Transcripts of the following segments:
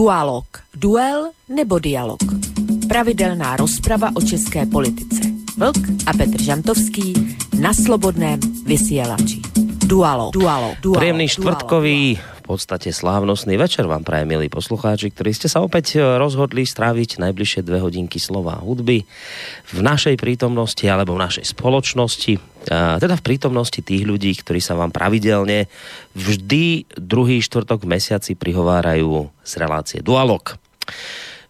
Dualog. Duel nebo dialog. Pravidelná rozprava o české politice. Vlk a Petr Žantovský na slobodném vysielači. Dualog. Dualog. Dualog. Príjemný štvrtkový podstate slávnostný večer vám praje, milí poslucháči, ktorí ste sa opäť e, rozhodli stráviť najbližšie dve hodinky slova hudby v našej prítomnosti alebo v našej spoločnosti, teda v prítomnosti tých ľudí, ktorí sa vám pravidelne vždy druhý štvrtok v mesiaci prihovárajú z relácie Dualog.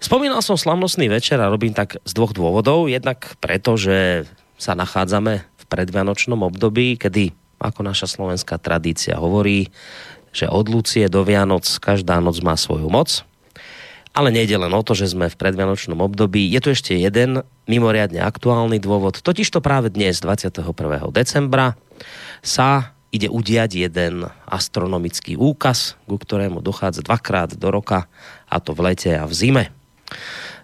Spomínal som slavnostný večer a robím tak z dvoch dôvodov. Jednak preto, že sa nachádzame v predvianočnom období, kedy ako naša slovenská tradícia hovorí, že od Lucie do Vianoc každá noc má svoju moc. Ale nejde len o to, že sme v predvianočnom období. Je tu ešte jeden mimoriadne aktuálny dôvod. Totižto práve dnes, 21. decembra, sa ide udiať jeden astronomický úkaz, ku ktorému dochádza dvakrát do roka, a to v lete a v zime.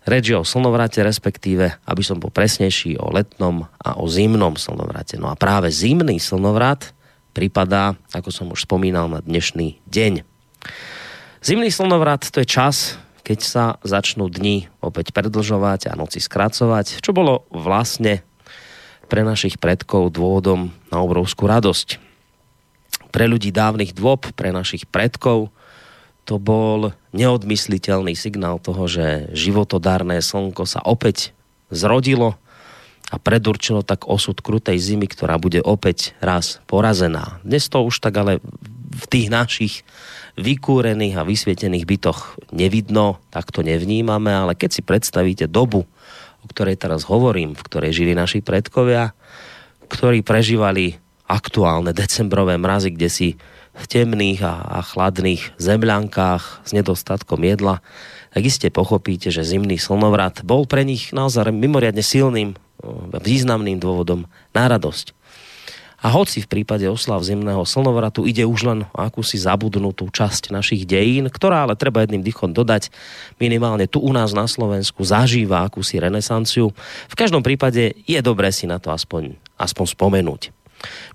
Reč je o slnovrate, respektíve, aby som bol presnejší, o letnom a o zimnom slnovrate. No a práve zimný slnovrat pripadá, ako som už spomínal, na dnešný deň. Zimný slnovrat to je čas, keď sa začnú dni opäť predlžovať a noci skracovať, čo bolo vlastne pre našich predkov dôvodom na obrovskú radosť. Pre ľudí dávnych dôb, pre našich predkov, to bol neodmysliteľný signál toho, že životodárne slnko sa opäť zrodilo a predurčilo tak osud krutej zimy, ktorá bude opäť raz porazená. Dnes to už tak ale v tých našich vykúrených a vysvietených bytoch nevidno, tak to nevnímame, ale keď si predstavíte dobu, o ktorej teraz hovorím, v ktorej žili naši predkovia, ktorí prežívali aktuálne decembrové mrazy, kde si v temných a, a chladných zemľankách s nedostatkom jedla, tak iste pochopíte, že zimný slnovrat bol pre nich naozaj mimoriadne silným významným dôvodom na radosť. A hoci v prípade oslav zimného slnovratu ide už len o akúsi zabudnutú časť našich dejín, ktorá ale treba jedným dychom dodať, minimálne tu u nás na Slovensku zažíva akúsi renesanciu, v každom prípade je dobré si na to aspoň, aspoň spomenúť.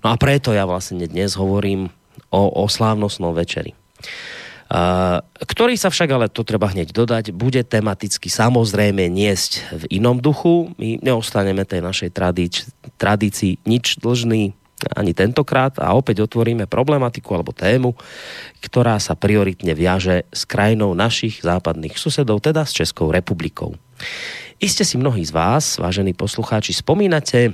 No a preto ja vlastne dnes hovorím o, o slávnostnom večeri ktorý sa však, ale to treba hneď dodať, bude tematicky samozrejme niesť v inom duchu. My neostaneme tej našej tradíci, tradícii nič dlžný ani tentokrát a opäť otvoríme problematiku alebo tému, ktorá sa prioritne viaže s krajinou našich západných susedov, teda s Českou republikou. Iste si mnohí z vás, vážení poslucháči, spomínate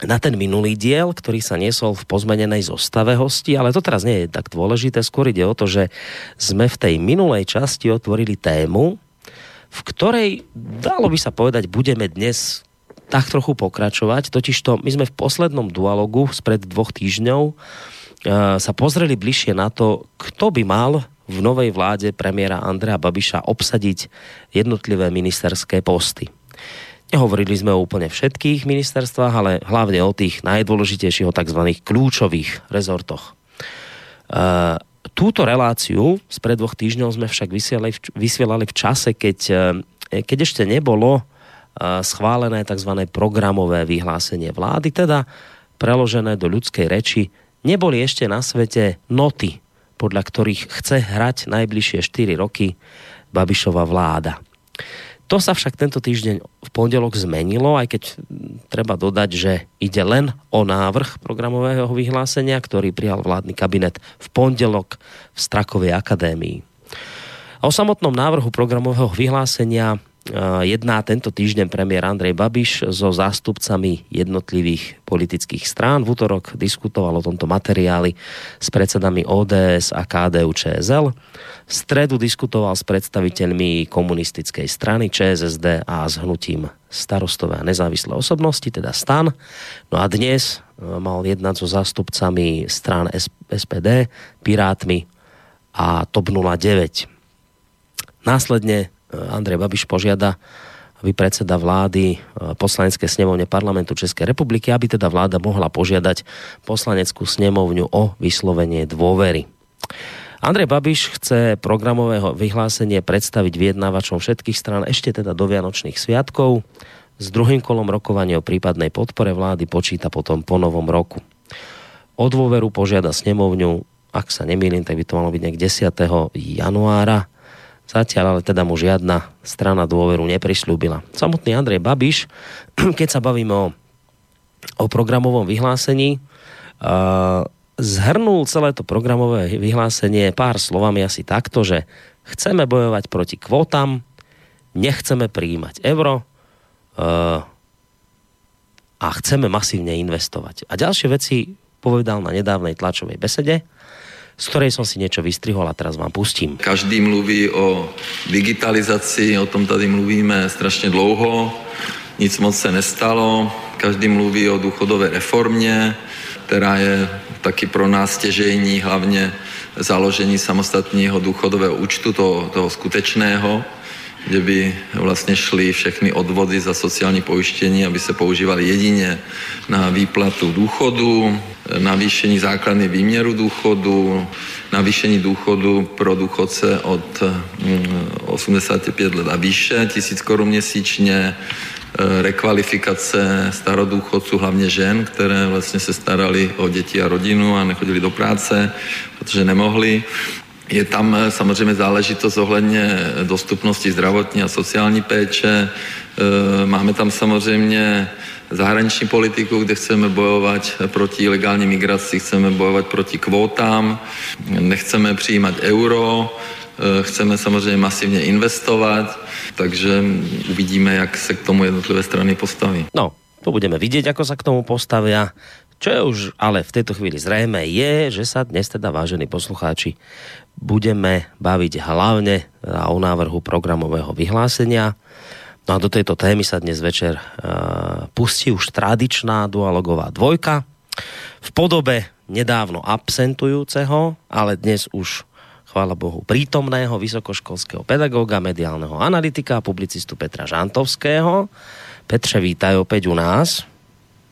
na ten minulý diel, ktorý sa niesol v pozmenenej zostave hosti, ale to teraz nie je tak dôležité, skôr ide o to, že sme v tej minulej časti otvorili tému, v ktorej, dalo by sa povedať, budeme dnes tak trochu pokračovať, totižto my sme v poslednom dualogu spred dvoch týždňov uh, sa pozreli bližšie na to, kto by mal v novej vláde premiéra Andrea Babiša obsadiť jednotlivé ministerské posty. Nehovorili sme o úplne všetkých ministerstvách, ale hlavne o tých najdôležitejších, o tzv. kľúčových rezortoch. Uh, túto reláciu z pred dvoch týždňov sme však vysielali, vysielali v čase, keď, e, keď ešte nebolo uh, schválené tzv. programové vyhlásenie vlády, teda preložené do ľudskej reči, neboli ešte na svete noty, podľa ktorých chce hrať najbližšie 4 roky Babišova vláda. To sa však tento týždeň v pondelok zmenilo, aj keď treba dodať, že ide len o návrh programového vyhlásenia, ktorý prijal vládny kabinet v pondelok v Strakovej akadémii. O samotnom návrhu programového vyhlásenia jedná tento týždeň premiér Andrej Babiš so zástupcami jednotlivých politických strán. V útorok diskutoval o tomto materiáli s predsedami ODS a KDU ČSL. V stredu diskutoval s predstaviteľmi komunistickej strany ČSSD a s hnutím starostové a nezávislé osobnosti, teda STAN. No a dnes e, mal jednať so zástupcami strán SPD, Pirátmi a TOP 09. Následne Andrej Babiš požiada, aby predseda vlády e, poslanecké snemovne parlamentu Českej republiky, aby teda vláda mohla požiadať poslaneckú snemovňu o vyslovenie dôvery. Andrej Babiš chce programového vyhlásenie predstaviť vyjednávačom všetkých strán ešte teda do Vianočných sviatkov. S druhým kolom rokovania o prípadnej podpore vlády počíta potom po novom roku. O dôveru požiada snemovňu, ak sa nemýlim, tak by to malo byť nejak 10. januára Zatiaľ ale teda mu žiadna strana dôveru neprislúbila. Samotný Andrej Babiš, keď sa bavíme o, o programovom vyhlásení, uh, zhrnul celé to programové vyhlásenie pár slovami asi takto, že chceme bojovať proti kvótam, nechceme prijímať euro uh, a chceme masívne investovať. A ďalšie veci povedal na nedávnej tlačovej besede, z ktorej som si niečo vystrihol a teraz vám pustím. Každý mluví o digitalizaci, o tom tady mluvíme strašně dlouho, nic moc se nestalo. Každý mluví o důchodové reformě, která je taky pro nás stěžejní, hlavně založení samostatného důchodového účtu, toho, toho skutečného, kde by vlastně šly všechny odvody za sociální pojištění, aby se používaly jedině na výplatu důchodu, navýšení základní výměru důchodu, navýšení důchodu pro důchodce od 85 mm, let a výše, tisíc korun měsíčně, e, rekvalifikace starodůchodců, hlavně žen, které vlastně se starali o děti a rodinu a nechodili do práce, protože nemohli. Je tam eh, samozřejmě záležitost ohledně eh, dostupnosti zdravotní a sociální péče. Eh, máme tam samozřejmě zahraniční politiku, kde chceme bojovat proti ilegální migraci, chceme bojovat proti kvótám, nechceme přijímat euro, chceme samozřejmě masivně investovat, takže uvidíme, jak se k tomu jednotlivé strany postaví. No, to budeme vidět, ako sa k tomu postavia. Čo je už ale v tejto chvíli zrejme je, že sa dnes teda, vážení poslucháči, budeme baviť hlavne o návrhu programového vyhlásenia. No a do tejto témy sa dnes večer uh, pustí už tradičná dualogová dvojka v podobe nedávno absentujúceho, ale dnes už chvála Bohu, prítomného vysokoškolského pedagóga, mediálneho analytika a publicistu Petra Žantovského. Petře, vítaj opäť u nás.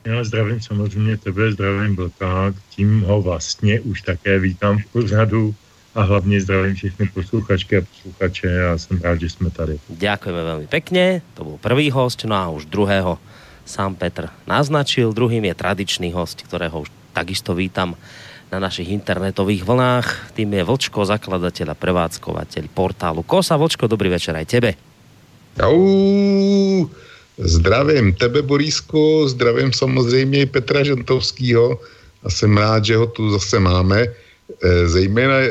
Já zdravím samozřejmě tebe, zdravím Vlka, tím ho vlastně už také vítám v pořadu a hlavně zdravím všechny posluchačky a posluchače a jsem rád, že jsme tady. Ďakujeme veľmi pekne, to bol prvý host, no a už druhého sám Petr naznačil, druhým je tradičný host, ktorého už takisto vítam na našich internetových vlnách. Tým je Vlčko, zakladateľ a prevádzkovateľ portálu Kosa. Vlčko, dobrý večer aj tebe. Jau, Zdravím tebe, Borísko, zdravím samozřejmě i Petra Žantovského a jsem rád, že ho tu zase máme. E, zejména, e,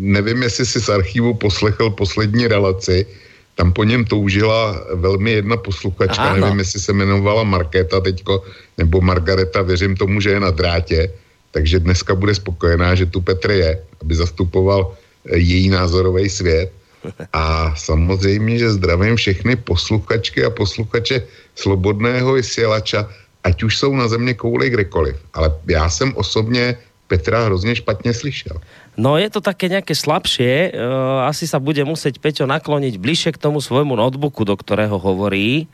nevím, jestli si z archivu poslechl poslední relaci, tam po něm toužila velmi jedna posluchačka, ano. nevím, jestli se jmenovala Markéta teďko, nebo Margareta, věřím tomu, že je na drátě, takže dneska bude spokojená, že tu Petr je, aby zastupoval e, její názorový svět. A samozřejmě, že zdravím všechny posluchačky a posluchače Slobodného vysílača, ať už jsou na země kouli kdekoliv. Ale já jsem osobně Petra hrozně špatně slyšel. No je to také nějaké slabšie. Uh, asi sa bude muset Peťo nakloniť bližšie k tomu svojmu notebooku, do kterého hovorí.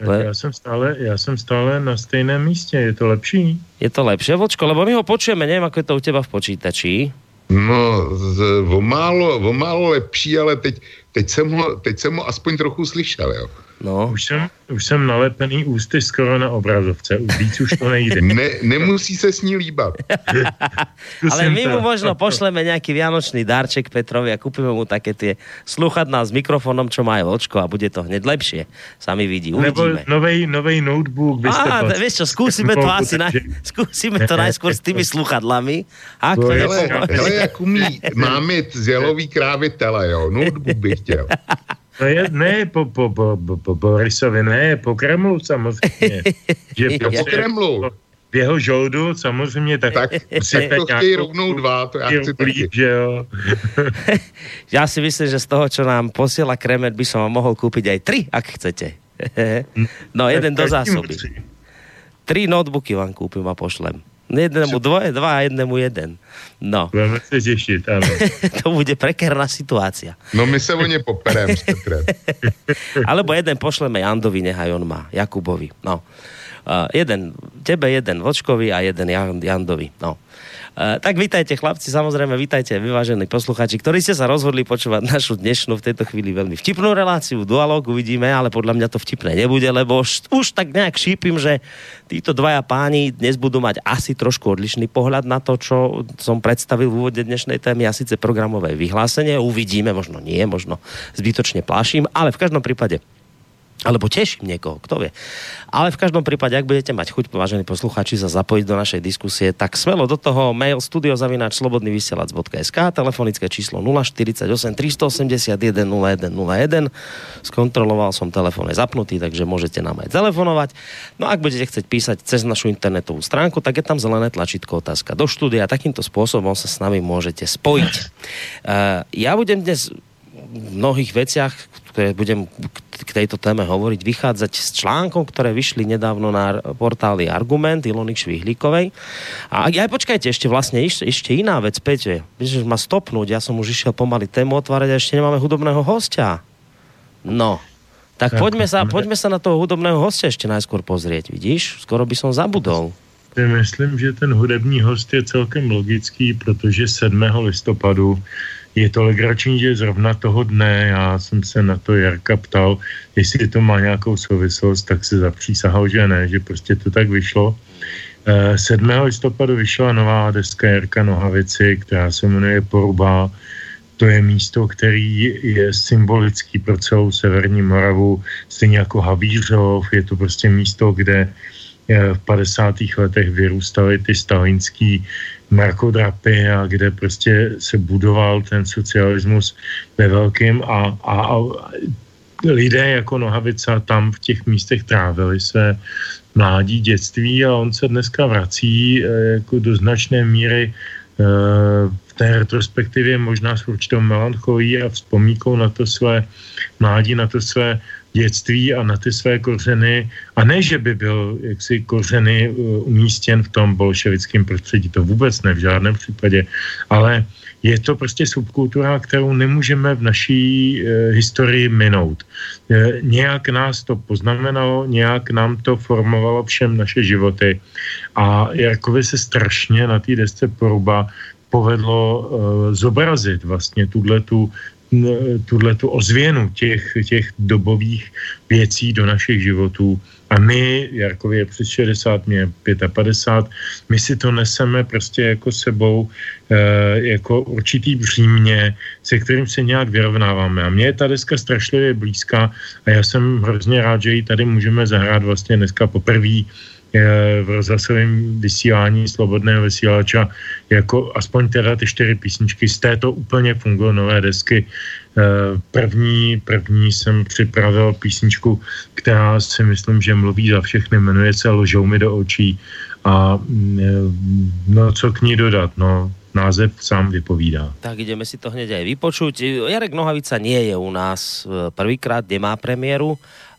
Le... Já jsem, stále, já jsem stále na stejném místě, je to lepší? Je to lepšie, Vočko, lebo my ho počujeme, nevím, ako je to u teba v počítači. No, z, o, málo, o málo lepší, ale teď, teď, jsem ho, teď jsem ho aspoň trochu slyšel, jo. No. Už jsem, už jsem nalepený ústy skoro na obrazovce, víc už to nejde. Ne, nemusí se s ní líbat. Ale my mu možno pošleme nějaký vianočný darček Petrovi a kúpime mu také tie sluchadná s mikrofonom, čo má Vlčko a bude to hned lepšie. Sami vidí, uvidíme. Nebo novej, novej notebook. Ste Á, vieš čo, skúsime to asi, na, skúsime to najskôr s tými sluchadlami. Ak to hele, hele, jak umí, máme z jalový krávy tele, jo, notebook bych chtěl. No je, ne po, po, po, po, po Borisovi, ne, po Kremlu samozřejmě. Že po Kremlu. V jeho žoldu samozřejmě tak... Tak, tak to chtějí rovnou dva, to já chci taky. Že jo. já si myslím, že z toho, čo nám posiela Kremet, by som vám mohl koupit aj tri, ak chcete. no, jeden do zásoby. Tri notebooky vám kúpim a pošlem. Jednému dvoje, dva a jednému jeden. No. Budeme se těšit, ano. to bude prekerná situácia. No my se o ně poperem s Petrem. Alebo jeden pošleme Jandovi, nechaj on má, Jakubovi. No. Uh, jeden tebe, jeden Vočkovi a jeden Jan, Jandovi. No. Uh, tak vítajte chlapci, samozrejme vítajte vyvážení posluchači, ktorí ste sa rozhodli počúvať našu dnešnú v tejto chvíli veľmi vtipnú reláciu, dualog uvidíme, ale podľa mňa to vtipné nebude, lebo už, už tak nejak šípim, že títo dvaja páni dnes budú mať asi trošku odlišný pohľad na to, čo som predstavil v úvode dnešnej témy a síce programové vyhlásenie. Uvidíme, možno nie, možno zbytočne pláším, ale v každom prípade alebo teším niekoho, kto vie. Ale v každom prípade, ak budete mať chuť, vážení posluchači, sa zapojiť do našej diskusie, tak smelo do toho mail studiozavináč slobodnyvysielac.sk, telefonické číslo 048 381 0101. Skontroloval som telefón je zapnutý, takže môžete nám aj telefonovať. No ak budete chcieť písať cez našu internetovú stránku, tak je tam zelené tlačítko otázka do štúdia. Takýmto spôsobom sa s nami môžete spojiť. Uh, ja budem dnes v mnohých veciach, ktoré budem k tejto téme hovoriť, vychádzať s článkom, ktoré vyšli nedávno na portáli Argument Ilony Švihlíkovej. A aj počkajte, ešte vlastne ešte iná vec, Peťo, že ma stopnúť, ja som už išiel pomaly tému otvárať a ešte nemáme hudobného hostia. No, tak, tak poďme, sa, poďme sa na toho hudobného hostia ešte najskôr pozrieť, vidíš? Skoro by som zabudol. Myslím, že ten hudební host je celkem logický, protože 7. listopadu je to legrační, že zrovna toho dne, já jsem se na to Jarka ptal, jestli to má nějakou souvislost, tak se zapřísahal, že ne, že prostě to tak vyšlo. 7. Eh, listopadu vyšla nová deska Jarka Nohavici, která se jmenuje Poruba. To je místo, který je symbolický pro celou Severní Moravu, stejně jako Havířov. Je to prostě místo, kde v 50. letech vyrůstaly ty stalinský mrakodrapy a kde prostě se budoval ten socialismus ve velkým a, a, a lidé jako Nohavica tam v těch místech trávili své mládí, dětství a on se dneska vrací eh, jako do značné míry eh, v té retrospektivě možná s určitou melancholí a vzpomínkou na to své mládí, na to své dětství a na ty své kořeny. A ne, že by byl jaksi kořeny uh, umístěn v tom bolševickém prostředí, to vůbec ne v žádném případě, ale je to prostě subkultura, kterou nemůžeme v naší e, historii minout. E, nějak nás to poznamenalo, nějak nám to formovalo všem naše životy a Jarkovi se strašně na té desce poruba povedlo e, zobrazit vlastně tuhle tu tuhle tu ozvěnu těch, těch dobových věcí do našich životů. A my, Jarkovi je přes 60, mě 55, my si to neseme prostě jako sebou, e, jako určitý břímě, se kterým se nějak vyrovnáváme. A mně je ta deska strašlivě blízká a já jsem hrozně rád, že ji tady můžeme zahrát vlastně dneska poprvé v rozhlasovém vysílání slobodného vysílača, jako aspoň teda ty čtyři písničky z této úplně fungují nové desky. Eh, první, první jsem připravil písničku, která si myslím, že mluví za všechny, jmenuje se Ložou mi do očí a mm, eh, no co k ní dodat, no název sám vypovídá. Tak ideme si to hneď aj vypočuť. Jarek Nohavica nie je u nás eh, prvýkrát, nemá premiéru,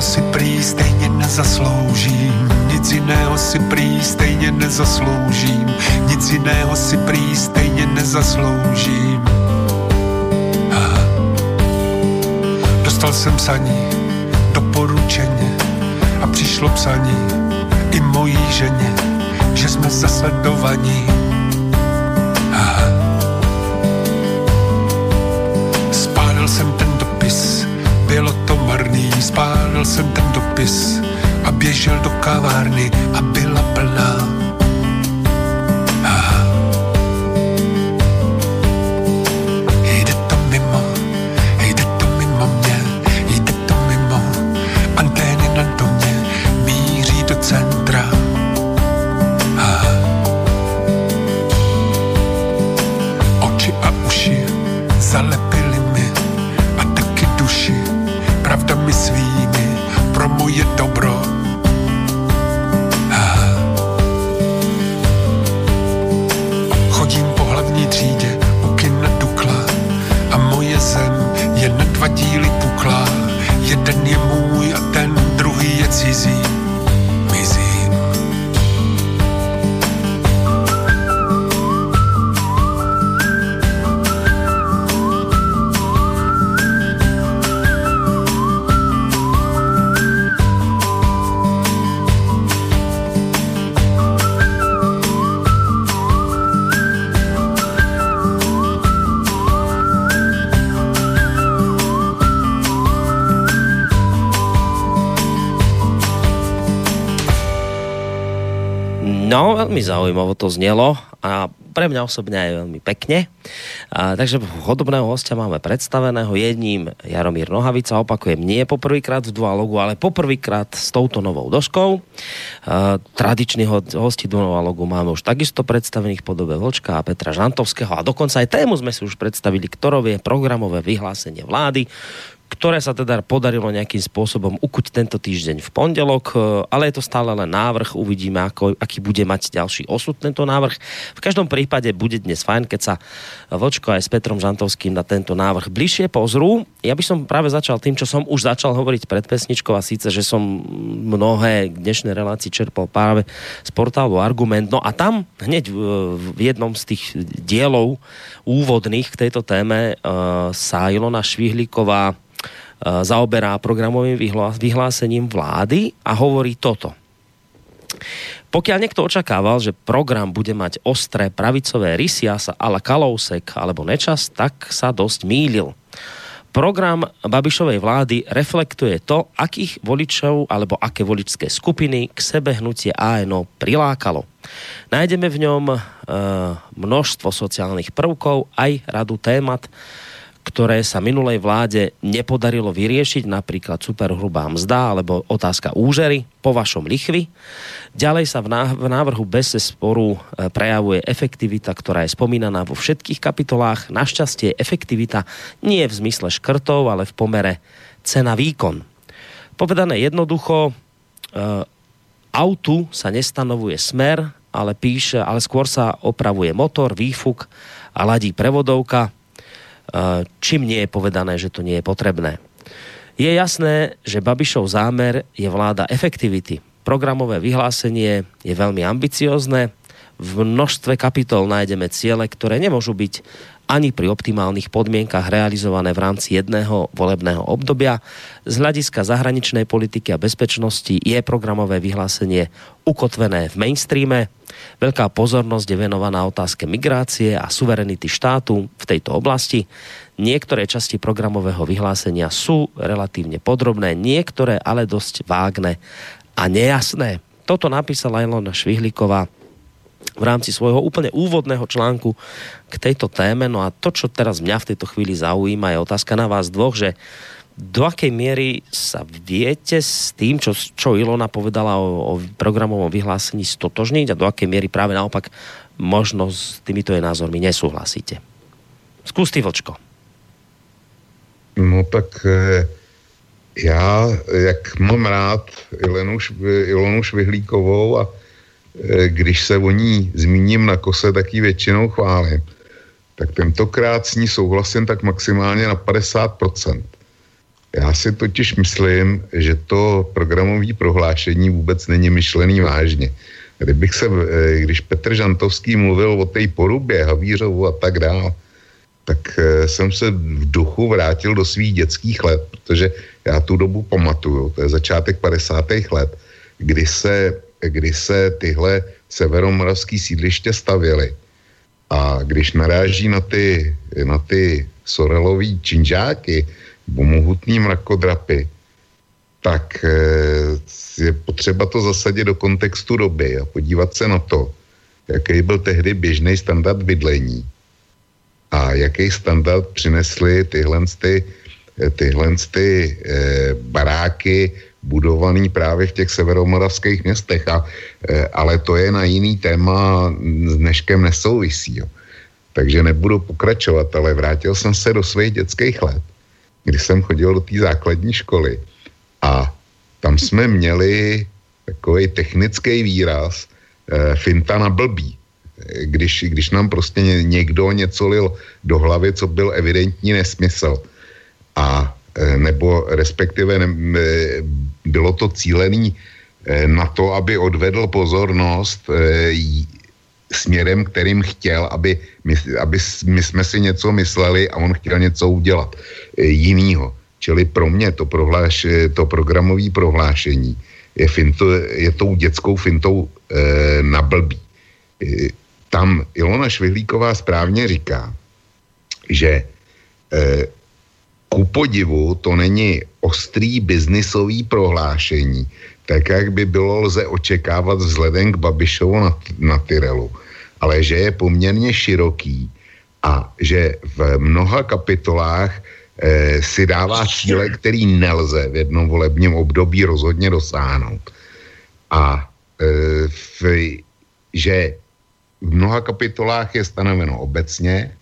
jiného si prý stejně nezasloužím, nic jiného si prý stejně nezasloužím, nic jiného si prý stejně nezasloužím. Aha. Dostal jsem psaní, doporučeně a přišlo psaní i mojí ženě, že jsme zasledovaní. Aha. Spálil jsem ten dopis, bylo to marný, spálil jsem ten dopis a běžel do kavárny a byla plná. Veľmi zaujímavo to znelo a pre mňa osobne aj veľmi pekne. A, takže hodobného hostia máme predstaveného. Jedním Jaromír Nohavica, opakujem, nie poprvýkrát v dualogu, ale poprvýkrát s touto novou doškou. A, tradičných hostí dualogu máme už takisto predstavených podobe Vlčka a Petra Žantovského a dokonca aj tému sme si už predstavili, ktorou je programové vyhlásenie vlády, ktoré sa teda podarilo nejakým spôsobom ukuť tento týždeň v pondelok, e, ale je to stále len návrh, uvidíme, ako, aký bude mať ďalší osud tento návrh. V každom prípade bude dnes fajn, keď sa Vlčko aj s Petrom Žantovským na tento návrh bližšie pozrú. Ja by som práve začal tým, čo som už začal hovoriť pred pesničkou a síce, že som mnohé dnešné relácie čerpal práve z portálu Argument. No a tam hneď v jednom z tých dielov úvodných k tejto téme uh, sa Ilona Švihlíková zaoberá programovým vyhlásením vlády a hovorí toto. Pokiaľ niekto očakával, že program bude mať ostré pravicové rysy a sa Kalousek alebo Nečas, tak sa dosť mýlil. Program Babišovej vlády reflektuje to, akých voličov alebo aké voličské skupiny k sebe hnutie ANO prilákalo. Nájdeme v ňom e, množstvo sociálnych prvkov, aj radu témat, ktoré sa minulej vláde nepodarilo vyriešiť, napríklad superhrubá mzda alebo otázka úžery po vašom lichvi. Ďalej sa v návrhu bez sporu e, prejavuje efektivita, ktorá je spomínaná vo všetkých kapitolách. Našťastie efektivita nie je v zmysle škrtov, ale v pomere cena-výkon. Povedané jednoducho, e, autu sa nestanovuje smer, ale píše, ale skôr sa opravuje motor, výfuk a ladí prevodovka, čím nie je povedané, že to nie je potrebné. Je jasné, že Babišov zámer je vláda efektivity. Programové vyhlásenie je veľmi ambiciozne. V množstve kapitol nájdeme ciele, ktoré nemôžu byť ani pri optimálnych podmienkach realizované v rámci jedného volebného obdobia. Z hľadiska zahraničnej politiky a bezpečnosti je programové vyhlásenie ukotvené v mainstreame. Veľká pozornosť je venovaná otázke migrácie a suverenity štátu v tejto oblasti. Niektoré časti programového vyhlásenia sú relatívne podrobné, niektoré ale dosť vágne a nejasné. Toto napísala Ilona Švihlíková v rámci svojho úplne úvodného článku k tejto téme. No a to, čo teraz mňa v tejto chvíli zaujíma, je otázka na vás dvoch, že do akej miery sa viete s tým, čo, čo Ilona povedala o, o programovom vyhlásení stotožniť a do akej miery práve naopak možno s týmito jej názormi nesúhlasíte. Skús ty, Vlčko. No tak eh, já, jak mám rád Ilonu, Ilonu Švihlíkovou a když se o ní zmíním na kose, tak ji většinou chválím. Tak tentokrát s ní souhlasím tak maximálně na 50%. Já si totiž myslím, že to programové prohlášení vůbec není myšlený vážně. Kdybych se, eh, když Petr Žantovský mluvil o té porubě, Havířovu a tak dále, tak eh, jsem se v duchu vrátil do svých dětských let, protože já tu dobu pamatuju, to je začátek 50. let, kdy se kdy se tyhle severomoravský sídliště stavěly. A když naráží na ty, na ty sorelový činžáky, mohutný mrakodrapy, tak eh, je potřeba to zasadit do kontextu doby a podívat se na to, jaký byl tehdy běžný standard bydlení a jaký standard přinesly tyhle, ty, tyhle ty, eh, baráky budovaný právě v těch severomoravských městech, a, e, ale to je na jiný téma, s dneškem nesouvisí. Jo. Takže nebudu pokračovat, ale vrátil jsem se do svých dětských let, kdy jsem chodil do té základní školy a tam jsme měli takový technický výraz e, finta na blbý. E, když, když nám prostě někdo něco lil do hlavy, co byl evidentní nesmysl. A Eh, nebo respektive ne, eh, bylo to cílený eh, na to, aby odvedl pozornost směrem, kterým chtěl, aby my, aby my jsme si něco mysleli a on chtěl něco udělat jinýho. Čili pro mě to, prohláš, to programové prohlášení je, finto, je tou dětskou fintou e, na blbý. E, tam Ilona Švihlíková správně říká, že e, ku podivu to není ostrý biznisový prohlášení, tak jak by bylo lze očekávat vzhledem k Babišovu na, na Tyrelu, ale že je poměrně široký a že v mnoha kapitolách eh, si dává cíle, který nelze v jednom volebním období rozhodně dosáhnout. A eh, v, že v mnoha kapitolách je stanoveno obecně,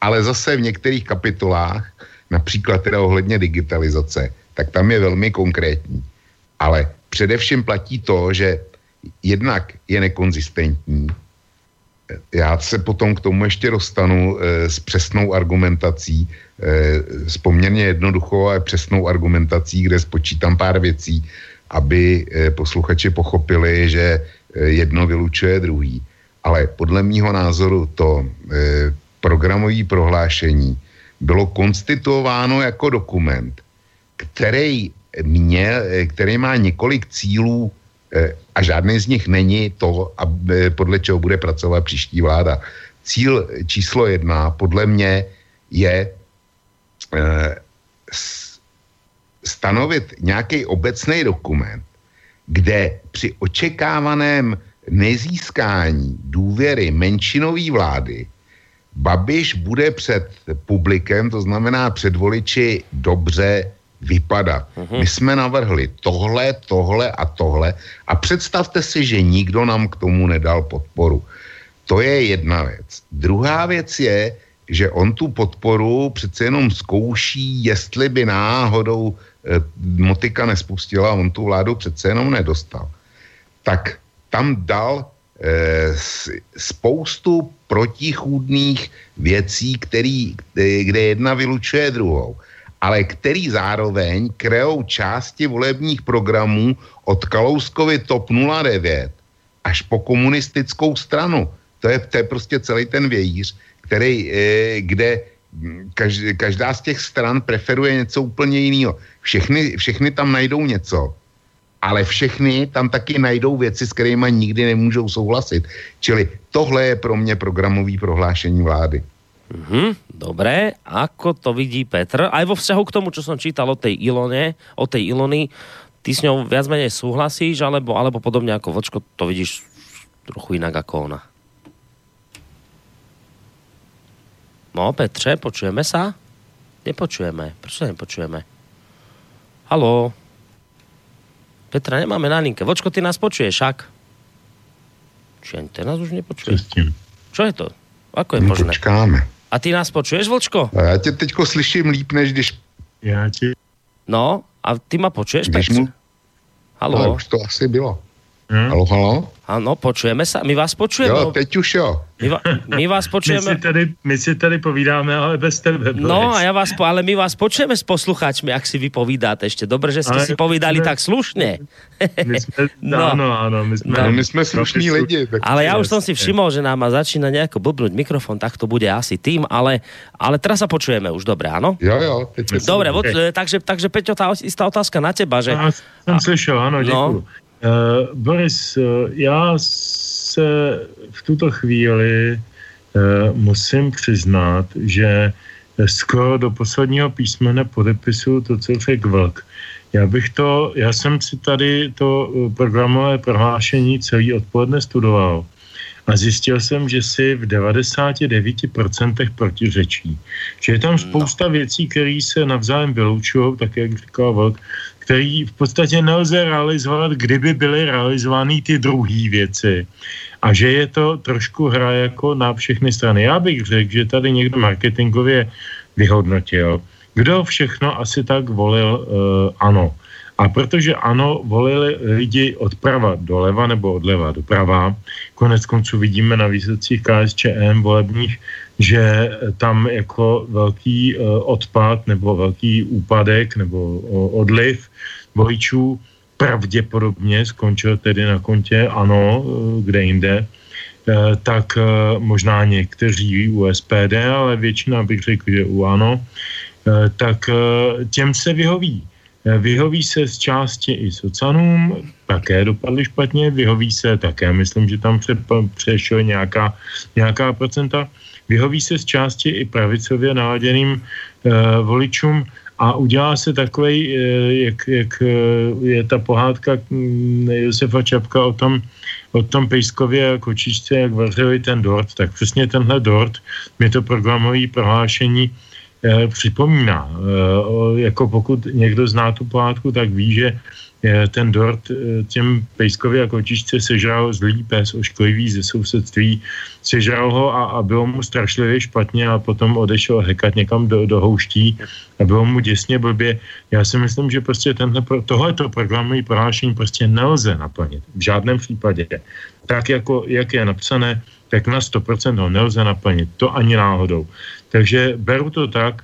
ale zase v některých kapitolách, například teda ohledně digitalizace, tak tam je velmi konkrétní. Ale především platí to, že jednak je nekonzistentní, já se potom k tomu ještě dostanu e, s přesnou argumentací, e, s poměrně jednoduchou a přesnou argumentací, kde spočítám pár věcí, aby e, posluchači pochopili, že e, jedno vylučuje druhý. Ale podle mýho názoru to e, programové prohlášení bylo konstituováno jako dokument, který, mě, který má několik cílů e, a žádný z nich není to, aby, podle čeho bude pracovat příští vláda. Cíl číslo jedna podle mě je stanovit nějaký obecný dokument, kde při očekávaném nezískání důvěry menšinové vlády Babiš bude před publikem, to znamená před voliči, dobře vypadat. Uh-huh. My jsme navrhli tohle, tohle a tohle a představte si, že nikdo nám k tomu nedal podporu. To je jedna věc. Druhá věc je, že on tu podporu přece jenom zkouší, jestli by náhodou e, Motika nespustila, on tu vládu přece jenom nedostal. Tak tam dal spoustu protichůdných věcí, který, kde jedna vylučuje druhou ale který zároveň kreou části volebních programů od Kalouskovy TOP 09 až po komunistickou stranu. To je, to je prostě celý ten vějíř, který, e, kde každá z těch stran preferuje něco úplně jiného. Všechny, všechny tam najdou něco, ale všechny tam taky najdou věci, s kterými nikdy nemůžou souhlasit. Čili tohle je pro mě programový prohlášení vlády. Mm-hmm, dobré, ako to vidí Petr? Aj vo vzťahu k tomu, čo som čítal o tej Ilone, o tej Ilony, ty s ňou viac menej súhlasíš, alebo, alebo podobne ako Vočko, to vidíš trochu inak ako ona? No, Petře, počujeme sa? Nepočujeme. Prečo nepočujeme? Haló? Petra, nemáme na linke. Vočko, ty nás počuješ, však? Či ani ten nás už nepočuje? Čo je to? Ako je no, možné? Počkáme. A ty nás počuješ, Vlčko? A já tě teďko slyším líp, než když... Já ti... No, a ty ma počuješ? Když mu... Halo? Ale už to asi bylo. Hmm? Halo, halo? Ano, počujeme se. My vás počujeme. Jo, teď už jo. My, va, my vás počujeme. My si, tady, my si tady povídáme, ale bez tebe. No a já vás, ale my vás počujeme s posluchačmi, jak si vy povídáte ještě. Dobře, že jste ale si povídali jsme, tak slušně. My jsme, no, ano, ano, my jsme, no, my jsme slušní lidi. Tak ale já už jsem si všiml, že nám začíná nějak blbnout mikrofon, tak to bude asi tým, ale, ale teraz sa počujeme už dobré, ano? Jo, jo. Teď Dobre, okay. takže, takže Peťo, tá istá otázka na teba, že... Já jsem slyšel, ano, děkuji. No, Boris, uh, já se v tuto chvíli uh, musím přiznat, že skoro do posledního písmene podepisu to, co řekl Vlk. Já bych to, já jsem si tady to programové prohlášení celý odpoledne studoval a zjistil jsem, že si v 99% protiřečí. Že je tam no. spousta věcí, které se navzájem vylučují, tak jak říkal Vlk, který v podstatě nelze realizovat, kdyby byly realizovány ty druhé věci. A že je to trošku hra jako na všechny strany. Já bych řekl, že tady někdo marketingově vyhodnotil, kdo všechno asi tak volil uh, ano. A protože ano, volili lidi odprava doleva nebo odleva doprava, konec konců vidíme na výsledcích KSČM volebních, že tam jako velký uh, odpad nebo velký úpadek nebo uh, odliv voličů pravděpodobně skončil tedy na kontě ano, uh, kde jinde, tak možná někteří u SPD, ale většina bych řekl, že u ANO, tak těm se vyhoví. Vyhoví se z části i socanům, také dopadly špatně, vyhoví se také, myslím, že tam přešel nějaká, nějaká procenta, vyhoví se z části i pravicově naladěným uh, voličům a udělá se takový, jak, jak je ta pohádka mm, Josefa Čapka o tom, o tom Pejskově a kočičce, jak vařili ten dort, tak přesně tenhle dort mi to programové prohlášení eh, připomíná. Eh, jako pokud někdo zná tu pohádku, tak ví, že Eh, ten dort eh, těm pejskovi a kočičce sežral zlý pes ošklivý ze sousedství, sežral ho a, a bylo mu strašlivě špatně a potom odešel hekat někam do, do houští a bylo mu děsně blbě. Já si myslím, že prostě tenhle, tohleto programové prohlášení prostě nelze naplnit. V žádném případě. Tak jako, jak je napsané, tak na 100% ho nelze naplnit. To ani náhodou. Takže beru to tak,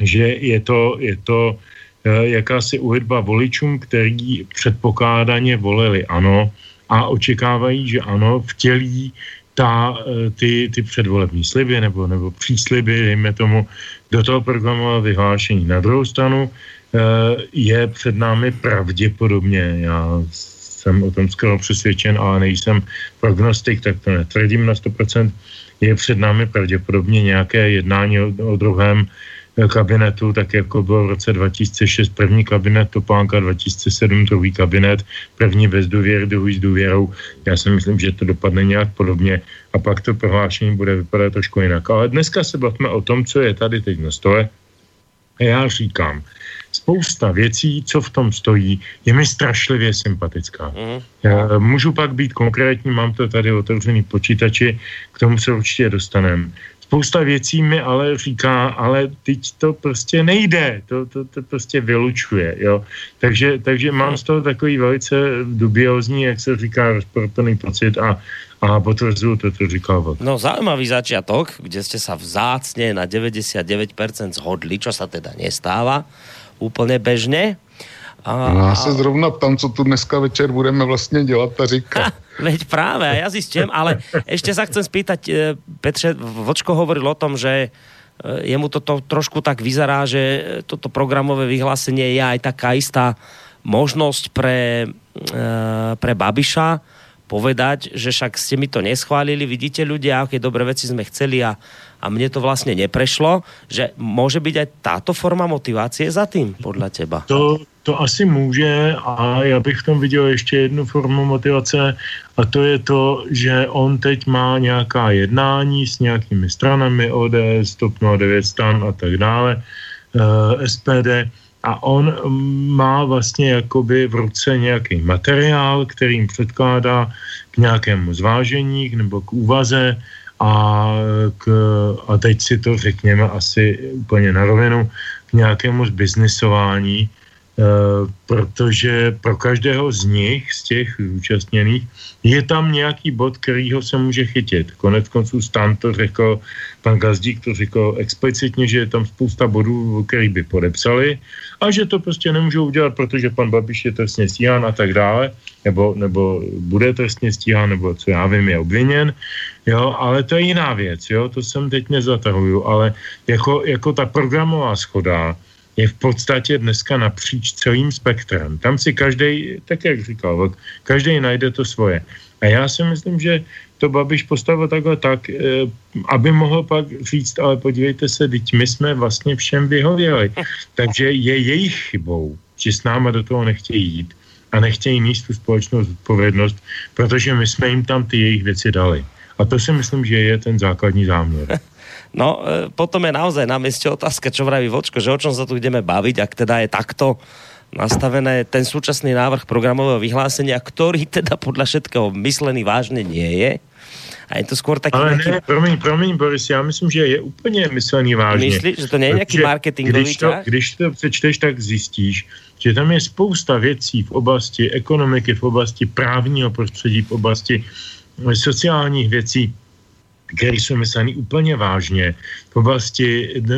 že je to, je to Eh, jakási uhydba voličům, který předpokládaně volili ano a očekávají, že ano, vtělí ta, eh, ty, ty předvolební sliby nebo, nebo přísliby, dejme tomu, do toho programového vyhlášení. Na druhou stranu eh, je před námi pravděpodobně, já jsem o tom skoro přesvědčen, ale nejsem prognostik, tak to netvrdím na 100%, je před námi pravděpodobně nějaké jednání o, o druhém kabinetu, tak jako byl v roce 2006 první kabinet Topánka, 2007 druhý kabinet, první bez důvěry, druhý s důvěrou. Já si myslím, že to dopadne nějak podobně a pak to prohlášení bude vypadat trošku jinak. Ale dneska se bavíme o tom, co je tady teď na stole. A já říkám, spousta věcí, co v tom stojí, je mi strašlivě sympatická. Mm. Já můžu pak být konkrétní, mám to tady otevřený počítači, k tomu se určitě dostaneme spousta věcí mi ale říká, ale teď to prostě nejde, to, to, to prostě vylučuje, jo. Takže, takže mám z toho takový velice dubiozní, jak se říká, rozportný pocit a, a potvrzuju to, co říkal. No zaujímavý začiatok, kde ste sa vzácne na 99% zhodli, čo sa teda nestáva úplne bežne. A, no, já se zrovna tam, co tu dneska večer budeme vlastně dělat a říkat. Veď práve, ja zistím, ale ešte sa chcem spýtať, e, Petře, Vočko hovoril o tom, že e, jemu toto trošku tak vyzerá, že toto programové vyhlásenie je aj taká istá možnosť pre, pre Babiša povedať, že však ste mi to neschválili, vidíte ľudia, aké dobré veci sme chceli a, a mne to vlastne neprešlo, že môže byť aj táto forma motivácie za tým, podľa teba? To, to asi může a já bych v tom viděl ještě jednu formu motivace a to je to, že on teď má nějaká jednání s nějakými stranami ODS, TOP 09 stran a tak dále, eh, SPD a on má vlastně jakoby v ruce nějaký materiál, kterým předkládá k nějakému zvážení nebo k úvaze a, k, a teď si to řekněme asi úplně na rovinu, k nějakému zbiznisování protože pro každého z nich, z těch zúčastněných, je tam nějaký bod, kterýho se může chytit. Konec konců Stan to řekl, pan Gazdík to řekl explicitně, že je tam spousta bodů, který by podepsali a že to prostě nemůžou udělat, protože pan Babiš je trestně stíhán a tak dále, nebo, nebo bude trestně stíhán, nebo co já vím, je obviněn. Jo, ale to je jiná věc, jo, to jsem teď nezatahuju, ale jako, jako ta programová schoda, je v podstatě dneska napříč celým spektrem. Tam si každý, tak jak říkal, každý najde to svoje. A já si myslím, že to Babiš postavil takhle tak, eh, aby mohl pak říct, ale podívejte se, teď my jsme vlastně všem vyhověli. Takže je jejich chybou, že s náma do toho nechtějí jít a nechtějí níst tu společnou zodpovědnost, protože my jsme jim tam ty jejich věci dali. A to si myslím, že je ten základní záměr. No, e, potom je naozaj na mieste otázka, čo vraví Vočko, že o čom sa tu ideme baviť, ak teda je takto nastavené ten súčasný návrh programového vyhlásenia, ktorý teda podľa všetkého myslený vážne nie je. A je to skôr taký... Ale nejaký... ne, promiň, promiň, Boris, já myslím, že je úplně myslený vážně. Myslíš, že to nie je nějaký marketingový když to, když to přečteš, tak zjistíš, že tam je spousta věcí v oblasti ekonomiky, v oblasti právního prostředí, v oblasti sociálních věcí, které jsou myslený úplně vážně v oblasti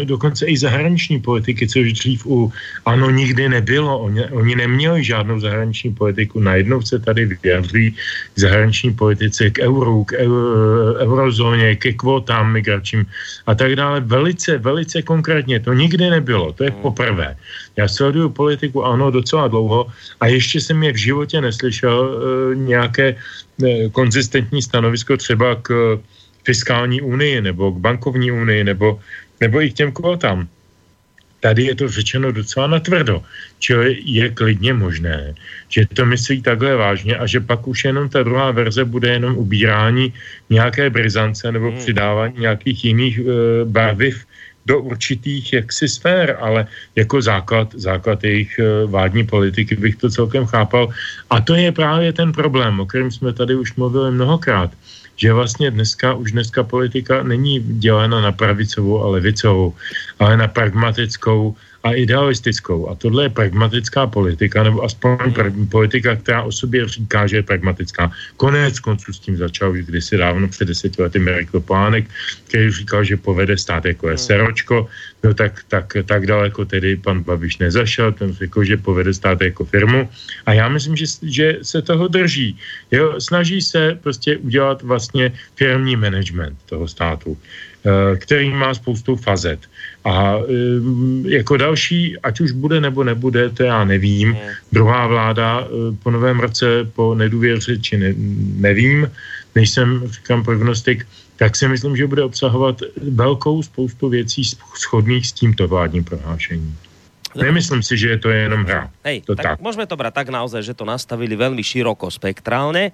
dokonce i zahraniční politiky, což dřív u ANO nikdy nebylo. Oni, oni neměli žádnou zahraniční politiku. Najednou se tady vyjadří k zahraniční politice, k euru, k euro, eurozóně, ke kvótám migračním a tak dále. Velice, velice konkrétně. To nikdy nebylo. To je poprvé. Já sleduju politiku ANO docela dlouho a ještě jsem je v životě neslyšel e, nějaké e, konzistentní stanovisko třeba k fiskální unii nebo k bankovní unii nebo, nebo i k těm kvotám. Tady je to řečeno docela natvrdo, čili je klidně možné, že to myslí takhle vážně a že pak už jenom ta druhá verze bude jenom ubírání nějaké brizance nebo hmm. přidávání nějakých jiných e, barviv do určitých jaksi sfér, ale jako základ, základ jejich e, vládní politiky bych to celkem chápal. A to je právě ten problém, o kterém jsme tady už mluvili mnohokrát že vlastně dneska, už dneska politika není dělena na pravicovou a levicovou, ale na pragmatickou a idealistickou. A tohle je pragmatická politika, nebo aspoň mm. politika, která o sobě říká, že je pragmatická. Konec konců s tím začal už kdysi dávno před deseti lety Mirek Topánek, který říkal, že povede stát jako je seročko, no tak, tak, tak daleko tedy pan Babiš nezašel, ten řekl, že povede stát jako firmu. A já myslím, že, že se toho drží. Jo, snaží se prostě udělat vlastně firmní management toho státu. Eh, který má spoustu fazet. A eh, jako další, ať už bude nebo nebude, to já nevím. Hmm. Druhá vláda eh, po novém roce, po nedůvěře, či ne, nevím, nejsem, říkám, prognostik, tak si myslím, že bude obsahovat velkou spoustu věcí schodných s tímto vládním prohlášením. Nemyslím si, že je to jenom hra. Hej, to tak, tak. môžeme to brať tak naozaj, že to nastavili veľmi široko spektrálne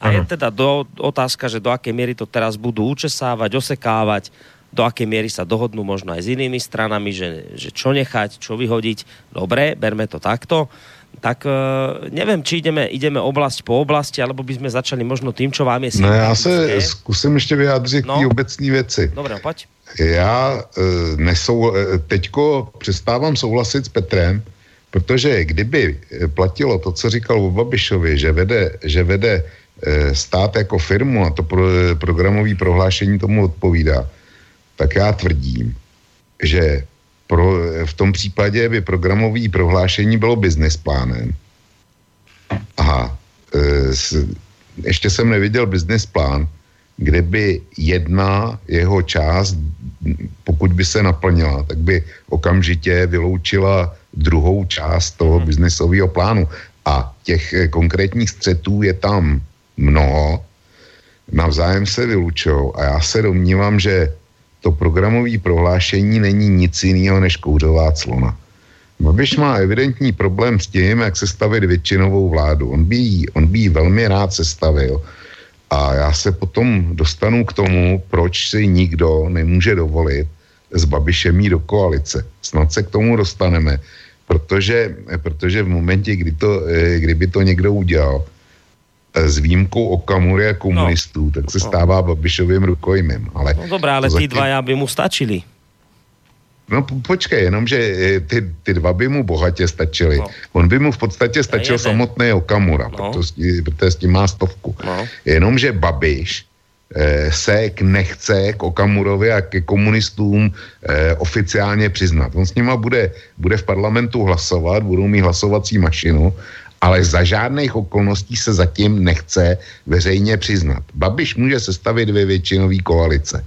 a je teda do, otázka, že do akej miery to teraz budú učesávať, osekávať, do akej miery sa dohodnú možno aj s inými stranami, že, že čo nechať, čo vyhodiť. Dobre, berme to takto. Tak uh, nevím, či ideme, ideme oblast po oblasti, alebo by sme začali možno tým, čo vám je No já se zkusím ještě vyjádřit no. k té obecné věci. Dobre, pojď. Já uh, nesou, e, teďko přestávám souhlasit s Petrem, protože kdyby platilo to, co říkal o Babišovi, že vede, že vede stát jako firmu a to pro, programové prohlášení tomu odpovídá, tak já tvrdím, že pro, v tom případě by programové prohlášení bylo business plánem. Aha, e, s, ještě jsem neviděl business plán, kde by jedna jeho část, pokud by se naplnila, tak by okamžitě vyloučila druhou část toho hmm. biznesového plánu. A těch eh, konkrétních střetů je tam mnoho, navzájem se vylučou a já se domnívám, že to programové prohlášení není nic jiného než kouřová clona. Babiš má evidentní problém s tím, jak se stavit většinovou vládu. On by jí, on by jí velmi rád sestavil. A já se potom dostanu k tomu, proč si nikdo nemůže dovolit s Babišem jít do koalice. Snad se k tomu dostaneme, protože, protože v momentě, kdy to, eh, kdyby to někdo udělal, s výjimkou Okamury a komunistů, no. tak se stává Babišovým rukojmem. Ale no dobré, ale ty dva já by mu stačili. No počkej, jenomže eh, ty, ty dva by mu bohatě stačily. No. On by mu v podstatě stačil samotný Okamura, no. protože, protože s tím má stovku. No. Jenomže Babiš eh, se k nechce k Okamurovi a ke komunistům eh, oficiálně přiznat. On s nima bude, bude v parlamentu hlasovat, budou mít hlasovací mašinu ale za žádných okolností se zatím nechce veřejně přiznat. Babiš může sestavit dvě většinové koalice.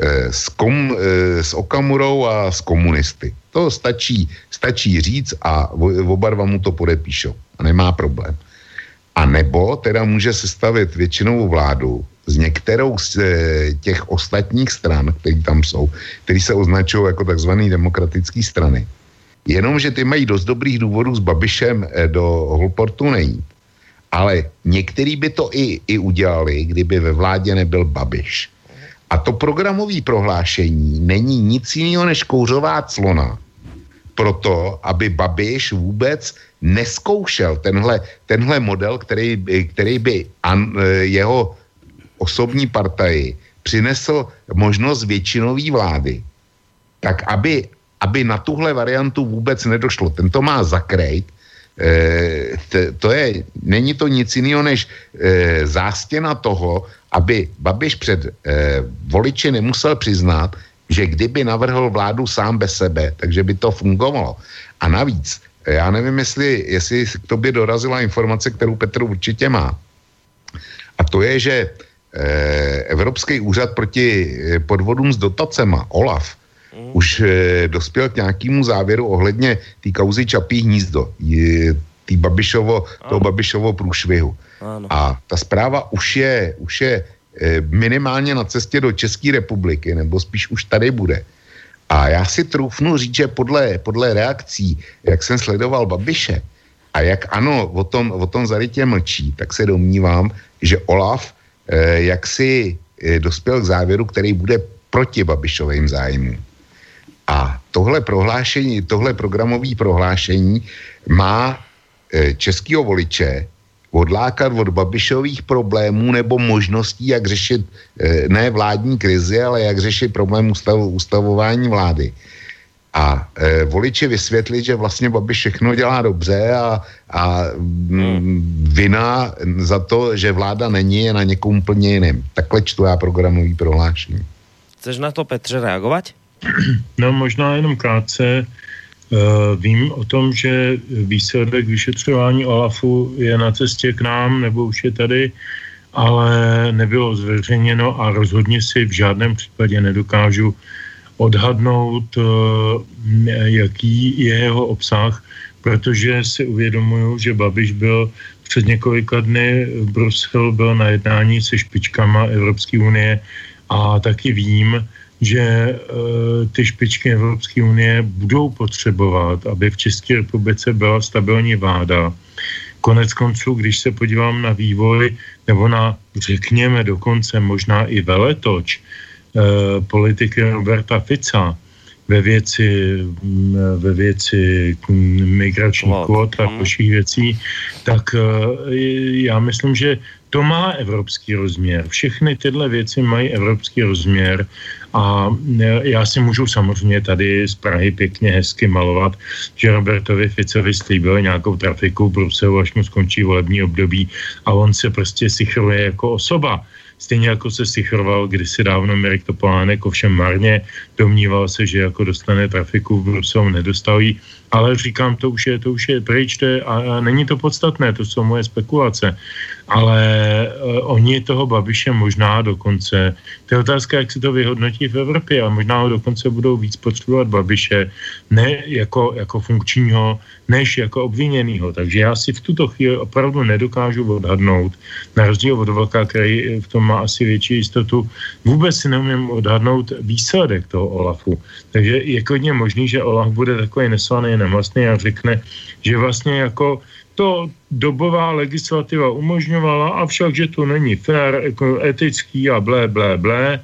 E, s, kom, e, s Okamurou a s komunisty. To stačí, stačí říct a oba dva mu to podepíšou. A nemá problém. A nebo teda může sestavit většinovou vládu s některou z e, těch ostatních stran, které tam jsou, které se označují jako takzvané demokratické strany Jenomže ty mají dost dobrých důvodů s Babišem eh, do Holportu nejít. Ale některý by to i, i udělali, kdyby ve vládě nebyl Babiš. A to programové prohlášení není nic jiného než kouřová clona. Proto, aby Babiš vůbec neskoušel tenhle, tenhle model, který, který by an, eh, jeho osobní partaji přinesl možnost většinové vlády, tak aby aby na tuhle variantu vůbec nedošlo. Tento má zakrejt, e, t, to je, není to nic jiného než e, zástěna toho, aby Babiš před e, voliči nemusel přiznat, že kdyby navrhl vládu sám bez sebe, takže by to fungovalo. A navíc, já nevím, jestli, jestli k tobě dorazila informace, kterou Petr určitě má. A to je, že Evropský úřad proti podvodům s dotacema, OLAF, mm. už e, dospěl k nějakému závěru ohledně té kauzy Čapí hnízdo, tý Babišovo, toho Babišovo průšvihu. Ano. A ta zpráva už je, už je e, minimálně na cestě do České republiky, nebo spíš už tady bude. A já si troufnu říct, že podle, podle reakcí, jak jsem sledoval Babiše, a jak ano, o tom, o tom zarytě mlčí, tak se domnívám, že Olaf eh, jak si eh, dospěl k závěru, který bude proti Babišovým zájmům. A tohle prohlášení, tohle programové prohlášení má e, českého voliče odlákat od Babišových problémů nebo možností, jak řešit e, ne vládní krizi, ale jak řešit problém ustav, ustavování vlády. A e, voliči vysvětlit, že vlastně Babiš všechno dělá dobře a, a mm, vina za to, že vláda není, je na někom úplně jiným. Takhle čtu já programový prohlášení. Chceš na to, Petře, reagovat? No možná jenom krátce. Uh, vím o tom, že výsledek vyšetřování OLAFu je na cestě k nám, nebo už je tady, ale nebylo zveřejněno a rozhodně si v žádném případě nedokážu odhadnout, uh, jaký je jeho obsah, protože si uvědomuju, že Babiš byl před několika dny v Bruselu, byl na jednání se špičkama Evropské unie a taky vím, že e, ty špičky Evropské unie budou potřebovat, aby v České republice byla stabilní vláda. Konec konců, když se podívám na vývoj, nebo na, řekněme, dokonce možná i veletoč e, politiky Roberta Fica, ve věci, ve věci migračních kvot a mhm. dalších věcí, tak e, já myslím, že to má evropský rozměr. Všechny tyhle věci mají evropský rozměr a e, já si můžu samozřejmě tady z Prahy pěkně hezky malovat, že Robertovi Ficovi slíbil nějakou trafiku v Bruselu, až mu skončí volební období a on se prostě sichruje jako osoba. Stejně jako se sichroval kdysi dávno Mirek Topolánek, ovšem marně, domníval se, že jako dostane trafiku v Bruselu, nedostali, ale říkám, to už je, to už je pryč, to je, a, a není to podstatné, to jsou moje spekulace ale uh, oni toho Babiše možná dokonce, to je otázka, jak se to vyhodnotí v Evropě, a možná ho dokonce budou víc potřebovat Babiše, ne jako, jako funkčního, než jako obviněného. Takže já si v tuto chvíli opravdu nedokážu odhadnout, na rozdíl od Vlka, který v tom má asi větší jistotu, vůbec si neumím odhadnout výsledek toho Olafu. Takže je hodně možný, že Olaf bude takový neslaný, nemastný a řekne, že vlastně jako to dobová legislativa umožňovala, avšak, že to není fér, jako etický a blé, blé, blé.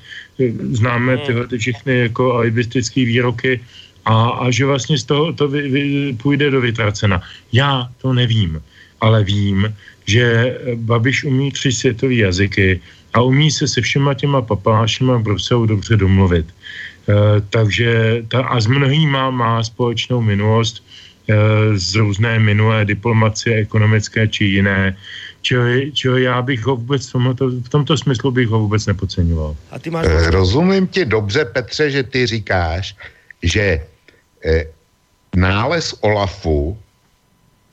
Známe hmm. tyhle ty všechny jako alibistické výroky a, a že vlastně z toho to vy, vy, půjde do vytracena. Já to nevím, ale vím, že Babiš umí tři světové jazyky a umí se se všema těma papášima v Bruselu dobře domluvit. E, takže ta, a s mnohýma má společnou minulost, Eh, z různé minulé diplomacie, ekonomické či jiné. Čili, čili já bych ho vůbec v tomto, v tomto smyslu bych ho vůbec nepodceňoval. A ty máš... Eh, rozumím ti dobře, Petře, že ty říkáš, že eh, nález Olafu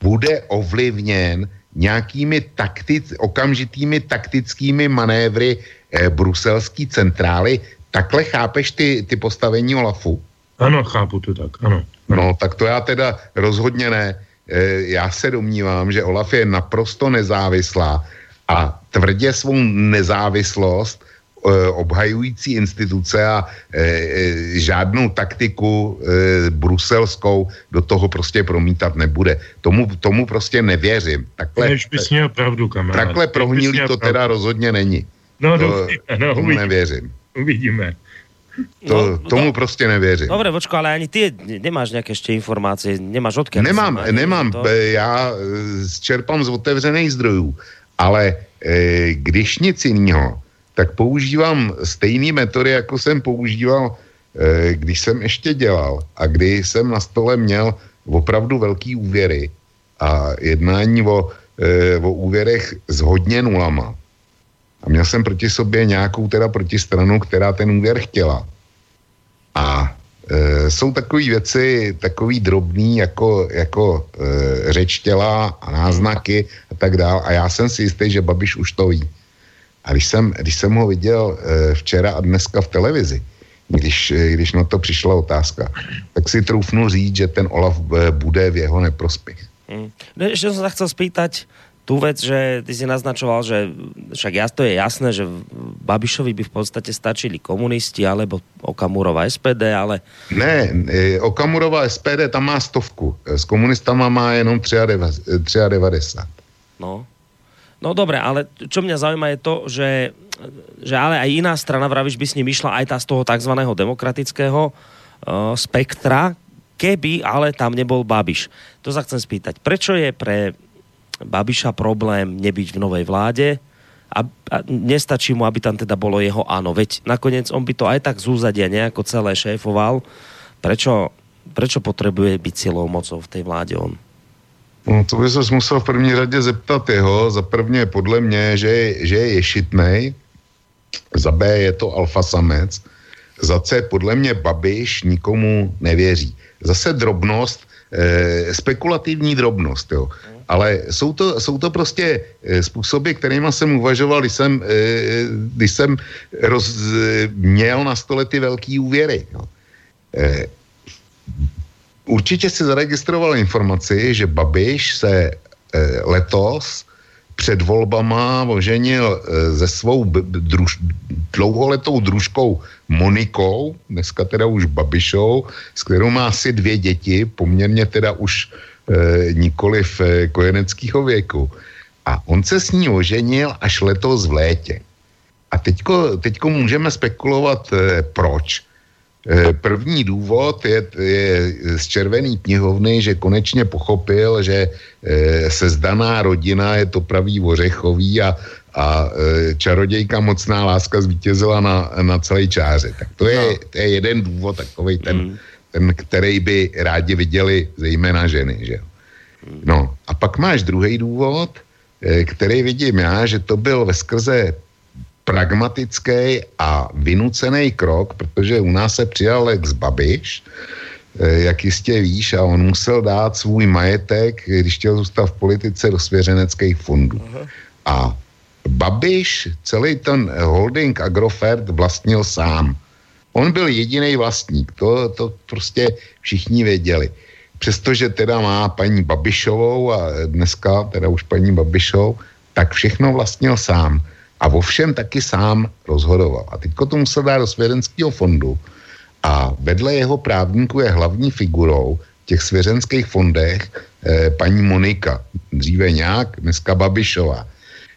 bude ovlivněn nějakými taktic, okamžitými taktickými manévry eh, bruselské centrály. Takhle chápeš ty, ty postavení Olafu? Ano, chápu to tak, ano. No, tak to já teda rozhodně ne. E, já se domnívám, že Olaf je naprosto nezávislá a tvrdě svou nezávislost e, obhajující instituce a e, žádnou taktiku bruselskou do toho prostě promítat nebude. Tomu, tomu prostě nevěřím. Takhle, Než bys měl pravdu, kamarád. Takhle prohnilý to teda rozhodně není. No, to, dobře, no, tomu uvidíme. nevěřím. Uvidíme. To, no, tomu no, prostě nevěřím. Dobre, počko, ale ani ty nemáš nějaké ještě informace, nemáš odkiaľ? Nemám, nemám. To... Já e, čerpám z otevřených zdrojů, ale e, když nic jiného, tak používám stejné metody, jako jsem používal, e, když jsem ještě dělal a kdy jsem na stole měl opravdu velký úvěry a jednání o, e, o úvěrech s hodně nulama a měl jsem proti sobě nějakou teda protistranu, která ten úvěr chtěla. A e, jsou takové věci, takový drobný, jako, jako e, řeč těla a náznaky a tak dál. A já jsem si jistý, že Babiš už to ví. A když jsem, když jsem ho viděl e, včera a dneska v televizi, když, e, když na to přišla otázka, tak si troufnu říct, že ten Olaf e, bude v jeho neprospěch. Hmm. Ešte som sa chcel spýtať, tú vec, že ty si naznačoval, že však ja, to je jasné, že Babišovi by v podstate stačili komunisti alebo Okamurova SPD, ale... Ne, e, Okamurova SPD tam má stovku, s komunistama má jenom 93. No, no dobre, ale čo mňa zaujíma je to, že, že ale aj iná strana, vravíš, by s ním išla aj tá z toho tzv. demokratického uh, spektra, keby ale tam nebol Babiš. To sa chcem spýtať. Prečo je pre Babiša problém nebyť v novej vláde a, a nestačí mu, aby tam teda bolo jeho áno. Veď nakoniec on by to aj tak z úzadia nejako celé šéfoval. Prečo, prečo potrebuje byť silou mocou v tej vláde on? No, to by se musel v první řadě zeptat jeho. Za prvně podle mě, že, že je ješitnej, za B je to alfa samec, za C podle mě Babiš nikomu nevěří. Zase drobnost, eh, spekulativní drobnost, jo ale jsou to, jsou to prostě eh, způsoby, kterými jsem uvažoval, když jsem, eh, když jsem roz, měl na stole ty velký úvěry. No. Určitě si zaregistroval informaci, že Babiš se letos před volbama oženil se svou druž, dlouholetou družkou Monikou, dneska teda už Babišou, s kterou má asi dvě děti, poměrně teda už e, nikoliv e, kojeneckého věku. A on se s ní oženil až letos v létě. A teďko, teďko můžeme spekulovat, e, proč. První důvod je, je z červený knihovny, že konečně pochopil, že sezdaná rodina je to pravý ořechový a, a čarodějka mocná láska zvítězila na, na celé čáře. Tak to je, no. to je jeden důvod, takový ten, mm ten, který by rádi viděli zejména ženy, že No a pak máš druhý důvod, eh, který vidím já, že to byl ve skrze pragmatický a vynucený krok, protože u nás se přijal Lex Babiš, eh, jak jistě víš, a on musel dát svůj majetek, když chtěl zůstat v politice, do svěřeneckých fondů. A Babiš celý ten holding Agrofert vlastnil sám. On byl jediný vlastník, to, to prostě všichni věděli. Přestože teda má paní Babišovou a dneska teda už paní Babišou, tak všechno vlastnil sám. A vo všem taky sám rozhodoval. A teďko to musel dát do svěřenského fondu. A vedle jeho právníku je hlavní figurou v těch svěřenských fondech eh, paní Monika. Dříve nějak, dneska Babišová.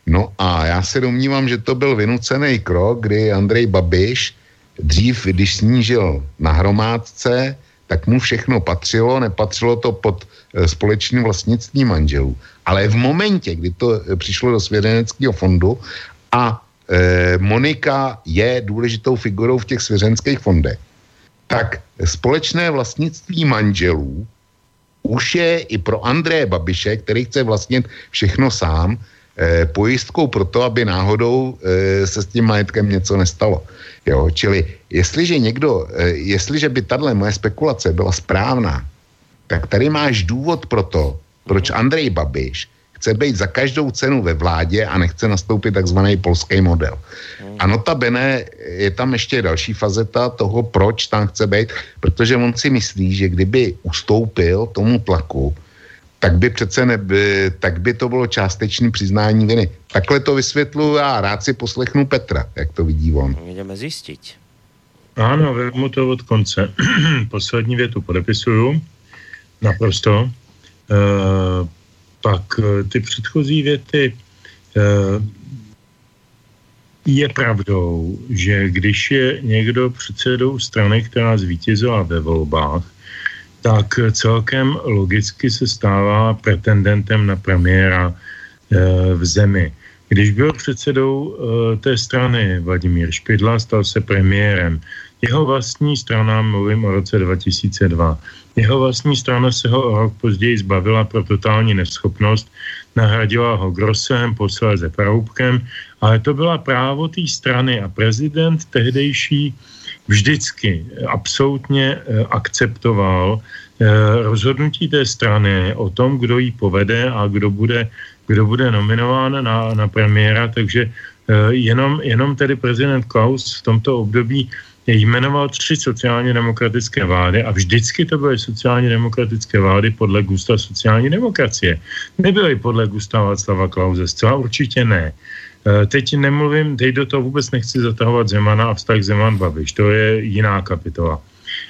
No a já se domnívám, že to byl vynucený krok, kdy Andrej Babiš dřív, když snížil na hromádce, tak mu všechno patřilo, nepatřilo to pod e, společným vlastnictvím manželů. Ale v momentě, kdy to e, přišlo do svěřeneckého fondu a e, Monika je důležitou figurou v těch svěřenských fondech, tak společné vlastnictví manželů už je i pro Andreje Babiše, který chce vlastnit všechno sám, eh, pojistkou pro to, aby náhodou eh, se s tím majetkem něco nestalo. Jo, čili jestliže někdo, eh, jestliže by tahle moje spekulace byla správná, tak tady máš důvod pro to, proč mhm. Andrej Babiš chce být za každou cenu ve vládě a nechce nastoupit takzvaný polský model. Mhm. A notabene je tam ještě další fazeta toho, proč tam chce být, protože on si myslí, že kdyby ustoupil tomu tlaku, tak by přece neby, tak by to bylo částečný přiznání viny. Takhle to vysvětluji a rád si poslechnu Petra, jak to vidí on. Jdeme zjistit. Ano, vezmu to od konce. Poslední větu podepisuju. Naprosto. E, pak eh, ty předchozí věty. E, je pravdou, že když je někdo předsedou strany, která zvítězila ve volbách, tak celkem logicky se stává pretendentem na premiéra eh, v zemi. Když byl předsedou eh, té strany Vladimír Špidla, stal se premiérem. Jeho vlastní strana, mluvím o roce 2002, jeho vlastní strana se ho o rok později zbavila pro totální neschopnost, nahradila ho Grosem, posléze Paroubkem, ale to byla právo té strany a prezident tehdejší vždycky absolutně eh, akceptoval eh, rozhodnutí té strany o tom, kdo ji povede a kdo bude, kdo bude nominován na, na premiéra, takže eh, jenom, jenom tedy prezident Klaus v tomto období jmenoval tři sociálně demokratické vlády a vždycky to byly sociálně demokratické vlády podle gusta sociální demokracie. Nebyly podle gusta Václava Klauze, zcela určitě ne. E, teď nemluvím, teď do toho vůbec nechci zatahovat Zemana a vztah Zeman Babiš, to je jiná kapitola.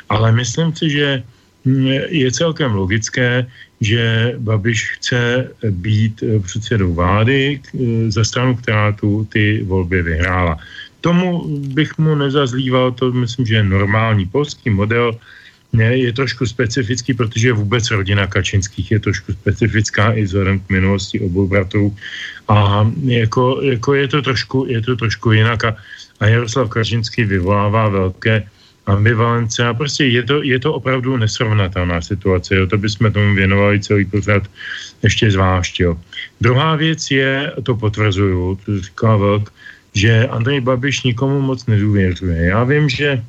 Ale myslím si, že mm, je celkem logické, že Babiš chce být předsedou vlády e, za stranu, která tu ty volby vyhrála. Tomu bych mu nezazlíval, to myslím, že je normální polský model, ne, je trošku specifický, protože vůbec rodina Kačinských je trošku specifická i vzhledem k minulosti obou bratrů. A jako, jako je, to trošku, je to trošku jinak a, a Jaroslav Kačinský vyvolává velké ambivalence a prostě je to, je to opravdu nesrovnatelná situace, jo. to bychom tomu věnovali celý pořád ještě zvlášť. Jo. Druhá věc je, to potvrzuju, to říká Velk, že Andrej Babiš nikomu moc nedůvěřuje. Já vím, že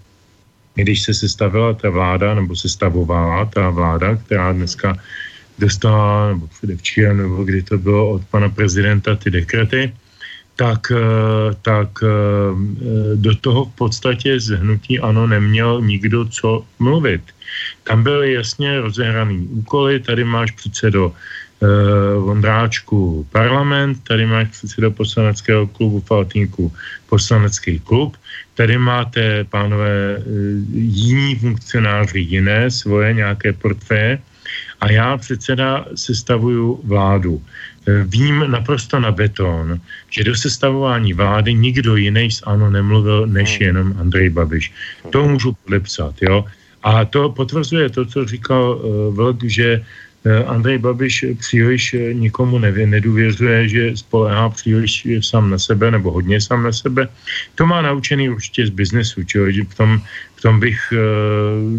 když se sestavila ta vláda, nebo se stavovala ta vláda, která dneska dostala, nebo předevčírem, nebo kdy to bylo od pana prezidenta ty dekrety, tak, eh, tak eh, do toho v podstatě z hnutí ano neměl nikdo co mluvit. Tam byly jasně rozehraný úkoly, tady máš předsedo Eh, Vondráčku parlament, tady máš předseda poslaneckého klubu Faltínku poslanecký klub, tady máte, pánové, jiní funkcionáři jiné svoje nějaké portfé a já předseda sestavuju vládu. Eh, vím naprosto na beton, že do sestavování vlády nikdo jiný z ANO nemluvil než hmm. jenom Andrej Babiš. To můžu podepsat, jo. A to potvrzuje to, co říkal uh, Vlk, že Eh, Andrej Babiš příliš nikomu nevě, nedůvěřuje, že spolehá příliš sám na sebe nebo hodně sám na sebe. To má naučený určitě z biznesu, čili v tom, v tom bych uh,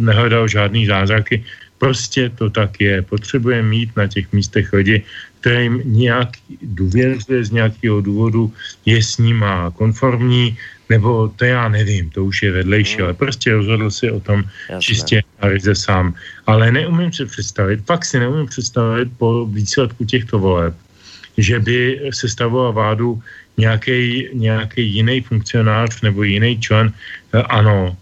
nehledal žádný zázraky. Prostě to tak je. Potřebuje mít na těch místech lidi, kterým nějak důvěřuje z nějakého důvodu, je s ním a konformní, nebo to já nevím, to už je vedlejší, hmm. ale prostě rozhodl si o tom Jasné. čistě a ryze sám. Ale neumím si představit, fakt si neumím představit po výsledku těchto voleb, že by se stavoval vládu nějaký jiný funkcionář nebo jiný člen, eh, ano,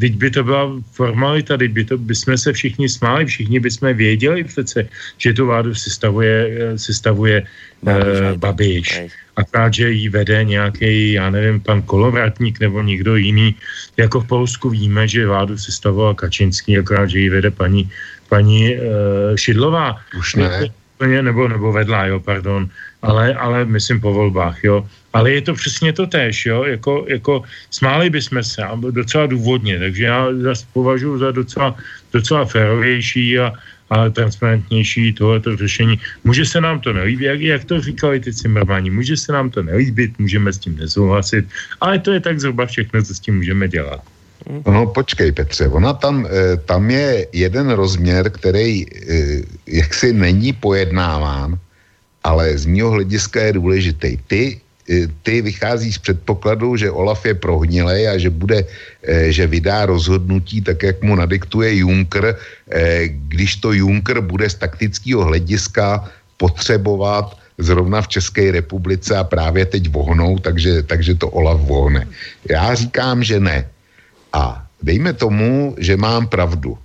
teď by to byla formalita, teď by, to, by jsme se všichni smáli, všichni by jsme věděli přece, že tu vládu sestavuje, sestavuje uh, Babiš. Akorát, že ji vede nějaký, já nevím, pan Kolovratník nebo někdo jiný. Jako v Polsku víme, že vládu sestavoval Kačinský, akorát, že ji vede paní, paní uh, Šidlová. Už ne. Nebo, nebo vedla, jo, pardon. Ale, ale myslím po volbách, jo. Ale je to přesně to též, jo, jako, jako smáli bychom se, docela důvodně, takže já zase považuji za docela, docela férovější a, a transparentnější tohleto řešení. Může se nám to nelíbit, jak, jak to říkali ty Cimrmani, může se nám to nelíbit, můžeme s tím nesouhlasit, ale to je tak zhruba všechno, co s tím můžeme dělat. No počkej Petře, ona tam, eh, tam je jeden rozměr, který eh, jaksi není pojednáván, ale z mého hlediska je důležitý. Ty ty vychází z předpokladu, že Olaf je prohnilej a že bude, eh, že vydá rozhodnutí tak, jak mu nadiktuje Juncker, eh, když to Juncker bude z taktického hlediska potřebovat zrovna v České republice a právě teď vohnou, takže, takže to Olaf vohne. Já říkám, že ne. A dejme tomu, že mám pravdu.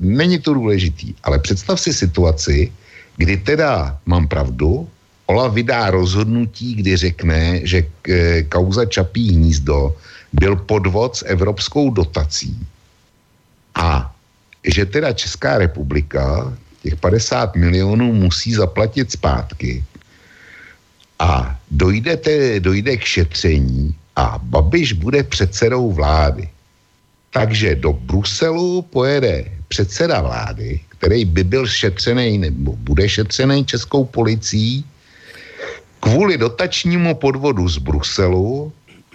Není to důležitý, ale představ si situaci, kdy teda mám pravdu Olaf vydá rozhodnutí, kdy řekne, že e, kauza Čapí hnízdo byl podvod s evropskou dotací a že teda Česká republika těch 50 milionů musí zaplatit zpátky a dojde, te, dojde k šetření a Babiš bude předsedou vlády. Takže do Bruselu pojede předseda vlády, který by byl šetřený nebo bude šetřený českou policií kvůli dotačnímu podvodu z Bruselu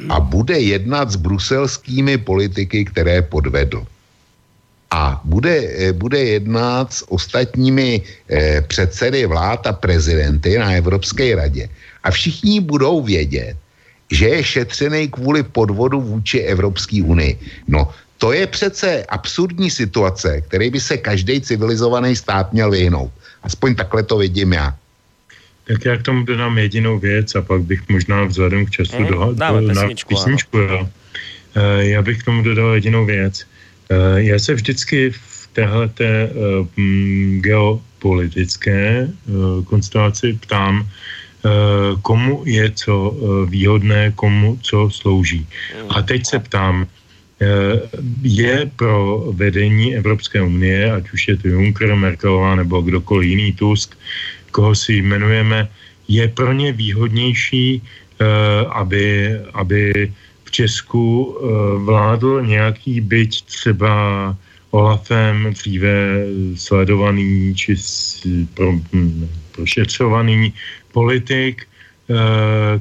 a bude jednat s bruselskými politiky, které podvedl. A bude, eh, bude jednat s ostatními eh, předsedy vlád a prezidenty na Evropské radě. A všichni budou vědět, že je šetřený kvůli podvodu vůči Evropské unii. No, to je přece absurdní situace, který by se každý civilizovaný stát měl vyhnout. Aspoň takhle to vidím já. Tak já k tomu dodám jedinou věc a pak bych možná vzhledem k času mm, do, do, na písničku. Jo. Já bych k tomu dodal jedinou věc. Já se vždycky v téhle té geopolitické konstelaci ptám, komu je co výhodné, komu co slouží. A teď se ptám, je pro vedení Evropské unie, ať už je to Juncker, Merkelová nebo kdokoliv jiný Tusk, koho si jmenujeme, je pro ně výhodnější, aby, aby v Česku eh, vládl nějaký byť třeba Olafem dříve sledovaný či pro, hm, prošetřovaný politik, eh,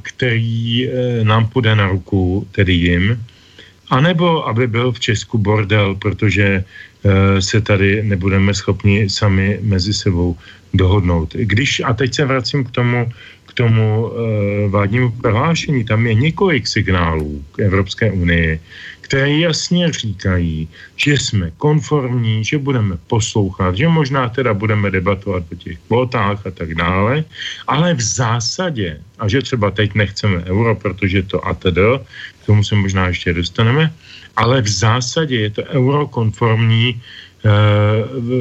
který eh, nám půjde na ruku, tedy jim, anebo aby byl v Česku bordel, protože se tady nebudeme schopni sami mezi sebou dohodnout. Když, a teď se vracím k tomu, tomu e, vládnímu prohlášení, tam je několik signálů k Evropské unii, které jasně říkají, že jsme konformní, že budeme poslouchat, že možná teda budeme debatovat o těch kvotách a tak dále, ale v zásadě, a že třeba teď nechceme euro, protože to a tedy, k tomu se možná ještě dostaneme, ale v zásadě je to eurokonformní e,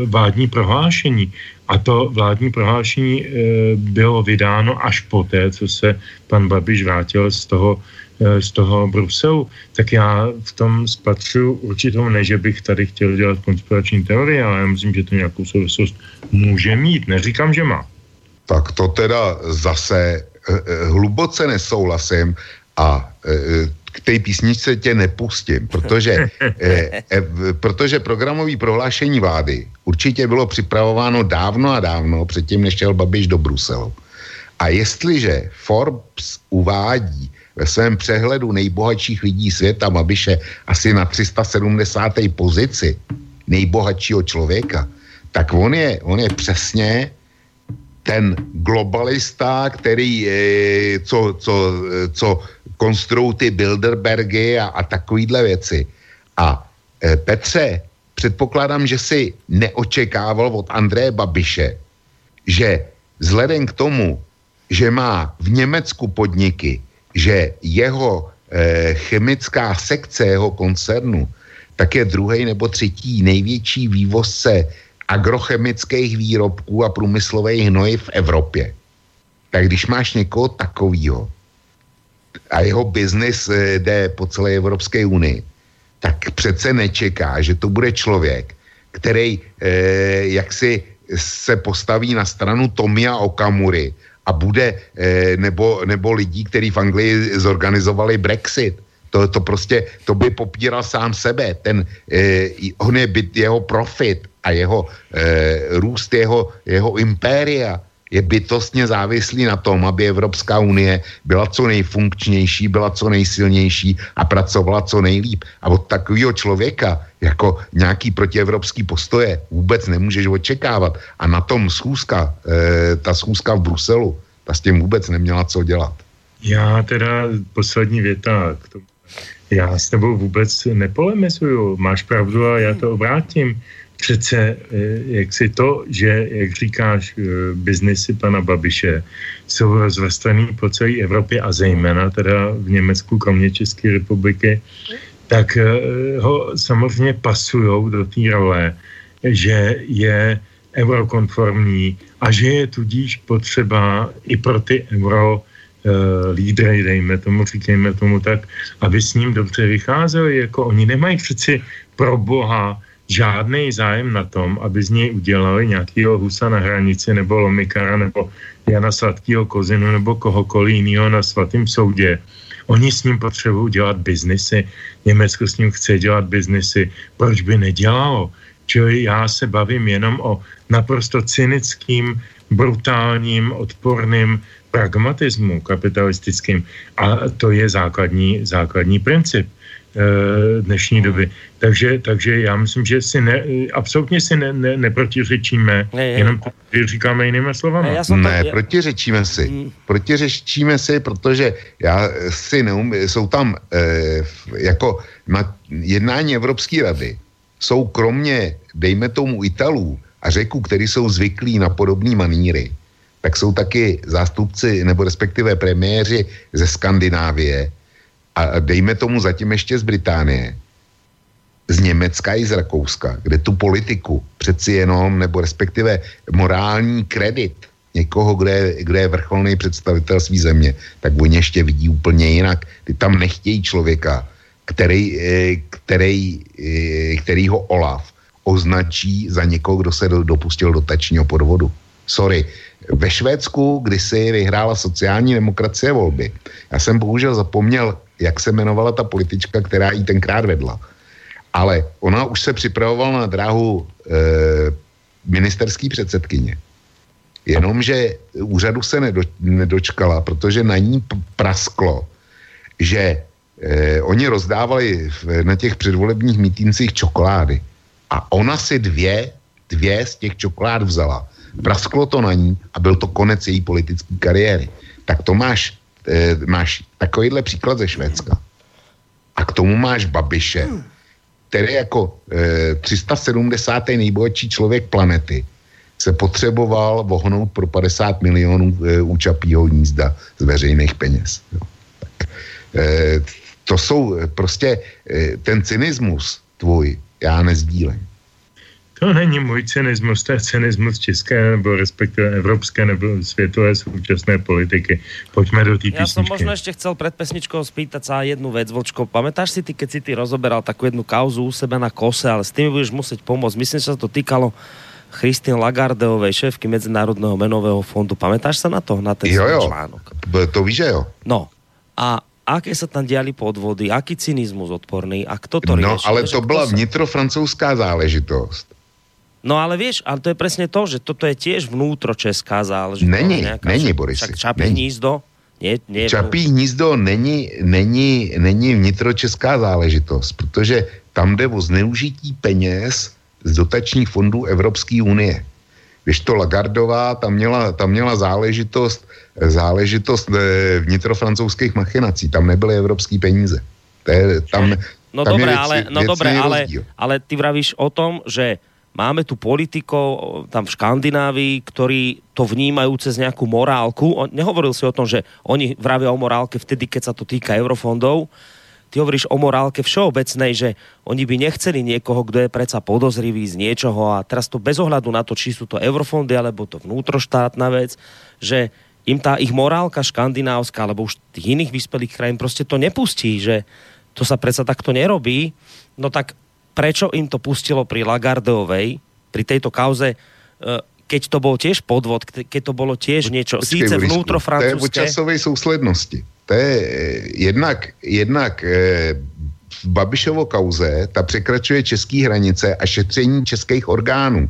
vládní prohlášení. A to vládní prohlášení e, bylo vydáno až poté, co se pan Babiš vrátil z toho, z toho Bruselu. Tak já v tom spatřu určitou, ne, že bych tady chtěl dělat konspirační teorie, ale já myslím, že to nějakou souvislost může mít. Neříkám, že má. Tak to teda zase e, hluboce nesouhlasím a k té písničce tě nepustím, protože, eh, eh, protože programové prohlášení vlády určitě bylo připravováno dávno a dávno předtím, než šel Babiš do Bruselu. A jestliže Forbes uvádí ve svém přehledu nejbohatších lidí světa Babiše asi na 370. pozici nejbohatšího člověka, tak on je, on je přesně ten globalista, který, je, co, co, co konstruují ty Bilderbergy a, a takovýhle věci. A e, Petře, předpokládám, že si neočekával od Andreje Babiše, že vzhledem k tomu, že má v Německu podniky, že jeho e, chemická sekce jeho koncernu, tak je druhý nebo třetí největší vývozce agrochemických výrobků a průmyslových hnojiv v Evropě. Tak když máš někoho takového, a jeho biznis eh, jde po celé Evropské unii, tak přece nečeká, že to bude člověk, který eh, jaksi se postaví na stranu Tomia Okamury a bude, eh, nebo, nebo lidí, kteří v Anglii zorganizovali Brexit. To, to prostě, to by popíral sám sebe. Ten, eh, on je byt, jeho profit a jeho eh, růst jeho, jeho impéria je bytostně závislý na tom, aby Evropská unie byla co nejfunkčnější, byla co nejsilnější a pracovala co nejlíp. A od takového člověka jako nějaký protievropský postoje vůbec nemůžeš očekávat. A na tom schůzka, e, ta schůzka v Bruselu, ta s tím vůbec neměla co dělat. Já teda poslední věta k tomu. Já s tebou vůbec nepolemizuju. Máš pravdu a já to obrátím přece eh, jak si to, že, jak říkáš, eh, biznesy pana Babiše jsou rozvrstvený po celé Evropě a zejména teda v Německu, kromě České republiky, tak eh, ho samozřejmě pasujou do té role, že je eurokonformní a že je tudíž potřeba i pro ty euro lídry, dejme tomu, říkejme tomu tak, aby s ním dobře vycházeli, jako oni nemají přeci pro boha žádný zájem na tom, aby z něj udělali nějakého husa na hranici nebo lomikara nebo Jana Sladkého kozinu nebo kohokoliv jiného na svatém soudě. Oni s ním potřebují dělat biznisy, Německo s ním chce dělat biznisy, proč by nedělalo? Čili já se bavím jenom o naprosto cynickým, brutálním, odporným pragmatismu kapitalistickým. A to je základní, základní princip. Eh, dnešní doby. Takže, takže já myslím, že si ne, absolutně si ne, ne, neprotiřečíme, ne, jenom říkáme jinými slovami. Ne, ne protiřečíme si. Hmm. Protiřečíme si, protože já si neumím, jsou tam eh, jako na jednání Evropské rady jsou kromě, dejme tomu Italů a Řeků, který jsou zvyklí na podobné maníry, tak jsou taky zástupci nebo respektive premiéři ze Skandinávie, a dejme tomu zatím ještě z Británie, z Německa i z Rakouska, kde tu politiku přeci jenom, nebo respektive morální kredit někoho, kde je, kde je vrcholný představitel své země, tak oni ještě vidí úplně jinak. Ty tam nechtějí člověka, který, eh, který, eh, který ho Olaf označí za někoho, kdo se dopustil dotačního podvodu. Sorry. Ve Švédsku, kdy si vyhrála sociální demokracie volby, já jsem bohužel zapomněl, jak se jmenovala ta politička, která jí tenkrát vedla. Ale ona už se připravovala na dráhu e, ministerský předsedkyně. Jenomže úřadu se nedo, nedočkala, protože na ní prasklo, že e, oni rozdávali v, na těch předvolebních mítincích čokolády. A ona si dvě, dvě z těch čokolád vzala. Prasklo to na ní a byl to konec její politické kariéry. Tak to máš, e, máš takovýhle příklad ze Švédska. A k tomu máš Babiše, který jako e, 370. nejbohatší člověk planety se potřeboval vohnout pro 50 milionů e, u Čapího hnízda z veřejných peněz. Jo. Tak, e, to jsou prostě e, ten cynismus tvůj, já nezdílím. To není můj cynismus, to je cynismus české nebo respektive evropské nebo světové současné politiky. Pojďme do té Já jsem možno ještě chcel před pesničkou spýtať sa jednu věc, Vlčko. Pamätáš si ty, keď si ty rozoberal takú jednu kauzu u sebe na kose, ale s tým budeš muset pomôcť. Myslím, že sa to týkalo Christine Lagardeovej, šéfky Medzinárodného menového fondu. Pamätáš sa na to? Na ten jo, jo. článok? To víš, že jo. No. A aké sa tam diali podvody, aký cynizmus odporný a kto to No, ale to byla sa- vnitrofrancouzská záležitost. No ale vieš, ale to je presne to, že toto je tiež vnútročeská záležitosť. Není, nejaká, není, však- Boris, Však Čapí není. hnízdo, nie, nie, Čapí hnízdo není, není, není vnitročeská záležitost, protože tam jde o zneužití peněz z dotačních fondů Evropské unie. Když to Lagardová, tam měla, tam měla záležitost, záležitost eh, vnitrofrancouzských machinací, tam nebyly evropské peníze. To je, tam, No tam dobre, je ale, no dobre ale, ale ty vravíš o tom, že máme tu politikov tam v Škandinávii, ktorí to vnímajú cez nejakú morálku. On, nehovoril si o tom, že oni vravia o morálke vtedy, keď sa to týka eurofondov. Ty hovoríš o morálke všeobecnej, že oni by nechceli niekoho, kdo je predsa podozrivý z niečoho a teraz to bez ohľadu na to, či sú to eurofondy alebo to vnútroštátna vec, že im tá ich morálka škandinávska alebo už tých iných vyspelých krajín prostě to nepustí, že to sa predsa takto nerobí, no tak prečo im to pustilo pri Lagardeovej, pri tejto kauze, eh, keď to bol tiež podvod, ke- keď to bolo tiež niečo, Počkej, síce Borisku, To je o časové souslednosti. To je eh, jednak, jednak eh, v Babišovo kauze, ta překračuje české hranice a šetření českých orgánů.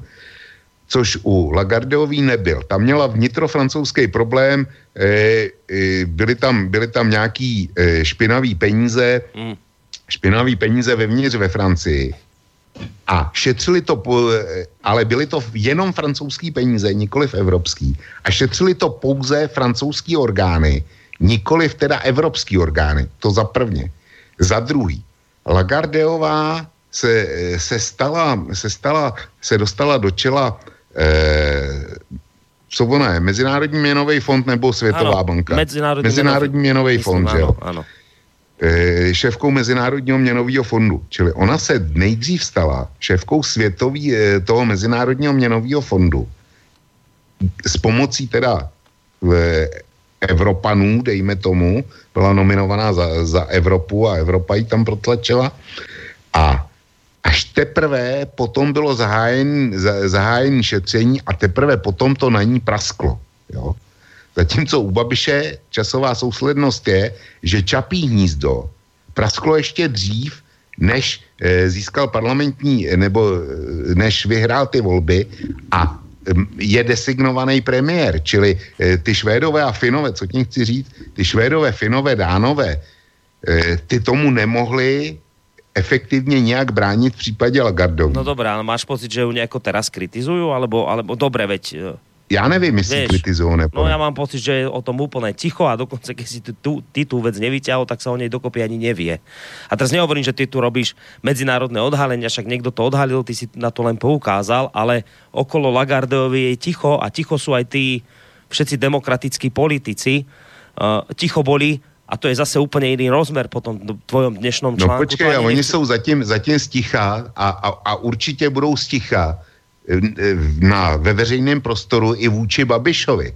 Což u Lagardeový nebyl. Tam měla vnitrofrancouzský problém, eh, eh, byly tam, byly tam nějaký eh, špinavý peníze, Mm. Špinavý peníze vevnitř ve Francii. A šetřili to, ale byly to jenom francouzský peníze, nikoliv evropský. A šetřili to pouze francouzský orgány, nikoliv teda evropský orgány. To za prvně. Za druhý, Lagardeová se, se, stala, se, stala, se dostala do čela eh, co ona je, Mezinárodní měnový fond nebo Světová Áno, banka? Mezinárodní Mezinárodní měnový Myslím, fond, že jo? áno, áno. Eh, šéfkou Mezinárodního měnového fondu. Čili ona se nejdřív stala šéfkou světový, eh, toho Mezinárodního měnového fondu s pomocí teda eh, Evropanů, dejme tomu, byla nominovaná za, za Evropu a Evropa ji tam protlačila. A až teprve potom bylo zahájen, za, zahájení šetření a teprve potom to na ní prasklo. Jo? Zatímco u Babiše časová souslednost je, že Čapí hnízdo prasklo ještě dřív, než e, získal parlamentní, nebo e, než vyhrál ty volby a em, je designovaný premiér, čili e, ty Švédové a Finové, co tím chci říct, ty Švédové, Finové, Dánové, ty tomu nemohli efektivně nějak bránit v případě Lagardový. No dobré, ale máš pocit, že ju nejako teraz kritizujú, alebo, alebo dobre, veď Já nevím, jestli Vieš, nebo No ja mám pocit, že je o tom úplne ticho a dokonce, keď si ty, tú, ty tú vec nevyťahol, tak sa o nej dokopy ani nevie. A teraz nehovorím, že ty tu robíš medzinárodné odhalenia, však niekto to odhalil, ty si na to len poukázal, ale okolo Lagardeovi je ticho a ticho sú aj tí všetci demokratickí politici. Uh, ticho boli A to je zase úplně jiný rozmer po tom tvojom dnešnom článku. No počkej, oni nechci... jsou zatím, zatím sticha a, a, a určitě budou sticha na, ve veřejném prostoru i vůči Babišovi.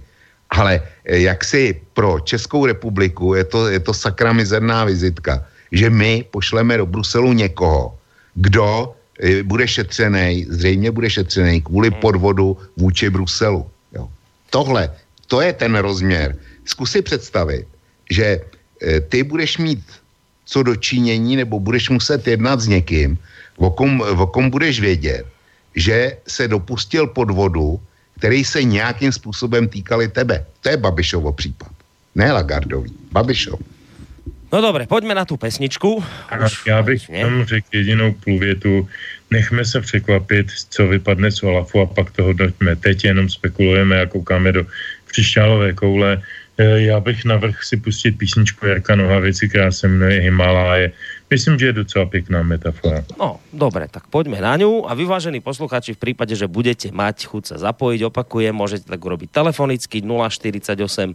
Ale eh, jak si pro Českou republiku je to, je to sakra mizerná vizitka, že my pošleme do Bruselu někoho, kdo eh, bude šetřený, zřejmě bude šetřený kvůli hmm. podvodu vůči Bruselu. Jo. Tohle, to je ten rozměr. Zkus si představit, že Eh, ty budeš mít co dočinění nebo budeš muset jednat s někým, o kom, o kom budeš vědět, že se dopustil podvodu, který se nějakým způsobem týkali tebe. To je Babišovo případ. Ne Lagardový, Babišov. No dobré, pojďme na tu pesničku. Už, já bych ne? tam řekl jedinou půlvětu. Nechme se překvapit, co vypadne z Olafu a pak to hodnotíme. Teď jenom spekulujeme a koukáme do křišťálové koule. Eh, já bych navrh si pustit písničku Jarka Nohavici, která se jmenuje Himaláje. Myslím, že je docela pěkná metafora. No, dobre, tak poďme na ňu a vyvážení posluchači v prípade, že budete mať chuť sa zapojiť, opakujem, môžete tak urobiť telefonicky 048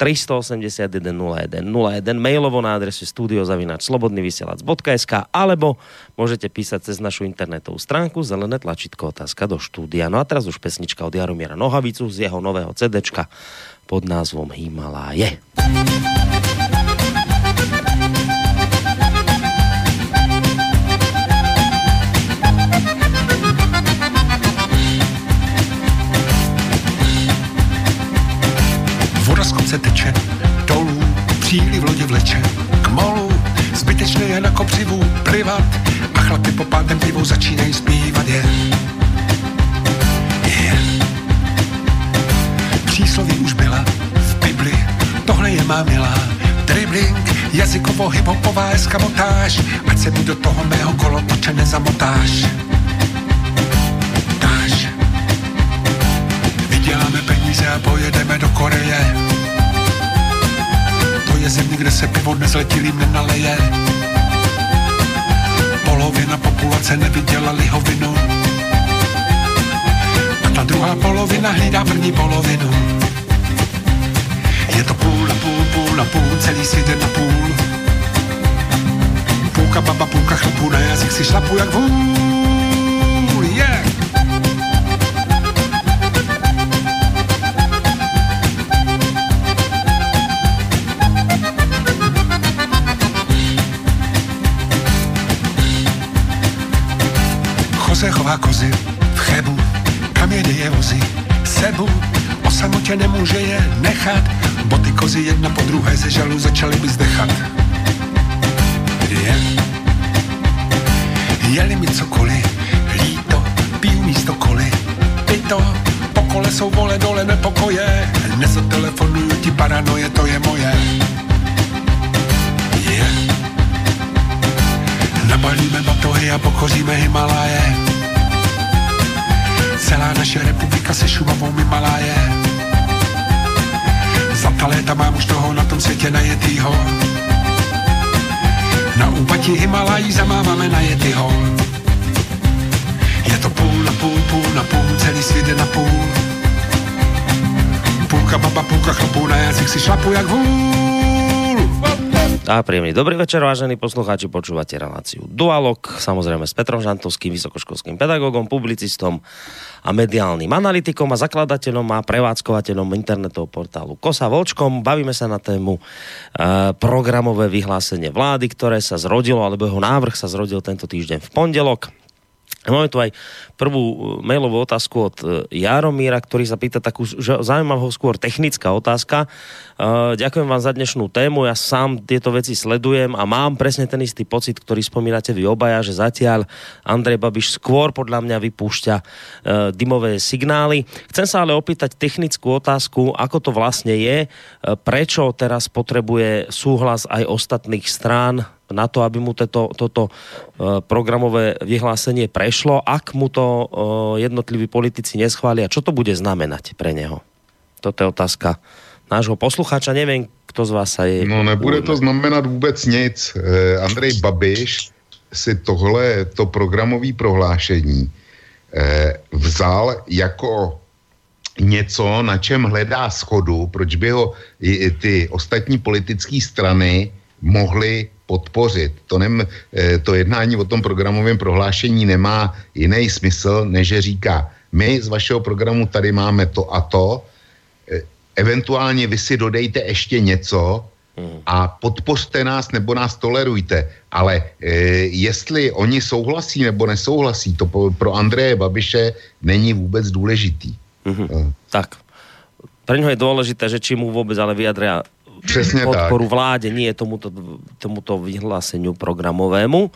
381 01 01 mailovo na adrese studiozavinač.slobodnyvysielac.sk alebo môžete písať cez našu internetovú stránku zelené tlačítko otázka do štúdia. No a teraz už pesnička od Jaromíra Nohavicu z jeho nového CDčka pod názvom Himaláje. Voda z konce teče, dolů, příliv lodě vleče, k molu, zbytečné je na kopřivu plivat a chlapi po pátém pivu začínají zpívat je. Přísloví už byla v Bibli. Tohle je má milá dribbling, jazykovo hiphopová eskamotáž, ať se mi do toho mého kolotoče nezamotáš. Táž. Vyděláme peníze a pojedeme do Koreje. To je země, kde se pivo nezletilým nenaleje. Polovina populace neviděla lihovinu ta druhá polovina hlídá první polovinu. Je to půl na půl, půl na půl, celý svět je na půl. Půlka baba, půlka chlapů, na jazyk si šlapu jak vůl! Jose chová kozy kam jede je vozy? Sebou, o samotě nemůže je nechat, boty kozy jedna po druhé ze žalu začaly by zdechat. Je, jeli mi cokoliv, líto, piju místo koli, to, po kole jsou vole dole nepokoje, nezatelefonuju ti paranoje, to je moje. Je, nabalíme batohy a pokoříme Himaláje, Celá naše republika se šumavou Himaláje. Za ta léta mám už toho na tom světě najetýho. Na úpatí Himalají zamáváme najetýho. Je to půl na půl, půl na půl, celý svět je na půl. Půlka baba, půlka chlapů, na jazyk si šlapu jak vůl. A príjemný dobrý večer, vážení poslucháči, počúvate reláciu Dualog, samozrejme s Petrom Žantovským, vysokoškolským pedagogom, publicistom a mediálnym analytikom a zakladateľom a prevádzkovateľom internetového portálu Kosa Volčkom. Bavíme sa na tému e, programové vyhlásenie vlády, ktoré sa zrodilo, alebo jeho návrh sa zrodil tento týždeň v pondelok. Máme tu aj prvú e, mailovú otázku od e, Jaromíra, ktorý sa pýta takú zaujímavú skôr technická otázka. E, ďakujem vám za dnešnú tému. Ja sám tieto veci sledujem a mám presne ten istý pocit, ktorý spomínate vy obaja, že zatiaľ Andrej Babiš skôr podľa mňa vypúšťa dymové signály. Chcem sa ale opýtať technickú otázku, ako to vlastne je, prečo teraz potrebuje súhlas aj ostatných strán na to, aby mu toto, toto e, programové vyhlásenie prešlo, ak mu to e, jednotliví politici neschvália, čo to bude znamenať pre neho? Toto je otázka nášho posluchača, nevím, kdo z vás je... No nebude to znamenat vůbec nic. E, Andrej Babiš si tohle, to programové prohlášení vzal jako něco, na čem hledá schodu, proč by ho ty ostatní politické strany mohly podpořit. To, nem, eh, to jednání o tom programovém prohlášení nemá jiný smysl, než že říká, my z vašeho programu tady máme to a to, eh, eventuálně vy si dodejte ještě něco a podpořte nás nebo nás tolerujte. Ale e, jestli oni souhlasí nebo nesouhlasí, to po, pro Andreje Babiše není vůbec důležitý. Mm-hmm. No. Tak. Pre něho je důležité, že či mu vůbec ale vyjadria Přesně podporu tak. vládě, nie tomuto, tomuto vyhláseniu programovému.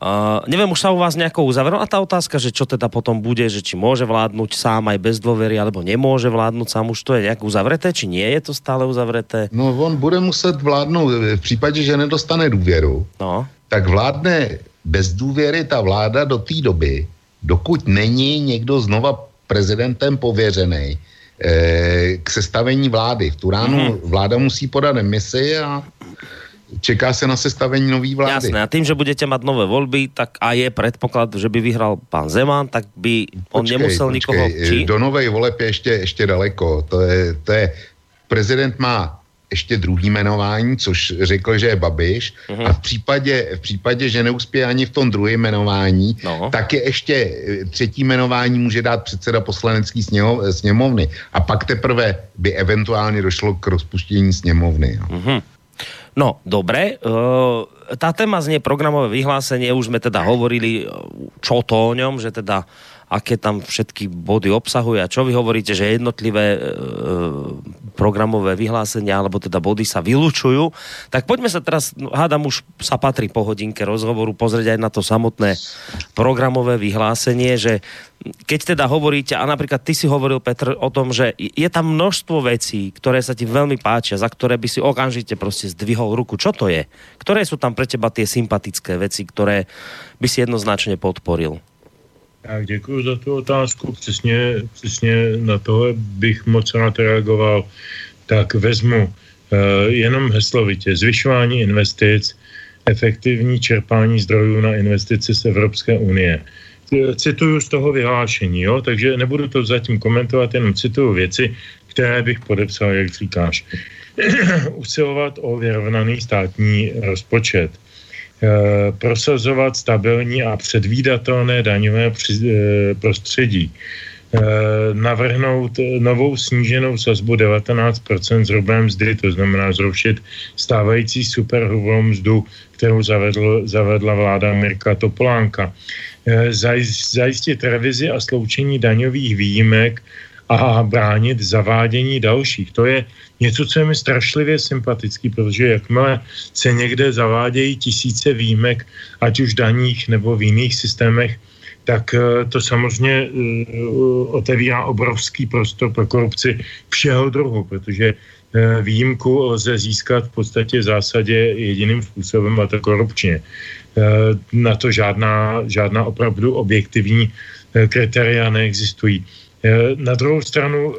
Uh, neviem, už sa u vás nejako uzavrela tá otázka, že čo teda potom bude, že či môže vládnuť sám aj bez dôvery, alebo nemôže vládnuť sám, už to je nejak uzavreté, či nie je to stále uzavreté? No on bude muset vládnout, v případě, že nedostane důvěru, no. tak vládne bez důvěry ta vláda do té doby, dokud není někdo znova prezidentem pověřený k sestavení vlády. V tu ránu mm-hmm. vláda musí podat demisi a čeká se na sestavení nový vlády. Jasné, a tým, že budete mať nové voľby, tak a je predpoklad, že by vyhral pán Zeman, tak by on počkej, nemusel počkej, nikoho... Či? Do novej voleb je ještě, ještě daleko. To je, to je, prezident má ještě druhý jmenování, což řekl, že je Babiš uh-huh. a v případě, v případě, že neuspěje ani v tom druhém jmenování, no. tak je ještě eh, třetí jmenování může dát předseda poslanecký sněmovny a pak teprve by eventuálně došlo k rozpuštění sněmovny. No. Uh-huh. No, dobre. E, tá téma znie programové vyhlásenie, už sme teda hovorili, čo to o ňom, že teda aké tam všetky body obsahuje a čo vy hovoríte, že jednotlivé e, programové vyhlásenia alebo teda body sa vylučujú. Tak poďme sa teraz, no, hádam už sa patrí po hodinke rozhovoru, pozrieť aj na to samotné programové vyhlásenie, že keď teda hovoríte, a napríklad ty si hovoril, Petr, o tom, že je tam množstvo vecí, ktoré sa ti veľmi páčia, za ktoré by si okamžite prostě zdvihol ruku. Čo to je? Ktoré sú tam pre teba tie sympatické veci, ktoré by si jednoznačne podporil? Tak děkuji za tu otázku. Přesně, přesně na tohle bych moc rád reagoval. Tak vezmu uh, jenom heslovitě zvyšování investic, efektivní čerpání zdrojů na investice z Evropské unie. Cituju z toho vyhlášení, jo? takže nebudu to zatím komentovat, jenom cituju věci, které bych podepsal, jak říkáš. Usilovat o vyrovnaný státní rozpočet Eh, prosazovat stabilní a předvídatelné daňové eh, prostředí. Eh, navrhnout novou sníženou sazbu 19% z hrubé mzdy, to znamená zrušit stávající superhrubou mzdu, kterou zavedl, zavedla vláda Mirka Topolánka. Zajistit revizi a sloučení daňových výjimek a bránit zavádění dalších. To je něco, co je mi strašlivě sympatický, protože jakmile se někde zavádějí tisíce výjimek, ať už daních nebo v jiných systémech, tak eh, to samozřejmě eh, otevírá obrovský prostor pro korupci všeho druhu, protože eh, výjimku lze získat v podstatě v zásadě jediným způsobem a to korupčně. Na to žádná, žádná opravdu objektivní kritéria neexistují. Na druhou stranu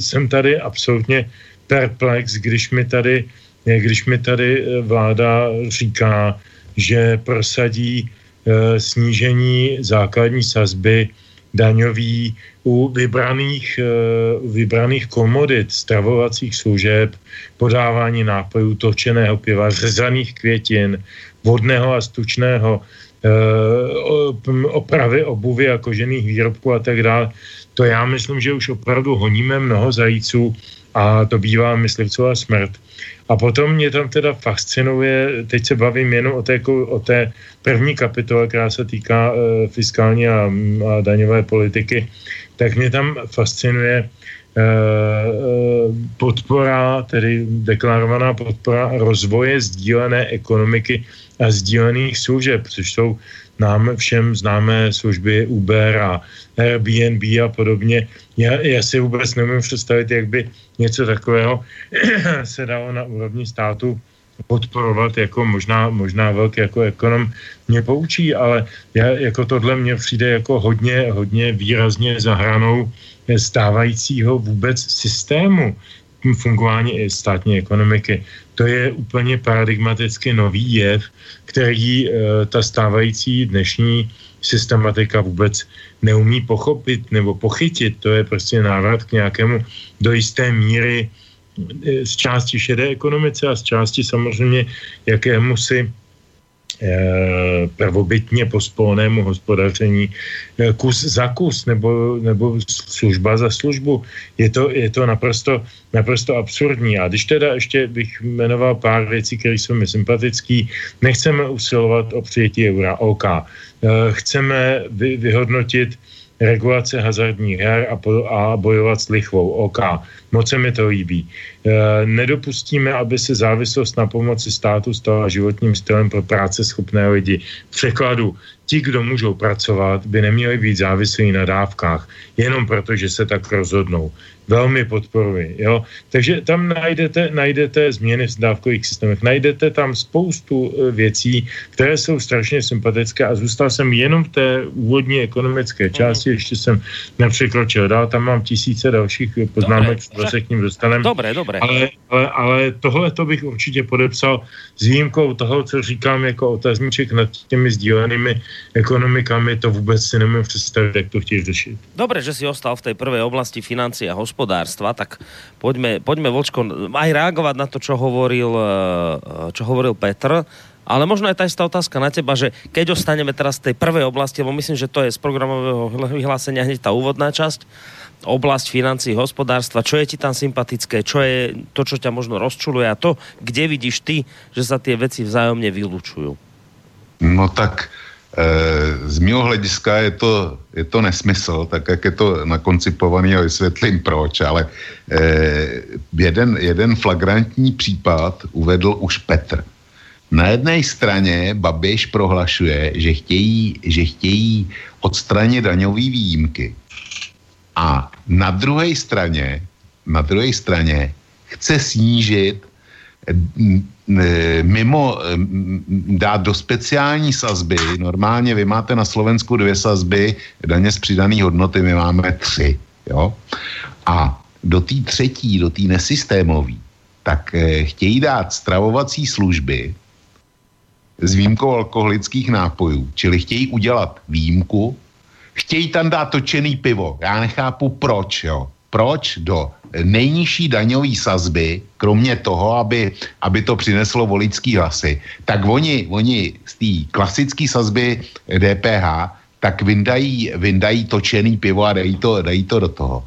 jsem tady absolutně perplex, když mi tady, když mi tady eh, vláda říká, že prosadí snížení základní sazby daňový u vybraných, vybraných komodit, stravovacích služeb, podávání nápojů, točeného piva, řezaných květin, vodného a stučného, opravy obuvy a kožených výrobků a tak dále. To já myslím, že už opravdu honíme mnoho zajíců a to bývá myslivcová smrt. A potom mě tam teda fascinuje, teď se bavím jenom o té, o té první kapitole, která se týká e, fiskální a, a daňové politiky, tak mě tam fascinuje e, podpora, tedy deklarovaná podpora rozvoje sdílené ekonomiky a sdílených služeb, což jsou nám všem známé služby Uber a Airbnb a podobně. Já, já si vůbec nemůžu představit, jak by něco takového se dalo na úrovni státu podporovat jako možná, možná velký jako ekonom mě poučí, ale já, jako tohle mě přijde jako hodně, hodně výrazně zahranou stávajícího vůbec systému. fungování státní ekonomiky. To je úplně paradigmaticky nový jev, který e, ta stávající dnešní systematika vůbec neumí pochopit nebo pochytit. To je prostě návrat k nějakému do jisté míry e, z části šedé ekonomice a z části samozřejmě jakému si Eh, prvobytně pospolnému hospodaření eh, kus za kus nebo, nebo služba za službu. Je to, je to naprosto, naprosto absurdní. A když teda ještě bych jmenoval pár věcí, které jsou mi sympatický, nechceme usilovat o přijetí eura, OK. Eh, chceme vy, vyhodnotit regulace hazardních her a, po, a bojovat s lichvou. OK, moc se mi to líbí. E, nedopustíme, aby se závislost na pomoci státu stala životním stylem pro práce schopné lidi. V překladu, ti, kdo můžou pracovat, by neměli být závislí na dávkách, jenom proto, že se tak rozhodnou velmi podporuji. Jo? Takže tam najdete, najdete změny v dávkových systémech, najdete tam spoustu e, věcí, které jsou strašně sympatické a zůstal jsem jenom v té úvodní ekonomické mhm. části, ještě jsem nepřekročil dál, tam mám tisíce dalších poznámek, co se k ním dostaneme. Dobré, dobré. Ale, ale, ale tohle to bych určitě podepsal s výjimkou toho, co říkám jako otazníček nad těmi sdílenými ekonomikami, to vůbec si nemůžu představit, jak to chtějí řešit. Dobré, že si ostal v té prvé oblasti financí a hospodářství hospodárstva, tak poďme, poďme Vočko aj reagovať na to, čo hovoril, eh, čo hovoril Petr, ale možno je tá istá otázka na teba, že keď ostaneme teraz v tej prvej oblasti, lebo myslím, že to je z programového vyhlásenia hneď tá úvodná časť, oblasť financí, hospodárstva, čo je ti tam sympatické, čo je to, čo ťa možno rozčuluje a to, kde vidíš ty, že sa tie veci vzájomne vylúčujú? No tak z mého hlediska je to, je to nesmysl, tak jak je to nakoncipovaný a vysvětlím proč, ale eh, jeden, jeden flagrantní případ uvedl už Petr. Na jedné straně Babiš prohlašuje, že chtějí, že chtějí odstranit daňové výjimky. A na druhé straně, na druhé straně chce snížit mimo dát do speciální sazby, normálně vy máte na Slovensku dvě sazby daně z přidané hodnoty, my máme tři. Jo? A do té třetí, do té nesystémové, tak eh, chtějí dát stravovací služby s výjimkou alkoholických nápojů, čili chtějí udělat výjimku, chtějí tam dát točený pivo. Já nechápu proč, jo proč do nejnižší daňové sazby, kromě toho, aby, aby to přineslo voličský hlasy, tak oni, oni z té klasické sazby DPH tak vyndají, vyndají točený pivo a dají to, dají to do toho.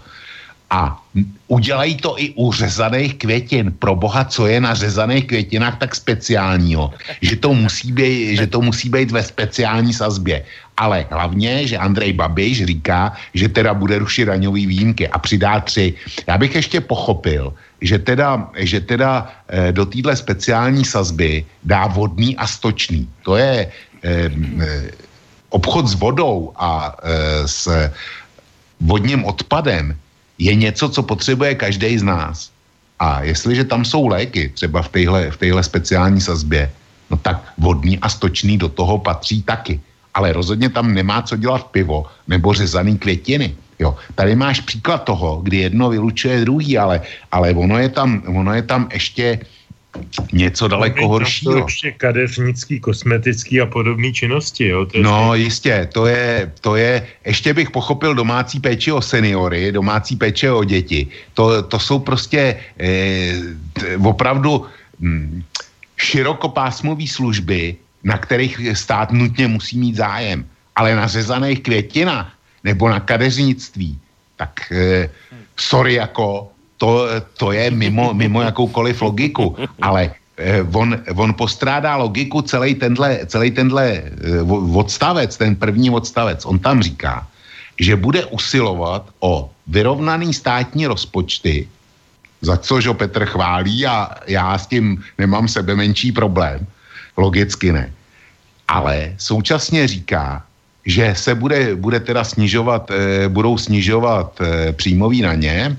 A udělají to i u řezaných květin. Pro boha, co je na řezaných květinách tak speciálního, že to musí být, že to musí být ve speciální sazbě. Ale hlavně, že Andrej Babiš říká, že teda bude rušit daňový výjimky a přidá tři. Já bych ještě pochopil, že teda, že teda e, do téhle speciální sazby dá vodný a stočný. To je e, e, obchod s vodou a e, s vodním odpadem je něco, co potřebuje každý z nás. A jestliže tam jsou léky, třeba v téhle, v speciální sazbě, no tak vodní a stočný do toho patří taky. Ale rozhodně tam nemá co dělat pivo nebo řezaný květiny. Jo. Tady máš příklad toho, kdy jedno vylučuje druhý, ale, ale ono, je tam, ono je tam ještě něco daleko horšího. To ještě kadeřnický, kosmetický a podobné činnosti, jo? To je no ještě... jistě, to je, to je, ještě bych pochopil domácí péči o seniory, domácí péče o děti. To, to jsou prostě eh, opravdu hm, širokopásmové služby, na kterých stát nutně musí mít zájem. Ale na řezaných květinách nebo na kadeřnictví, tak eh, sorry jako, to, to je mimo, mimo jakoukoliv logiku, ale eh, on, on postrádá logiku celý tenhle, celý tenhle eh, odstavec, ten první odstavec. On tam říká, že bude usilovat o vyrovnaný státní rozpočty, za což ho Petr chválí a já s tím nemám sebe menší problém. Logicky ne. Ale současně říká, že se bude, bude teda snižovat, eh, budou snižovat příjmový na ně,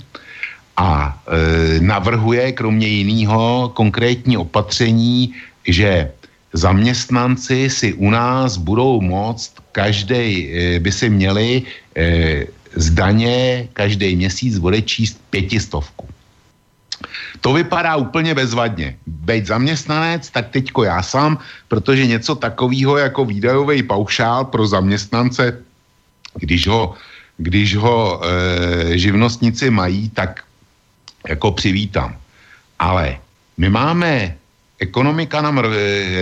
a e, navrhuje kromě jiného konkrétní opatření, že zaměstnanci si u nás budou moct, každý e, by si měli e, z daně každý měsíc odečíst pětistovku. To vypadá úplně bezvadně. Bejt zaměstnanec, tak teďko já sám, protože něco takového jako výdajový paušál pro zaměstnance, když ho, když ho e, živnostníci mají, tak jako přivítám. Ale my máme, ekonomika nám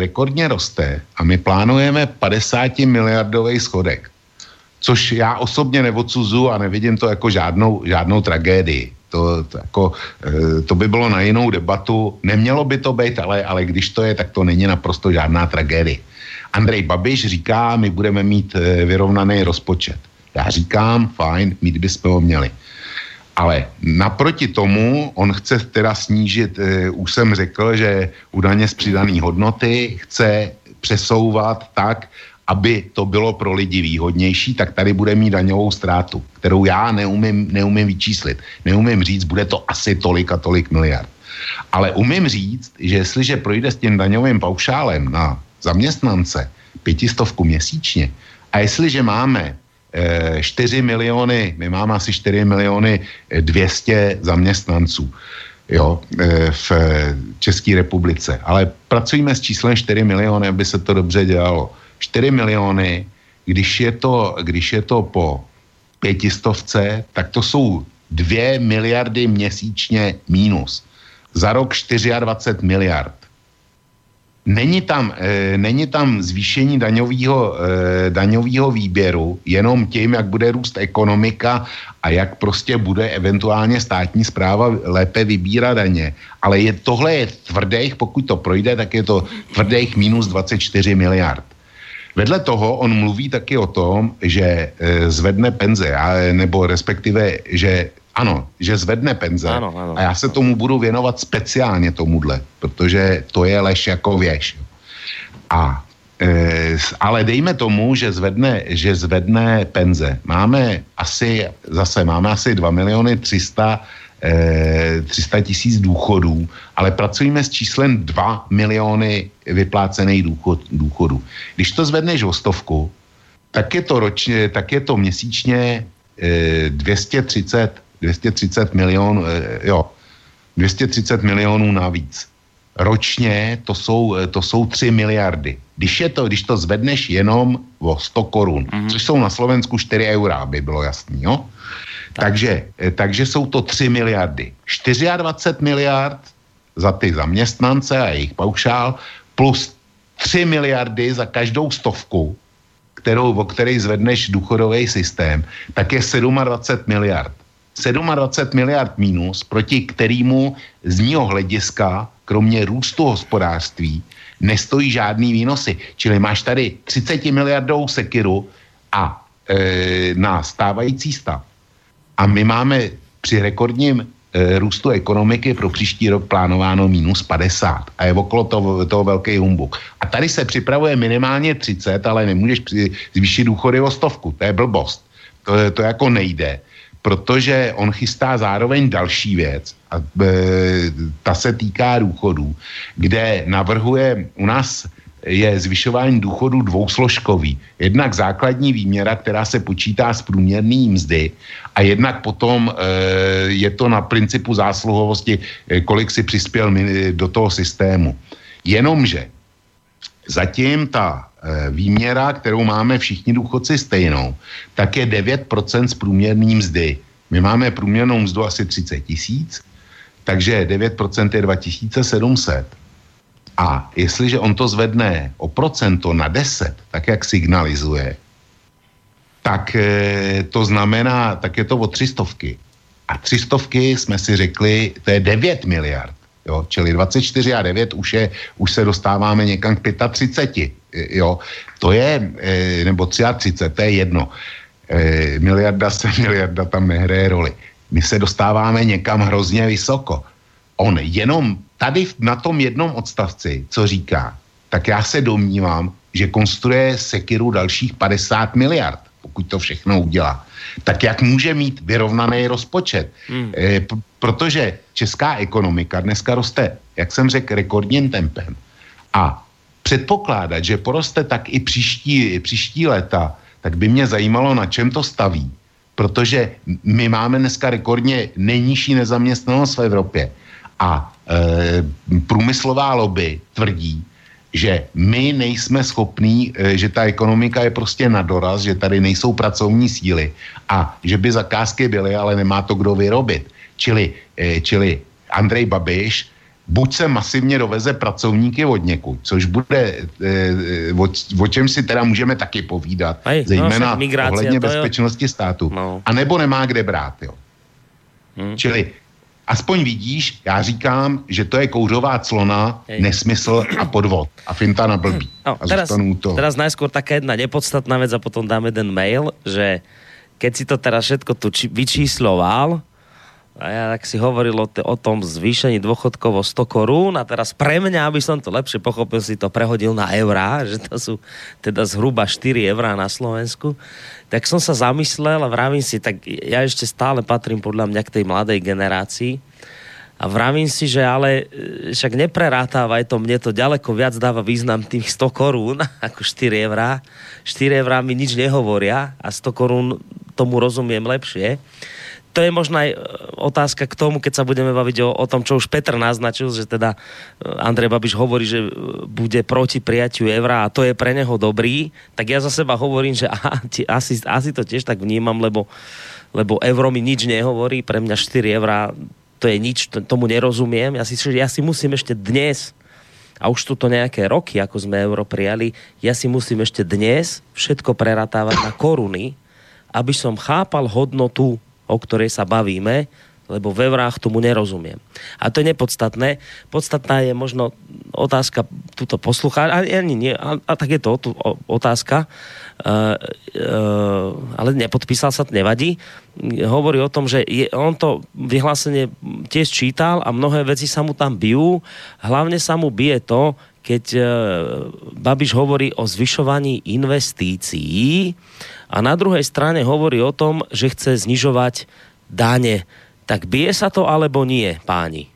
rekordně roste a my plánujeme 50 miliardový schodek. Což já osobně neodsuzu a nevidím to jako žádnou, žádnou tragédii. To, to, jako, eh, to by bylo na jinou debatu. Nemělo by to být, ale, ale když to je, tak to není naprosto žádná tragédie. Andrej Babiš říká, my budeme mít eh, vyrovnaný rozpočet. Já říkám, fajn, mít bychom ho měli. Ale naproti tomu on chce teda snížit, uh, už jsem řekl, že u daně z přidané hodnoty chce přesouvat tak, aby to bylo pro lidi výhodnější, tak tady bude mít daňovou ztrátu, kterou já neumím, neumím vyčíslit. Neumím říct, bude to asi tolik a tolik miliard. Ale umím říct, že jestliže projde s tím daňovým paušálem na zaměstnance pětistovku měsíčně a jestliže máme 4 eh, miliony, my máme asi 4 miliony 200 eh, zaměstnanců jo, eh, v České republice, ale pracujeme s číslem 4 miliony, aby se to dobře dělalo. 4 miliony, když je to, když je to po pětistovce, tak to jsou 2 miliardy měsíčně mínus. Za rok 24 miliard. Není tam, e, není tam zvýšení daňového e, daňového výběru jenom tím, jak bude růst ekonomika a jak prostě bude eventuálně státní zpráva lépe vybírat daně. Ale je, tohle je tvrdých, pokud to projde, tak je to tvrdých minus 24 miliard. Vedle toho on mluví taky o tom, že e, zvedne penze, nebo respektive, že ano, že zvedne penze ano, ano, a já se tomu budu věnovat speciálně tomuhle, protože to je lež jako věž. A e, ale dejme tomu, že zvedne, že zvedne penze. Máme asi, zase máme asi 2 miliony 300 300 eh, tisíc důchodů, ale pracujeme s číslem 2 miliony vyplácených důchod, důchodů. Když to zvedneš o stovku, tak je to, ročně, tak je to měsíčně 230, eh, 230 milionů, eh, jo, 230 milionů navíc. Ročně to jsou, to jsou 3 miliardy. Když, je to, když to zvedneš jenom o 100 korun, mm-hmm. což jsou na Slovensku 4 eura, aby bylo jasný, jo? Takže, eh, takže jsou to 3 miliardy. 24 miliard za ty zaměstnance a jejich paušál plus 3 miliardy za každou stovku, kterou, o který zvedneš důchodový systém, tak je 27 miliard. 27 miliard mínus, proti kterému z ního hlediska, kromě růstu hospodářství, nestojí žádný výnosy. Čili máš tady 30 miliardovou sekiru a e, na stávající stav a my máme při rekordním e, růstu ekonomiky pro příští rok plánováno minus 50 a je okolo toho, toho velký humbuk. A tady se připravuje minimálně 30, ale nemůžeš při, zvýšit důchody o stovku. To je blbost. To, to jako nejde, protože on chystá zároveň další věc a e, ta se týká důchodů, kde navrhuje u nás je zvyšování důchodu dvousložkový. Jednak základní výměra, která se počítá z průměrné mzdy a jednak potom e, je to na principu zásluhovosti, e, kolik si přispěl do toho systému. Jenomže zatím ta e, výměra, kterou máme všichni důchodci stejnou, tak je 9% z průměrné mzdy. My máme průměrnou mzdu asi 30 tisíc, takže 9% je 2700 a jestliže on to zvedne o procento na 10, tak jak signalizuje, tak e, to znamená, tak je to o třistovky. A třistovky jsme si řekli, to je 9 miliard. Jo, čili 24 a 9 už, je, už se dostáváme někam k 35. Jo, to je, e, nebo 33, to je jedno. E, miliarda se miliarda tam nehraje roli. My se dostáváme někam hrozně vysoko. On jenom tady na tom jednom odstavci, co říká, tak já se domnívám, že konstruuje Sekiru dalších 50 miliard, pokud to všechno udělá. Tak jak může mít vyrovnaný rozpočet? Hmm. E, p- protože česká ekonomika dneska roste, jak jsem řekl, rekordním tempem. A předpokládat, že poroste tak i příští, příští léta, tak by mě zajímalo, na čem to staví. Protože my máme dneska rekordně nejnižší nezaměstnanost v Evropě. A průmyslová lobby tvrdí, že my nejsme schopní, e, že ta ekonomika je prostě na doraz, že tady nejsou pracovní síly a že by zakázky byly, ale nemá to kdo vyrobit. Čili, e, čili Andrej Babiš buď se masivně doveze pracovníky od někud, což bude, o, o čem si teda můžeme taky povídat, Aj, no, zejména no, ohledně bezpečnosti státu, no. a nebo nemá kde brát, jo. Hmm. Čili aspoň vidíš, já říkám, že to je kouřová clona, Hej. nesmysl a podvod. A finta na blbý. No, a teraz, to. teraz najskôr taká jedna nepodstatná vec a potom dáme ten mail, že keď si to teraz všetko tu či, vyčísloval, a ja tak si hovoril o, o tom zvýšení dôchodkovo 100 korún a teraz pre mňa, aby som to lepšie pochopil, si to prehodil na eurá, že to sú teda zhruba 4 eurá na Slovensku. Tak som sa zamyslel a vravím si, tak ja ešte stále patrím podľa mňa k tej mladej generácii a vravím si, že ale e, však neprerátávaj to, mne to ďaleko viac dáva význam tých 100 korún ako 4 eurá. 4 eurá mi nič nehovoria a 100 korún tomu rozumiem lepšie to je možno aj e, otázka k tomu, keď sa budeme baviť o, o tom, čo už Petr naznačil, že teda e, Andrej Babiš hovorí, že e, bude proti prijatiu evra a to je pre neho dobrý, tak ja za seba hovorím, že aha, asi, asi to tiež tak vnímam, lebo, lebo euro mi nič nehovorí, pre mňa 4 eurá to je nič, tomu nerozumiem. Ja si, ja si musím ešte dnes a už sú to nejaké roky, ako sme euro prijali, ja si musím ešte dnes všetko preratávať na koruny, aby som chápal hodnotu o ktorej sa bavíme, lebo ve vrách tomu nerozumiem. A to je nepodstatné. Podstatná je možno otázka tuto posluchá, a, ani a, a tak je to tu, o, otázka, uh, uh, ale nepodpísal sa, nevadí. Hovorí o tom, že je, on to vyhlásenie tiež čítal a mnohé veci sa mu tam bijú. Hlavne sa mu bije to, keď uh, Babiš hovorí o zvyšovaní investícií, a na druhej strane hovorí o tom, že chce znižovať dáne. Tak bije sa to alebo nie, páni?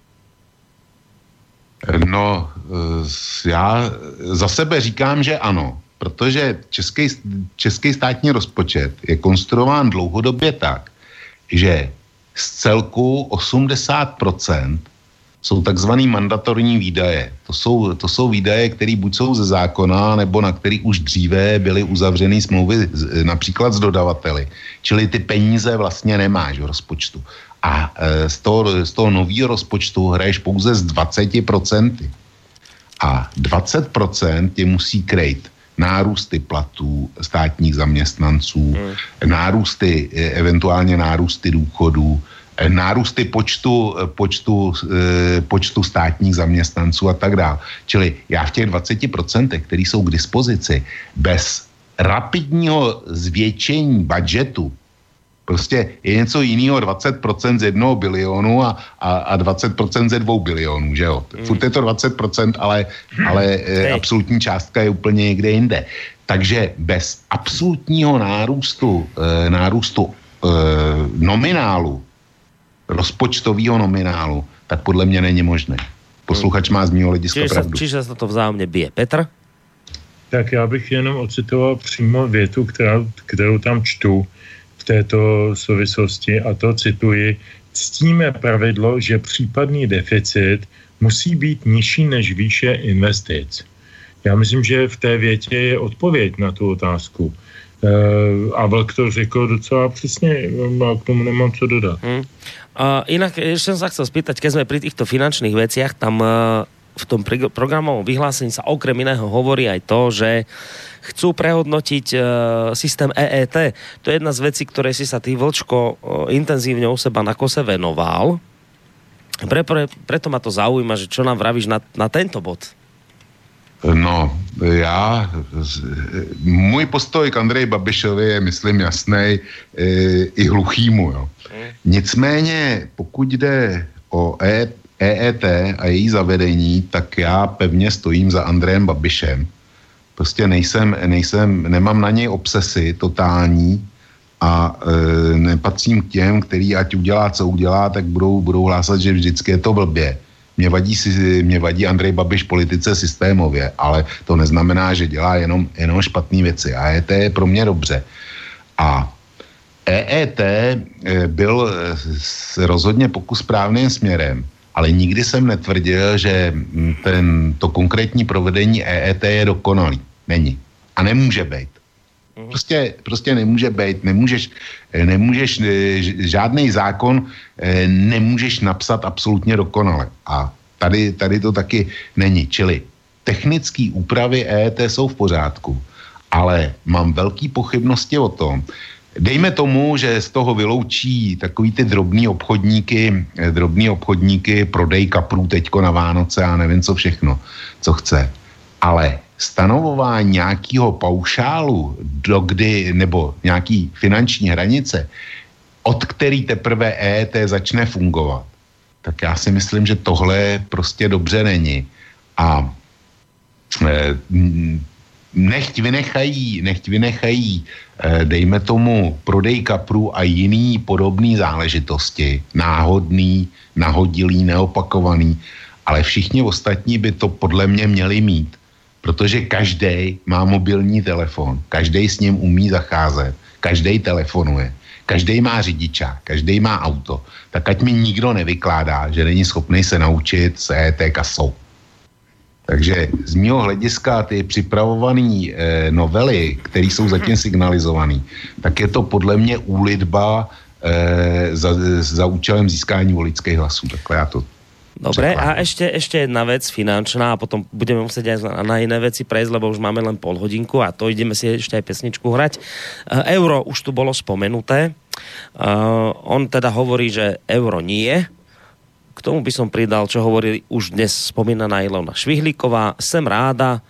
No, já za sebe říkám, že ano, protože český, český státní rozpočet je konstruován dlouhodobě tak, že z celku 80% jsou takzvaný mandatorní výdaje. To jsou, to jsou výdaje, které buď jsou ze zákona, nebo na kterých už dříve byly uzavřeny smlouvy například s dodavateli. Čili ty peníze vlastně nemáš v rozpočtu. A e, z toho, z toho nového rozpočtu hraješ pouze z 20%. A 20% tě musí krejt nárůsty platů státních zaměstnanců, hmm. nárůsty, e, eventuálně nárůsty důchodů, nárůsty počtu, počtu, eh, počtu státních zaměstnanců a tak dále. Čili já v těch 20%, které jsou k dispozici, bez rapidního zvětšení budžetu, prostě je něco jiného 20% z jednoho bilionu a, a, a 20% ze dvou bilionů, že jo? Mm. Furt je to 20%, ale, ale e, absolutní částka je úplně někde jinde. Takže bez absolutního nárůstu, nárůstu nominálu rozpočtového nominálu, tak podle mě není možné. Posluchač má z mého hlediska čiže pravdu. Sa, čiže se to vzájemně bije. Petr? Tak já bych jenom ocitoval přímo větu, která, kterou tam čtu v této souvislosti a to cituji. Ctíme pravidlo, že případný deficit musí být nižší než výše investic. Já myslím, že v té větě je odpověď na tu otázku. Eh, a Vlk to řekl docela přesně, a k tomu nemám co dodat. Hmm. Uh, inak ešte som sa chcel spýtať, keď sme pri týchto finančných veciach, tam uh, v tom programovom vyhlásení sa okrem iného hovorí aj to, že chcú prehodnotiť uh, systém EET. To je jedna z vecí, ktoré si sa ty Vlčko uh, intenzívne u seba na kose venoval. Pre, pre, preto ma to zaujíma, že čo nám vravíš na, na tento bod. No, já, můj postoj k Andreji Babišovi je, myslím, jasný e, i hluchýmu, jo. Nicméně, pokud jde o e, EET a její zavedení, tak já pevně stojím za Andrejem Babišem. Prostě nejsem, nejsem, nemám na něj obsesy totální a e, nepatřím k těm, který ať udělá, co udělá, tak budou, budou hlásat, že vždycky je to blbě. Mě vadí, mě vadí Andrej Babiš politice systémově, ale to neznamená, že dělá jenom, jenom špatné věci. A EET je pro mě dobře. A EET eh, byl eh, rozhodně pokus správným směrem, ale nikdy jsem netvrdil, že mm, ten, to konkrétní provedení EET je dokonalý. Není. A nemůže být. Mhm. Prostě, prostě nemůže být. Nemůžeš, nemůžeš žádný zákon nemůžeš napsat absolutně dokonale. A tady, tady to taky není. Čili technické úpravy EET jsou v pořádku, ale mám velké pochybnosti o tom, Dejme tomu, že z toho vyloučí takový ty drobný obchodníky, eh, drobný obchodníky, prodej kaprů teďko na Vánoce a nevím co všechno, co chce. Ale stanovování nějakého paušálu, dokdy, nebo nějaký finanční hranice, od který teprve EET začne fungovat, tak já si myslím, že tohle prostě dobře není. A e, nechť vynechají, nechť vynechají, eh, dejme tomu, prodej kaprů a jiný podobné záležitosti, náhodný, nahodilý, neopakovaný, ale všichni ostatní by to podle mě měli mít, protože každý má mobilní telefon, každý s ním umí zacházet, každý telefonuje, každý má řidiča, každý má auto, tak ať mi nikdo nevykládá, že není schopný se naučit s ET kasou. Takže z mého hlediska ty připravované eh, novely, které jsou zatím signalizované, tak je to podle mě úlitba eh, za, za účelem získání voličských hlasů. Takhle já to Dobre, a ešte, ešte jedna vec finančná a potom budeme musieť aj na iné veci prejsť, lebo už máme len pol hodinku a to ideme si ešte aj pesničku hrať. Uh, euro už tu bolo spomenuté. Uh, on teda hovorí, že euro nie, k tomu by som pridal, čo hovorili už dnes spomínaná Ilona Švihlíková. Sem ráda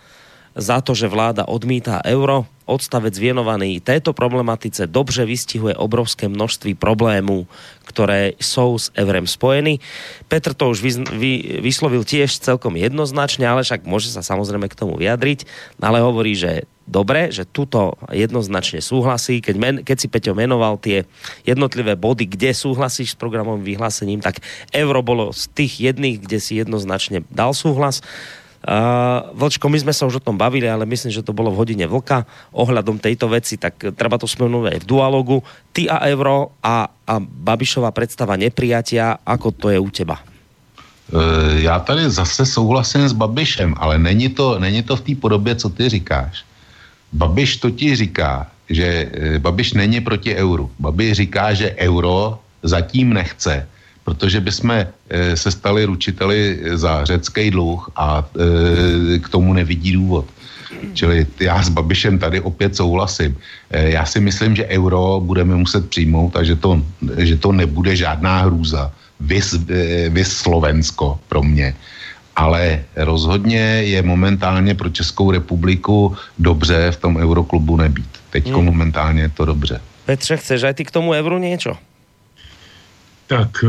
za to, že vláda odmítá euro. Odstavec vienovaný této problematice dobře vystihuje obrovské množství problémů, ktoré jsou s eurem spojeny. Petr to už vy, vy, vyslovil tiež celkom jednoznačne, ale však môže sa samozrejme k tomu vyjadriť, ale hovorí, že dobre, že tuto jednoznačne súhlasí. Keď, men, keď si Peťo menoval tie jednotlivé body, kde súhlasíš s programovým vyhlásením, tak euro bolo z tých jedných, kde si jednoznačne dal súhlas. Uh, Vlčko, my sme sa už o tom bavili, ale myslím, že to bolo v hodine vlka ohľadom tejto veci, tak treba to spomenúť aj v dualogu. Ty a euro a, a Babišová predstava neprijatia, ako to je u teba? Uh, já tady zase souhlasím s Babišem, ale není to, není to v té podobě, co ty říkáš. Babiš to ti říká, že eh, Babiš není proti euru. Babiš říká, že euro zatím nechce, protože bychom e, se stali ručiteli za řecký dluh a e, k tomu nevidí důvod. Čili já s Babišem tady opět souhlasím. E, já si myslím, že euro budeme muset přijmout a že to, že to nebude žádná hrůza. Vys, vys Slovensko pro mě ale rozhodně je momentálně pro Českou republiku dobře v tom euroklubu nebýt. Teď hmm. momentálně je to dobře. Petře, chceš aj ty k tomu euru něco? Tak eh,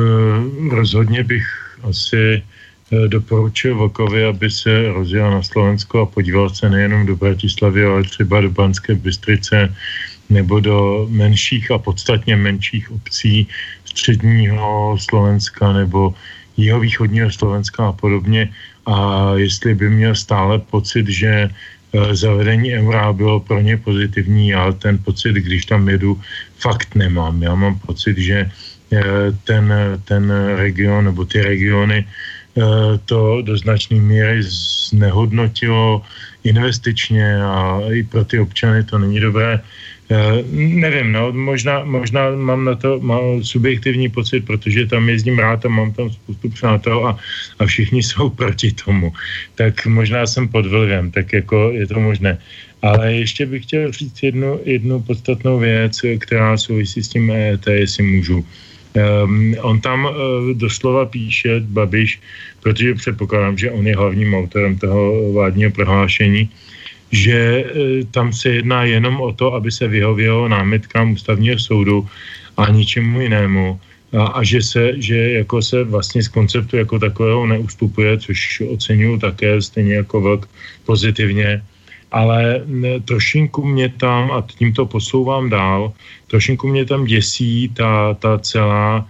rozhodně bych asi eh, doporučil Vokovi, aby se rozjel na Slovensko a podíval se nejenom do Bratislavy, ale třeba do Banské Bystrice nebo do menších a podstatně menších obcí středního Slovenska nebo jeho východního Slovenska a podobně a jestli by měl stále pocit, že eh, zavedení eura bylo pro ně pozitivní, ale ten pocit, když tam jedu, fakt nemám. Já mám pocit, že ten, ten region nebo ty regiony eh, to do značné míry znehodnotilo investičně a i pro ty občany to není dobré. Uh, nevím, no, možná, možná mám na to mám subjektivní pocit, protože tam jezdím rád a mám tam spoustu přátel a, a všichni jsou proti tomu. Tak možná jsem pod vlivem, tak jako je to možné. Ale ještě bych chtěl říct jednu, jednu podstatnou věc, která souvisí s tím EET, jestli můžu. Um, on tam uh, doslova píše, Babiš, protože předpokládám, že on je hlavním autorem toho vládního prohlášení, že e, tam se jedná jenom o to, aby se vyhovělo námitkám ústavního soudu a ničemu jinému. A, a že se, že jako se vlastně z konceptu jako takového neustupuje, což oceňuju také stejně jako vlk pozitivně, ale trošinku mě tam, a tím to posouvám dál, trošinku mě tam děsí ta, ta celá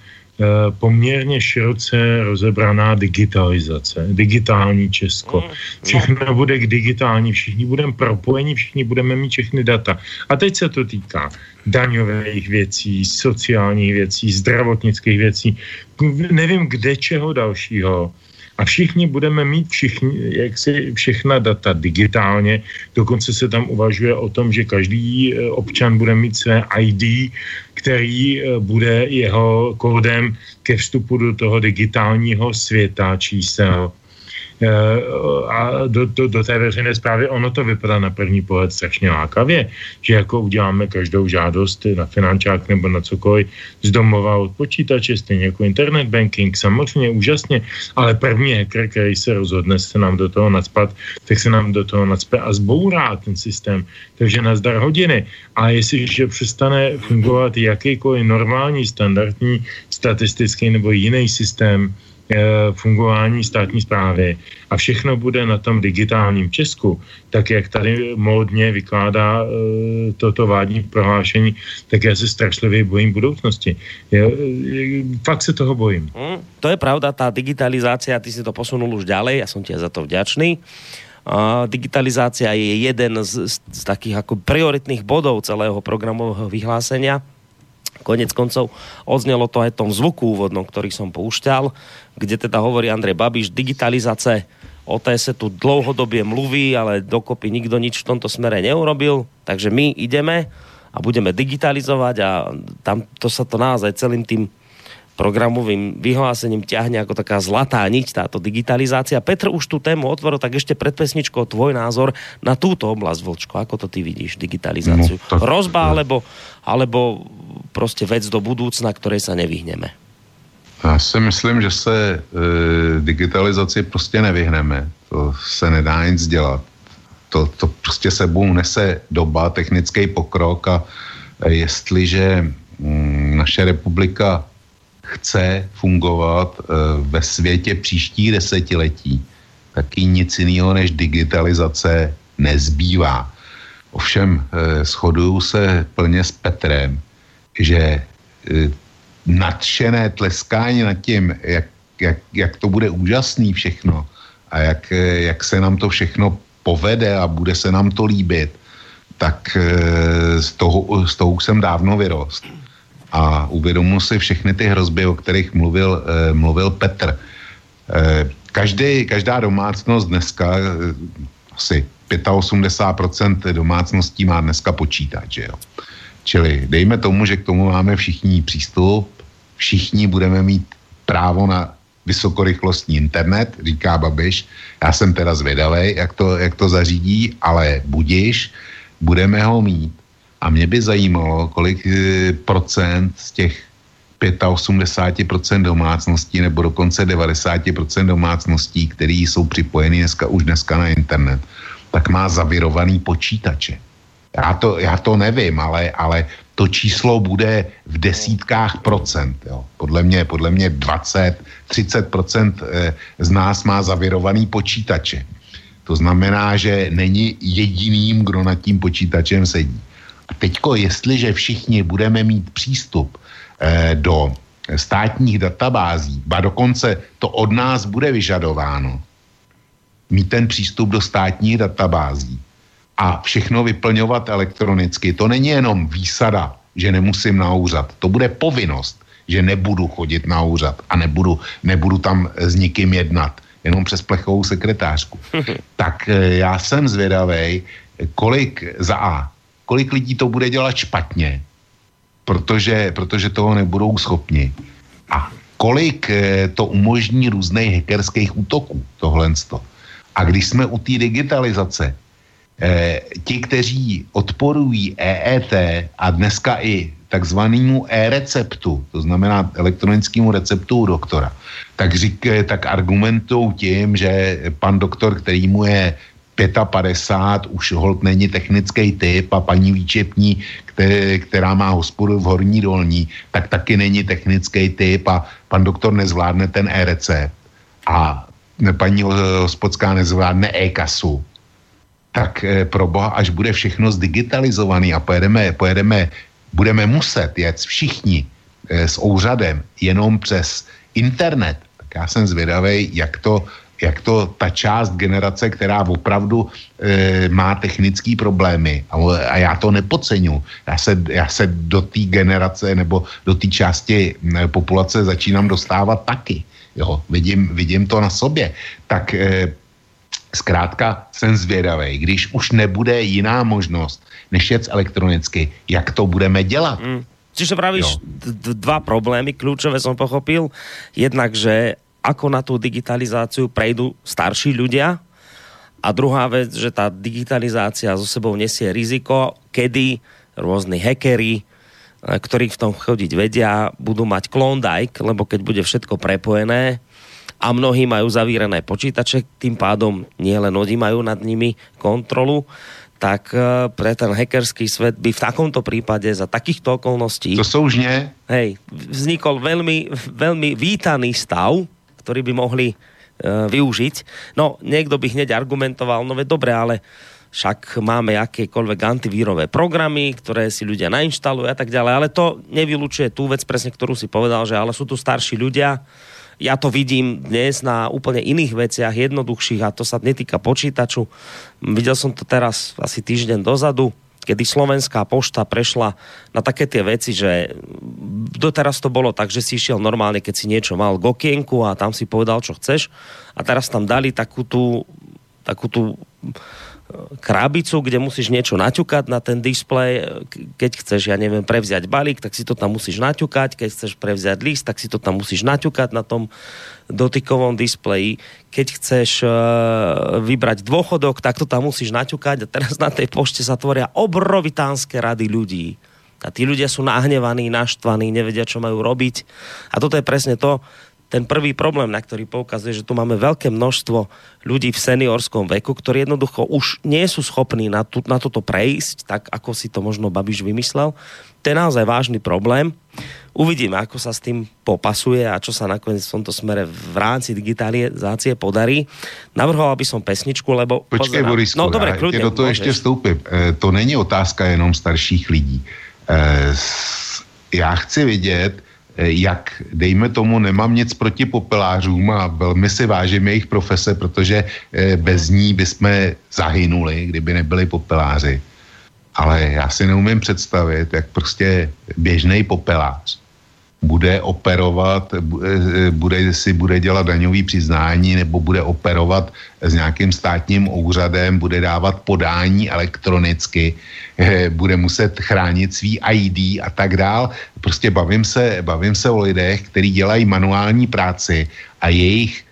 poměrně široce rozebraná digitalizace, digitální Česko. Mm, všechno bude k digitální, všichni budeme propojeni, všichni budeme mít všechny data. A teď se to týká daňových věcí, sociálních věcí, zdravotnických věcí, nevím kde čeho dalšího a všichni budeme mít všichni, jak si všechna data digitálně. Dokonce se tam uvažuje o tom, že každý eh, občan bude mít své ID, který eh, bude jeho kódem ke vstupu do toho digitálního světa čísel. Eh, a do, do, do té veřejné zprávy, ono to vypadá na první pohled strašně lákavě, že jako uděláme každou žádost na finančák nebo na cokoliv z domova od počítače, stejně jako internet banking, samozřejmě úžasně, ale první hacker, který se rozhodne se nám do toho nadspat, tak se nám do toho nadspe a zbourá ten systém. Takže nazdar hodiny. A jestliže přestane fungovat jakýkoliv normální, standardní, statistický nebo jiný systém, fungování státní zprávy a všechno bude na tom digitálním Česku, tak jak tady módně vykládá e, toto vládní prohlášení, tak já se strašlivě bojím budoucnosti. Já, e, fakt se toho bojím. Mm, to je pravda, tá digitalizácia, ty si to posunul už ďalej, ja som ti za to vďačný. A digitalizácia je jeden z, z takých ako prioritných bodov celého programového vyhlásenia Konec koncov odznelo to aj tom zvuku úvodnom, ktorý som poušťal, kde teda hovorí Andrej Babiš, digitalizace o té se tu dlouhodobě mluví, ale dokopy nikdo nič v tomto smere neurobil, takže my ideme a budeme digitalizovať a tam to sa to naozaj celým tým programovým vyhlásením ťahne ako taká zlatá niť táto digitalizácia. Petr už tú tému otvoril, tak ešte pred pesničkou tvoj názor na túto oblasť, Vlčko. Ako to ty vidíš, digitalizáciu? No, tak, Rozba, alebo, alebo prostě vec do budoucna, které se nevyhneme? Já si myslím, že se e, digitalizaci prostě nevyhneme. To se nedá nic dělat. To, to prostě sebou nese doba, technický pokrok a e, jestliže mm, naše republika chce fungovat e, ve světě příští desetiletí, tak jí nic jiného než digitalizace nezbývá. Ovšem e, shoduju se plně s Petrem, že e, nadšené tleskání nad tím, jak, jak, jak to bude úžasný všechno a jak, e, jak se nám to všechno povede a bude se nám to líbit, tak e, z toho, z toho jsem dávno vyrost. A uvědomuji si všechny ty hrozby, o kterých mluvil, mluvil Petr. Každý, každá domácnost dneska, asi 85% domácností má dneska počítač, že jo. Čili dejme tomu, že k tomu máme všichni přístup, všichni budeme mít právo na vysokorychlostní internet, říká Babiš. Já jsem teda zvědavý, jak to, jak to zařídí, ale budiš, budeme ho mít. A mě by zajímalo, kolik eh, procent z těch 85% domácností nebo dokonce 90% domácností, které jsou připojeny dneska, už dneska na internet, tak má zavirovaný počítače. Já to, já to nevím, ale, ale to číslo bude v desítkách procent. Jo. Podle mě, podle mě 20, 30 procent eh, z nás má zavirovaný počítače. To znamená, že není jediným, kdo nad tím počítačem sedí. A teďko, jestliže všichni budeme mít přístup eh, do státních databází, ba dokonce to od nás bude vyžadováno, mít ten přístup do státních databází, a všechno vyplňovat elektronicky. To není jenom výsada, že nemusím na úřad. To bude povinnost, že nebudu chodit na úřad a nebudu, nebudu tam s nikým jednat, jenom přes plechovou sekretářku. tak eh, já jsem zvědavý, kolik za A, kolik lidí to bude dělat špatně, protože, protože toho nebudou schopni. A kolik eh, to umožní různých hackerských útoků, tohle. A když jsme u té digitalizace, eh, ti, kteří odporují EET a dneska i takzvanému e-receptu, to znamená elektronickému receptu u doktora, tak, řík, tak argumentují tím, že pan doktor, který mu je 55, už hold není technický typ a paní výčepní, které, která má hospodu v horní dolní, tak taky není technický typ a pan doktor nezvládne ten e-recept a paní hospodská nezvládne e-kasu tak eh, pro boha, až bude všechno zdigitalizovaný a pojedeme, pojedeme, budeme muset jet všichni e, s úřadem jenom přes internet, tak já jsem zvědavý, jak to, jak to ta část generace, která opravdu e, má technické problémy, a, a já to nepodceňu, já se, já se do té generace nebo do té části e, populace začínám dostávat taky. Jo, vidím, vidím to na sobě. Tak e, zkrátka jsem zvědavý, když už nebude jiná možnost, než jet elektronicky, jak to budeme dělat. Mm. Čiže pravíš dva problémy, kľúčové som pochopil. Jednak, že ako na tú digitalizáciu prejdú starší ľudia a druhá vec, že tá digitalizácia so sebou nesie riziko, kedy rôzni hackery, eh, ktorí v tom chodiť vedia, budú mať Klondike, lebo keď bude všetko prepojené a mnohí majú zavírané počítače, tým pádom nie len oni majú nad nimi kontrolu, tak eh, pre ten hackerský svet by v takomto prípade za takýchto okolností... To soužne. Hej, vznikol veľmi, veľmi vítaný stav, ktorý by mohli uh, využiť. No, niekto by hneď argumentoval, no veď dobre, ale však máme akékoľvek antivírové programy, ktoré si ľudia nainštalujú a tak ďalej, ale to nevylučuje tú vec presne, ktorú si povedal, že ale sú tu starší ľudia, ja to vidím dnes na úplne iných veciach, jednoduchších a to sa netýka počítaču. Videl som to teraz asi týždeň dozadu, kedy slovenská pošta prešla na také tie veci, že doteraz to bolo tak, že si išiel normálne, keď si niečo mal k okienku a tam si povedal, čo chceš a teraz tam dali takú tú, takú tú krabicu, kde musíš niečo naťukať na ten displej. Keď chceš, ja neviem, prevziať balík, tak si to tam musíš naťukať. Keď chceš prevziať list, tak si to tam musíš naťukať na tom dotykovom displeji. Keď chceš uh, vybrať dôchodok, tak to tam musíš naťukať. A teraz na tej pošte sa tvoria obrovitánske rady ľudí. A tí ľudia sú nahnevaní, naštvaní, nevedia, čo majú robiť. A toto je presne to, ten prvý problém, na ktorý poukazuje, že tu máme veľké množstvo ľudí v seniorskom veku, ktorí jednoducho už nie sú schopní na, tu, na toto prejsť, tak ako si to možno Babiš vymyslel. To je naozaj vážny problém. Uvidíme, ako sa s tým popasuje a čo sa nakoniec v tomto smere v rámci digitalizácie podarí. Navrhoval by som pesničku, lebo... Počkej, pozerám... Borisku, no, dobre, kľudne, do toho ešte vstoupím. E, to není otázka jenom starších lidí. E, já chci vidět, jak, dejme tomu, nemám nic proti popelářům a velmi si vážím jejich profese, protože eh, bez ní bychom zahynuli, kdyby nebyli popeláři. Ale já si neumím představit, jak prostě běžný popelář bude operovat, eh, bude, si bude dělat daňový přiznání nebo bude operovat s nějakým státním úřadem, bude dávat podání elektronicky, eh, bude muset chránit svý ID a tak dál. Prostě bavím se, bavím se o lidech, kteří dělají manuální práci a jejich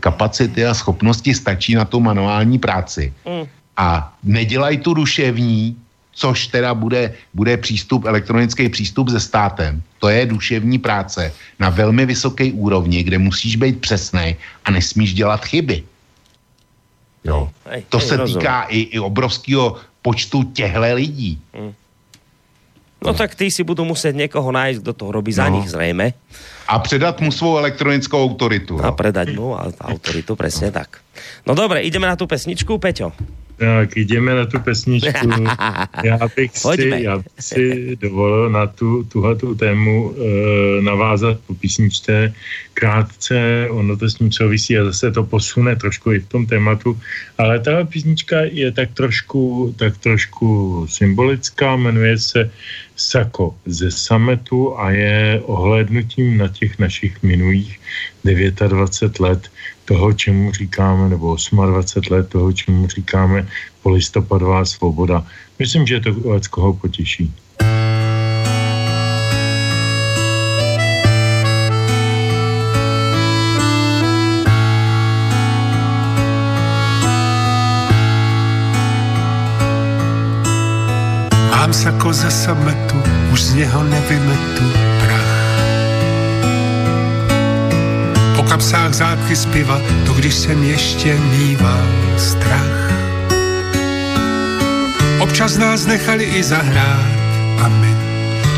kapacity a schopnosti stačí na tu manuální práci. Mm. A nedělají tu duševní, což teda bude, bude přístup, elektronický přístup se státem. To je duševní práce na velmi vysoké úrovni, kde musíš být přesný a nesmíš dělat chyby. Jo. To se týká i, i obrovského počtu těchto lidí. Hmm. No tak ty si budou muset někoho najít, kdo to robí no. za nich zřejmě. A předat mu svou elektronickou autoritu. A predať mu autoritu, přesně tak. No dobré, ideme na tu pesničku, Peťo. Tak jdeme na tu pesničku. Já bych si, já bych si dovolil na tu, tuhletu tému e, navázat po písničce krátce, ono to s ním souvisí a zase to posune trošku i v tom tématu, ale ta písnička je tak trošku, tak trošku symbolická, jmenuje se Sako ze sametu a je ohlédnutím na těch našich minulých 29 let toho, čemu říkáme, nebo 28 let toho, čemu říkáme polistopadová svoboda. Myslím, že to koho potěší. Sako ze sametu, už z něho nevymetu kapsách zátky z piva, to když jsem ještě mýval strach. Občas nás nechali i zahrát a my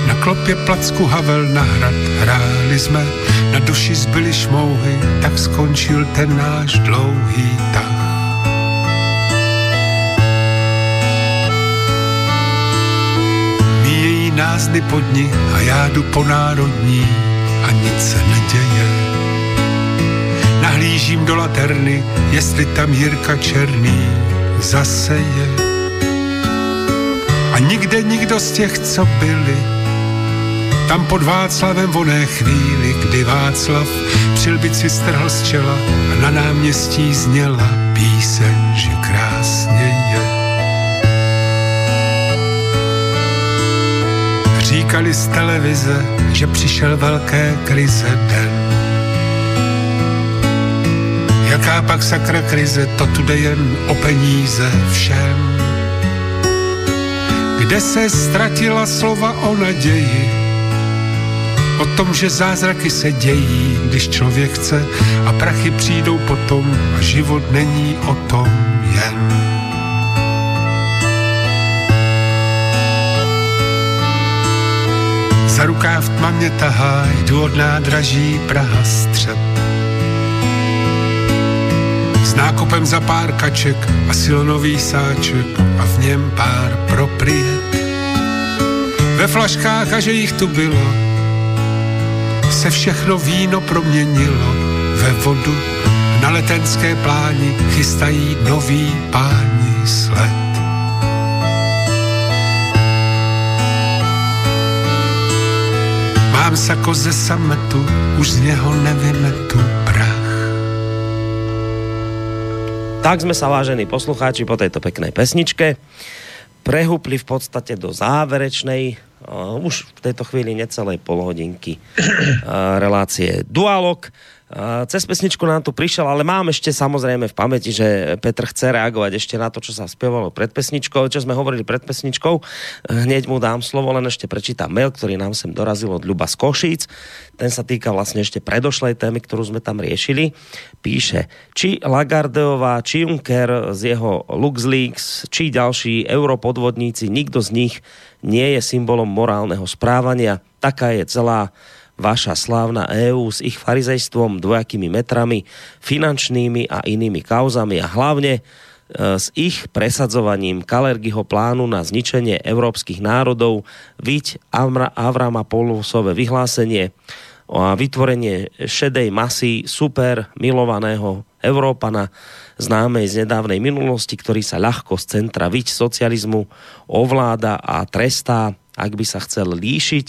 na klopě placku Havel na hrad hráli jsme, na duši zbyly šmouhy, tak skončil ten náš dlouhý tah. Nás pod ní a já jdu po národní a nic se neděje. Nahlížím do laterny, jestli tam Jirka Černý zase je. A nikde nikdo z těch, co byli, tam pod Václavem v oné chvíli, kdy Václav přilbici strhl z čela a na náměstí zněla píseň, že krásně je. Říkali z televize, že přišel velké krize den. Jaká pak sakra krize, to tu jde jen o peníze všem. Kde se ztratila slova o naději, O tom, že zázraky se dějí, když člověk chce a prachy přijdou potom a život není o tom jen. Za rukáv tma mě tahá, jdu od nádraží Praha střed. S nákupem za pár kaček a silonový sáček a v něm pár propriet. Ve flaškách a že jich tu bylo, se všechno víno proměnilo ve vodu. Na letenské pláni chystají nový páni sled. Mám sako ze sametu, už z něho nevymetu prach. Tak sme sa, vážení poslucháči, po tejto peknej pesničke prehupli v podstate do záverečnej uh, už v tejto chvíli necelej polhodinky uh, relácie Dualog. Cez pesničku nám tu prišiel, ale mám ešte samozrejme v pamäti, že Petr chce reagovať ešte na to, čo sa spievalo pred pesničkou, čo sme hovorili pred pesničkou. Hneď mu dám slovo, len ešte prečítam mail, ktorý nám sem dorazil od Ľuba z Košíc. Ten sa týka vlastne ešte predošlej témy, ktorú sme tam riešili. Píše, či Lagardeová, či Juncker z jeho LuxLeaks, či ďalší europodvodníci, nikto z nich nie je symbolom morálneho správania. Taká je celá vaša slávna EÚ s ich farizejstvom, dvojakými metrami, finančnými a inými kauzami a hlavne e, s ich presadzovaním Kalergyho plánu na zničenie európskych národov, viď Avrama Polusové vyhlásenie a vytvorenie šedej masy super milovaného Európana známej z nedávnej minulosti, ktorý sa ľahko z centra viď socializmu ovláda a trestá, ak by sa chcel líšiť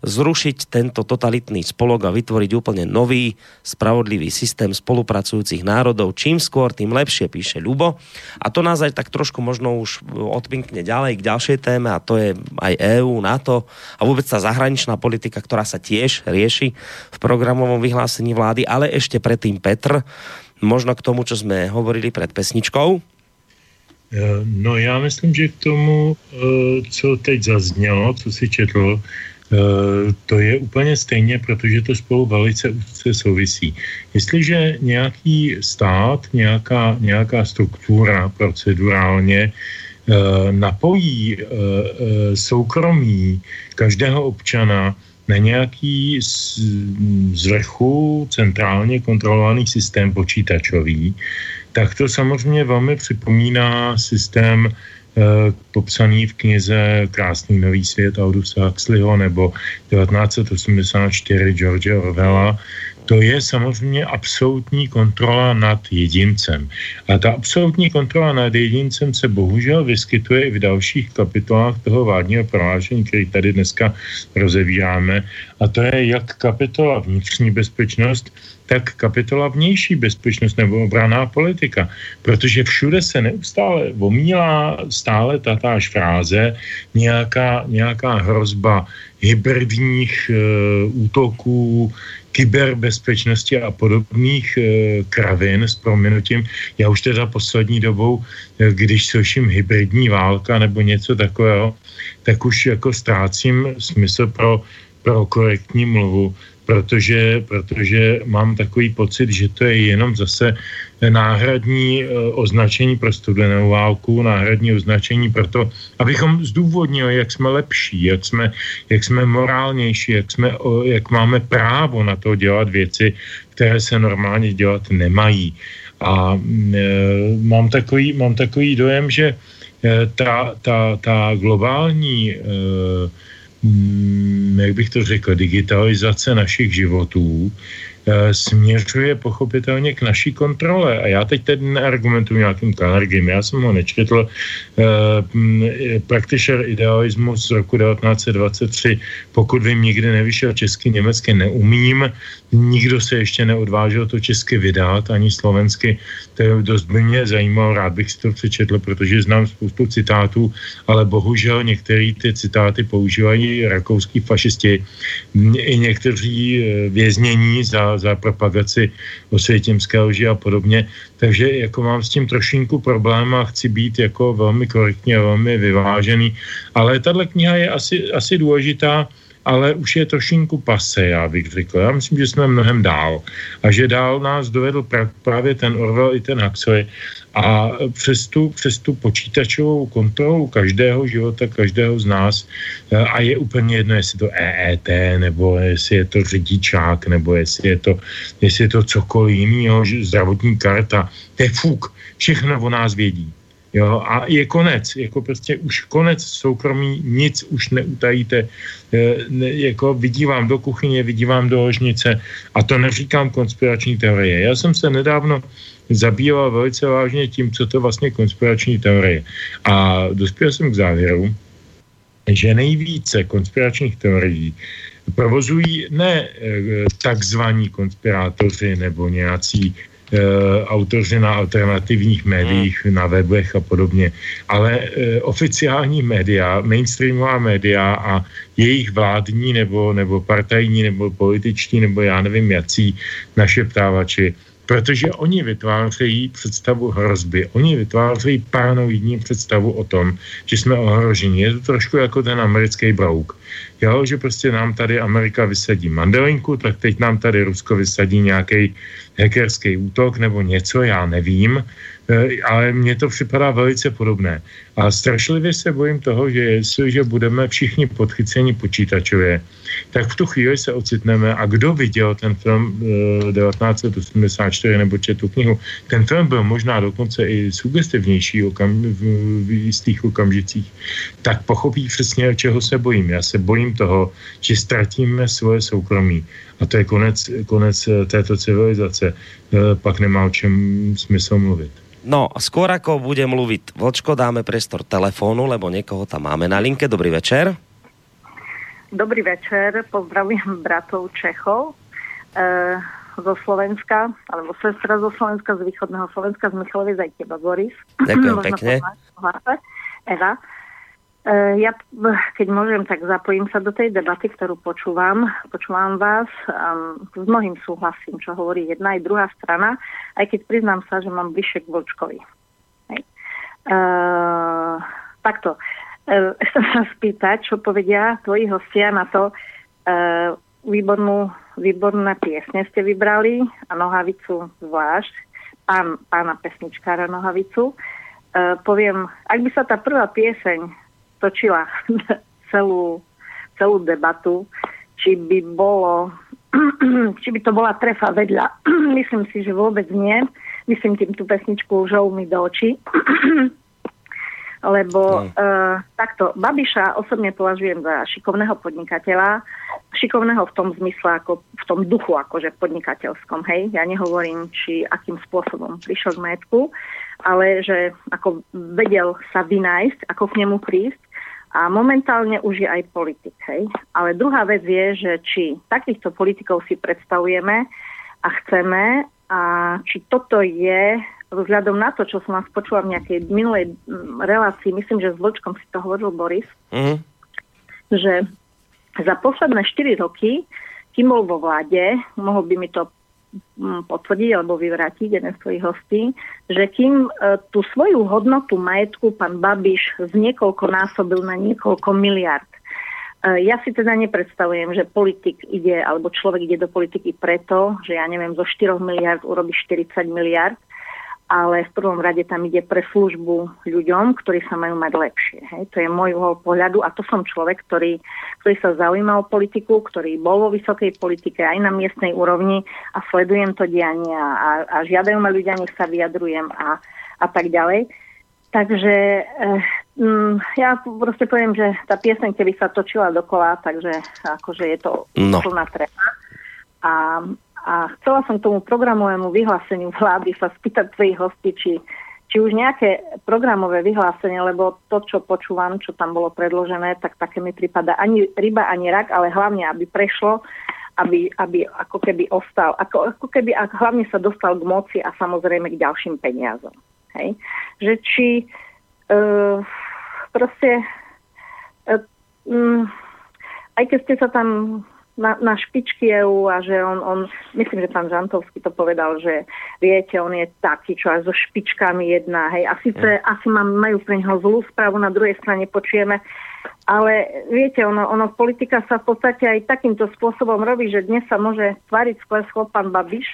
zrušiť tento totalitný spolok a vytvoriť úplne nový, spravodlivý systém spolupracujúcich národov. Čím skôr, tým lepšie, píše Ľubo. A to nás aj tak trošku možno už odpinkne ďalej k ďalšej téme a to je aj EÚ, NATO a vôbec tá zahraničná politika, ktorá sa tiež rieši v programovom vyhlásení vlády, ale ešte predtým Petr, možno k tomu, čo sme hovorili pred pesničkou. No já myslím, že k tomu, eh, co teď zaznělo, co si četl, to je úplně stejně, protože to spolu velice úzce souvisí. Jestliže nějaký stát, nějaká, nějaká struktura procedurálně eh, napojí eh, soukromí každého občana na nějaký z vrchu centrálně kontrolovaný systém počítačový, tak to samozřejmě velmi připomíná systém Eh, popsaný v knize Krásný nový svět Audusa Huxleyho nebo 1984 George Orwella, to je samozřejmě absolutní kontrola nad jedincem. A ta absolutní kontrola nad jedincem se bohužel vyskytuje i v dalších kapitolách toho vládního prohlášení, který tady dneska rozevíráme. A to je jak kapitola vnitřní bezpečnost, tak kapitola vnější bezpečnost nebo obraná politika. Protože všude se neustále omílá stále tatáž fráze nějaká, nějaká hrozba hybridních e, útoků, kyberbezpečnosti a podobných e, kravin s proměnutím. Já už teda poslední dobou, e, když slyším hybridní válka nebo něco takového, tak už jako ztrácím smysl pro, pro korektní mluvu protože, protože mám takový pocit, že to je jenom zase náhradní eh, označení pro studenou válku, náhradní označení pro to, abychom zdůvodnili, jak jsme lepší, jak jsme, jak jsme morálnější, jak, jsme, jak máme právo na to dělat věci, které se normálně dělat nemají. A e, mám, takový, mám takový dojem, že e, ta, ta, ta globální e, jak bych to řekl, digitalizace našich životů směřuje pochopitelně k naší kontrole. A já teď tedy neargumentuji nějakým Carnegiem, já jsem ho nečetl. Eh, mm, Practitioner idealismus z roku 1923, pokud vím, nikdy nevyšel česky, německy neumím, nikdo se ještě neodvážil to česky vydat, ani slovensky. To je dost by mě zajímalo, rád bych si to přečetl, protože znám spoustu citátů, ale bohužel některé ty citáty používají rakouský fašisti, i někteří eh, věznění za za propagaci osvětimské lži a podobně. Takže jako mám s tím trošinku problém a chci být jako velmi korektní a velmi vyvážený. Ale tahle kniha je asi, asi důležitá, ale už je trošinku pase, já bych řekl. Já myslím, že jsme mnohem dál. A že dál nás dovedl právě ten Orwell i ten Huxley, a přes tu, přes tu počítačovou kontrolu každého života, každého z nás, eh, a je úplně jedno, jestli to EET, nebo jestli je to řidičák, nebo jestli je to, jestli je to cokoliv jiného, zdravotní karta, to je fuk, všechno o nás vědí. Jo, a je konec, jako prostě už konec soukromí, nic už neutajíte, e, ne, jako vidí vám do kuchyně, vidí vám do ložnice a to neříkám konspirační teorie. Já jsem se nedávno zabýval velice vážně tím, co to vlastně konspirační teorie. A dospěl jsem k závěru, že nejvíce konspiračních teorií provozují ne e, takzvaní konspirátoři nebo nějací e, autoři na alternativních médiích, hmm. na webech a podobně, ale e, oficiální média, mainstreamová média a jejich vládní nebo, nebo partajní nebo političní nebo já nevím jací naše ptávači, protože oni vytvářejí představu hrozby, oni vytvářejí paranoidní představu o tom, že jsme ohroženi. Je to trošku jako ten americký brouk. Jo, že prostě nám tady Amerika vysadí mandelinku, tak teď nám tady Rusko vysadí nějaký hackerský útok nebo něco, já nevím. Eh, ale mně to připadá velice podobné. A strašlivě se bojím toho, že jestliže budeme všichni podchyceni počítačově, tak v tu chvíli se ocitneme a kdo viděl ten film 1984 eh, nebo četl knihu, ten film byl možná dokonce i sugestivnější okam, v, v jistých okamžicích, tak pochopí přesně, čeho se bojím. Já se bojím toho, že ztratíme svoje soukromí. A to je konec, konec eh, této civilizace. Pak nemá o čem smysl mluvit. No, skôr ako bude mluviť Vlčko, dáme prestor telefónu, lebo niekoho tam máme na linke. Dobrý večer. Dobrý večer, pozdravujem bratov Čechov e, zo Slovenska, alebo sestra zo Slovenska, z východného Slovenska, z Michalovi aj teba, Boris. Ďakujem pekne. Eva. E, ja, keď môžem, tak zapojím sa do tej debaty, ktorú počúvam. Počúvam vás. Um, s mnohým súhlasím, čo hovorí jedna aj druhá strana, aj keď priznám sa, že mám bližšie k Vlčkovi. Hej. Uh, takto. Uh, chcem sa spýtať, čo povedia tvoji hostia na to. Uh, výbornú, výborné piesne ste vybrali a Nohavicu zvlášť. Pán, pána pesničkára Nohavicu. Uh, poviem, ak by sa tá prvá pieseň točila celú, celú debatu, či by bolo, či by to bola trefa vedľa. Myslím si, že vôbec nie. Myslím tým tú pesničku žou mi do očí. Lebo no. uh, takto, Babiša osobne považujem za šikovného podnikateľa, šikovného v tom zmysle, ako v tom duchu, akože podnikateľskom, hej. Ja nehovorím, či akým spôsobom prišiel k majetku, ale že ako vedel sa vynájsť, ako k nemu prísť a momentálne už je aj politik. Hej? Ale druhá vec je, že či takýchto politikov si predstavujeme a chceme a či toto je vzhľadom na to, čo som vás počula v nejakej minulej mm, relácii, myslím, že s Vlčkom si to hovoril Boris, mm-hmm. že za posledné 4 roky, kým bol vo vláde, mohol by mi to potvrdiť alebo vyvrátiť jeden z svojich hostí, že kým e, tú svoju hodnotu majetku pán Babiš z niekoľko násobil na niekoľko miliard. E, ja si teda nepredstavujem, že politik ide, alebo človek ide do politiky preto, že ja neviem, zo 4 miliard urobí 40 miliard, ale v prvom rade tam ide pre službu ľuďom, ktorí sa majú mať lepšie. Hej. To je môj uhol pohľadu a to som človek, ktorý, ktorý sa zaujíma o politiku, ktorý bol vo vysokej politike aj na miestnej úrovni a sledujem to dianie a, a žiadajú ma ľudia, nech sa vyjadrujem a, a tak ďalej. Takže eh, Mm, ja proste poviem, že tá pieseň, keby sa točila dokola, takže akože je to No. plná trema. A, a chcela som tomu programovému vyhláseniu vlády sa spýtať svojich hostí, či, či už nejaké programové vyhlásenie, lebo to, čo počúvam, čo tam bolo predložené, tak také mi prípada ani ryba, ani rak, ale hlavne, aby prešlo, aby, aby ako keby ostal, ako, ako keby a hlavne sa dostal k moci a samozrejme k ďalším peniazom. Hej? Že či uh, proste uh, mm, aj keď ste sa tam na, na špičky EU a že on, on, myslím, že pán Žantovský to povedal, že viete, on je taký, čo aj so špičkami jedná, hej, a síce asi mám, majú pre neho zlú správu, na druhej strane počujeme, ale viete, ono, ono politika sa v podstate aj takýmto spôsobom robí, že dnes sa môže tvariť skles pán Babiš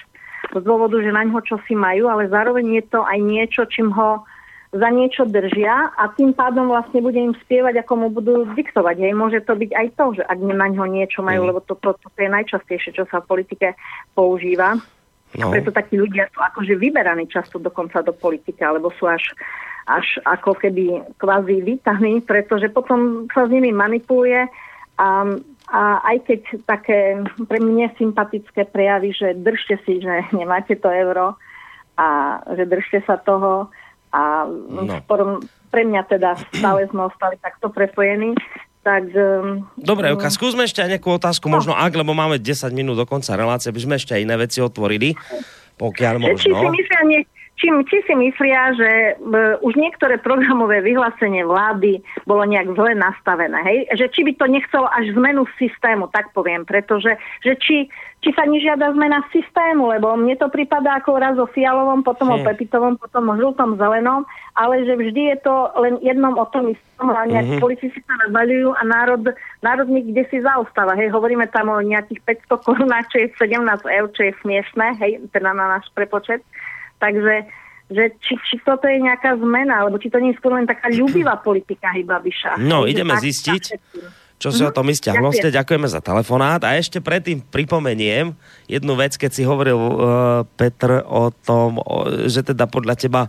z dôvodu, že na ňo čosi majú, ale zároveň je to aj niečo, čím ho za niečo držia a tým pádom vlastne bude im spievať, ako mu budú diktovať. Hej, môže to byť aj to, že ak na ňo niečo majú, lebo to, to, to je najčastejšie, čo sa v politike používa. No. Preto takí ľudia sú akože vyberaní často dokonca do politiky, alebo sú až, až ako keby kvázi vítaní, pretože potom sa s nimi manipuluje a, a aj keď také pre mňa sympatické prejavy, že držte si, že nemáte to euro a že držte sa toho a No. no. pre mňa teda stále sme ostali takto prepojení, tak... Um, Dobre, Juka, skúsme ešte aj nejakú otázku, možno ak, lebo máme 10 minút do konca relácie, by sme ešte aj iné veci otvorili, pokiaľ Že Či si možno. myslia, nie, či, či si myslia, že uh, už niektoré programové vyhlásenie vlády bolo nejak zle nastavené, hej? Že či by to nechcelo až zmenu systému, tak poviem, pretože že či, či sa nežiada zmena systému, lebo mne to prípada ako raz o fialovom, potom o Hm. pepitovom, potom o žltom, zelenom, ale že vždy je to len jednom o tom istom a nejak Mhm. politici sa navaľujú a národ, národ niekde si zaostáva. Hej, hovoríme tam o nejakých 500 korunách, čo je 17 eur, čo je smiešné, hej, teda na náš prepočet. Takže že či, či toto je nejaká zmena, alebo či to nie je skôr len taká ľubivá politika Hybabiša. No, Hej, že ideme tak- zistiť. Čo si o tom myslíte? Ďakujem. Hloste, ďakujeme za telefonát. A ešte predtým pripomeniem jednu vec, keď si hovoril, uh, Petr, o tom, o, že teda podľa teba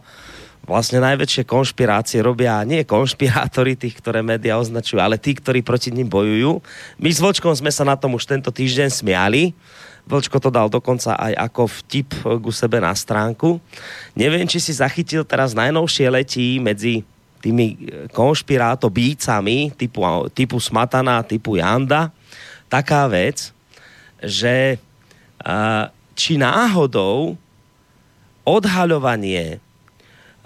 vlastne najväčšie konšpirácie robia nie konšpirátori tých, ktoré médiá označujú, ale tí, ktorí proti ním bojujú. My s Vočkom sme sa na tom už tento týždeň smiali. Vlčko to dal dokonca aj ako vtip ku sebe na stránku. Neviem, či si zachytil teraz najnovšie letí medzi tými konšpiráto bícami typu, typu Smatana, typu Janda. Taká vec, že a, či náhodou odhaľovanie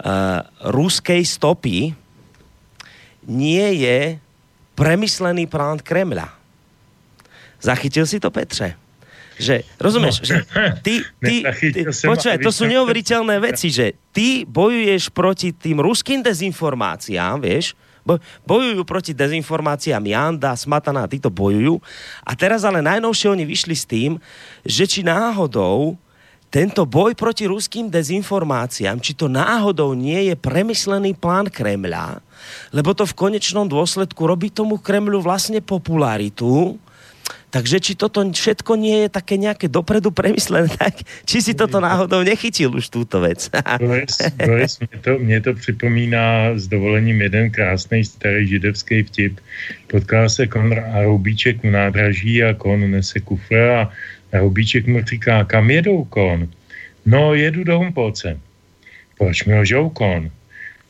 a, ruskej stopy nie je premyslený plán Kremľa. Zachytil si to, Petře? Že, rozumieš, No. že ty, ty, ty počúvaj, aby to sú neuveriteľné veci, že ty bojuješ proti tým ruským dezinformáciám, vieš, bo, bojujú proti dezinformáciám Janda, Smatana, títo bojujú. A teraz ale najnovšie oni vyšli s tým, že či náhodou tento boj proti ruským dezinformáciám, či to náhodou nie je premyslený plán Kremľa, lebo to v konečnom dôsledku robí tomu Kremľu vlastne popularitu, Takže či toto všetko nie je také nejaké dopredu premyslené, tak či si toto náhodou nechytil už túto vec. Boris, Boris mě, to, mě to připomíná s dovolením jeden krásný starý židovský vtip. Potká se kon a Roubíček u nádraží a kon nese kufr a, a Roubíček mu říká, kam jedou kon? No, jedu do Humpolce. Proč mi lžou kon?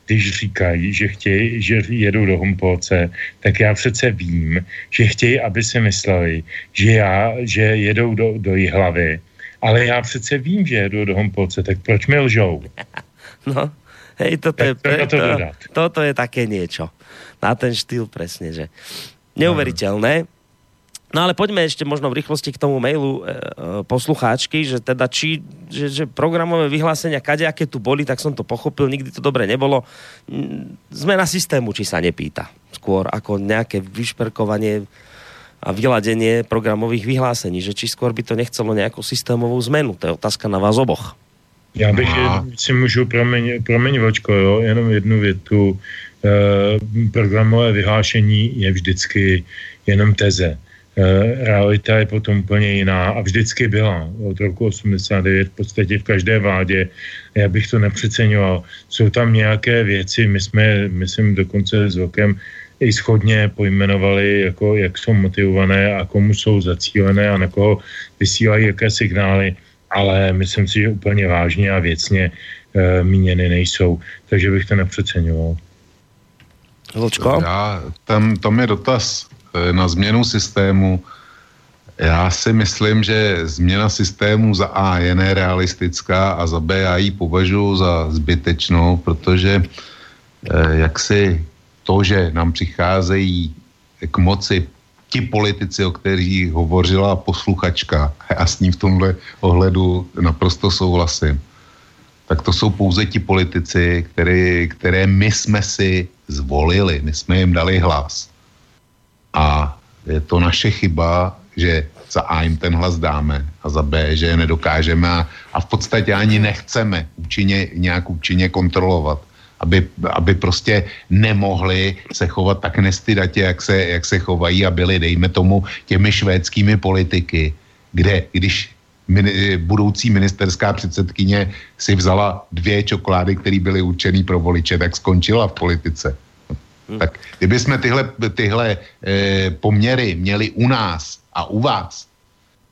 Když říkají, že chtějí, že jedou do Humpolce, tak já přece vím, že chtějí, aby si mysleli, že, já, že jedou do, do Jihlavy. Ale já přece vím, že jedou do Humpolce, tak proč mi lžou? No, hej, toto je, to to, dodať. toto je také niečo. Na ten štýl presne, že neuveriteľné. No ale poďme ešte možno v rýchlosti k tomu mailu e, e, poslucháčky, že teda či, že, že programové vyhlásenia, kadejaké tu boli, tak som to pochopil, nikdy to dobre nebolo. Mm, Zmena systému, či sa nepýta. Skôr ako nejaké vyšperkovanie a vyladenie programových vyhlásení, že či skôr by to nechcelo nejakú systémovú zmenu. To je otázka na vás oboch. Já bych, je, si můžu, promiň, promiň Vočko, jo, jenom jednu větu. E, programové vyhlášení je vždycky jenom teze. Realita je potom úplně jiná a vždycky byla od roku 89 v podstatě v každé vládě. Já bych to nepřeceňoval. Jsou tam nějaké věci, my jsme, myslím, dokonce s Vokem i schodně pojmenovali, jako, jak jsou motivované a komu jsou zacílené a na koho vysílají jaké signály, ale myslím si, že úplně vážně a věcně e, míněny nejsou. Takže bych to nepřeceňoval. Vlčko? Já, tam, tam je dotaz na změnu systému. Já si myslím, že změna systému za A je nerealistická a za B já ji považuji za zbytečnou, protože e, jak si to, že nám přicházejí k moci ti politici, o kterých hovořila posluchačka, a s ní v tomhle ohledu naprosto souhlasím, tak to jsou pouze ti politici, který, které my jsme si zvolili, my jsme jim dali hlas. A je to naše chyba, že za A jim ten hlas dáme a za B, že je nedokážeme a, a v podstatě ani nechceme účinně, nějak účinně kontrolovat aby, aby prostě nemohli se chovat tak nestydatě, jak se, jak se chovají a byli, dejme tomu, těmi švédskými politiky, kde když mini, budoucí ministerská předsedkyně si vzala dvě čokolády, které byly určené pro voliče, tak skončila v politice. Hmm. Tak kdyby jsme tyhle, tyhle e, poměry měli u nás a u vás,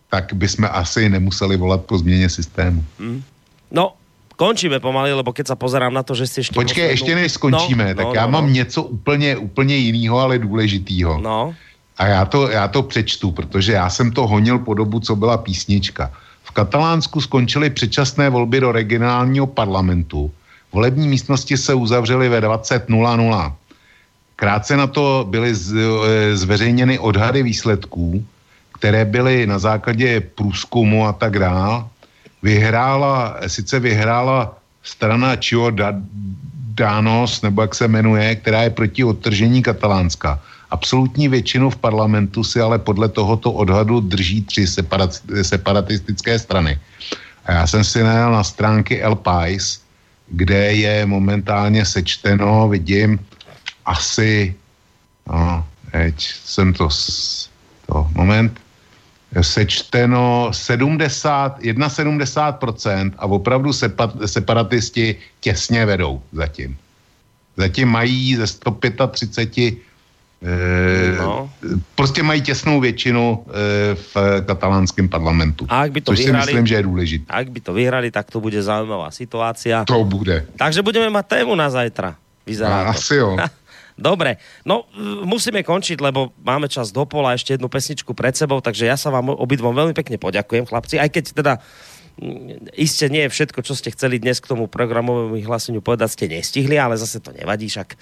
tak bychom asi nemuseli volat po změně systému. Hmm. No, Končíme pomaly, lebo keď sa pozerám na to, že ste ešte... Počkej, poslednú... ještě než skončíme, no, tak no, já no, mám no. něco úplně, úplně jiného, ale důležitýho. No. A já to, já to přečtu, protože já jsem to honil po dobu, co byla písnička. V Katalánsku skončily předčasné volby do regionálního parlamentu. Volební místnosti se uzavřely ve 20.00. Krátce na to byly z, e, zveřejněny odhady výsledků, které byly na základě průzkumu a tak dále vyhrála, sice vyhrála strana Čio Danos, nebo jak se jmenuje, která je proti odtržení Katalánska. Absolutní většinu v parlamentu si ale podle tohoto odhadu drží tři separat, separatistické strany. A já jsem si najel na stránky El Pais, kde je momentálně sečteno, vidím, asi, no, teď jsem to, to moment, sečteno 70, 71% a opravdu separatisti těsně vedou zatím. Zatím mají ze 135 Eh, no. Prostě mají těsnou většinu eh, v katalánském parlamentu. A by to což vyhrali, si myslím, že je důležité. Ak by to vyhrali, tak to bude zaujímavá situácia. To bude. Takže budeme mať tému na zajtra. Vyzerá to. Asi jo. Dobre, no musíme končiť, lebo máme čas do pola, ešte jednu pesničku pred sebou, takže ja sa vám obidvom veľmi pekne poďakujem, chlapci, aj keď teda iste nie je všetko, čo ste chceli dnes k tomu programovému vyhláseniu povedať, ste nestihli, ale zase to nevadí, však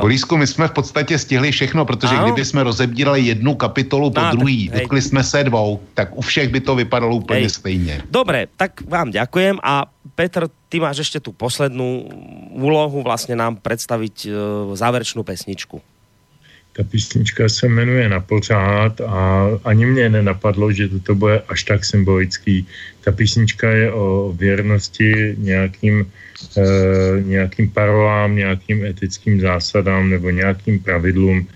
Bolísku, my jsme v podstatě stihli všechno, protože ano. kdyby jsme rozebírali jednu kapitolu po no, druhý, dotkli jsme se dvou, tak u všech by to vypadalo úplně hej. stejně. Dobre, tak vám ďakujem a Petr, ty máš ešte tú poslednú úlohu vlastne nám predstaviť e, záverečnú pesničku. Ta písnička se jmenuje Na pořád a ani mě nenapadlo, že to bude až tak symbolický. Ta písnička je o věrnosti nějakým e, nějakým parolám, nějakým etickým zásadám nebo nějakým pravidlům,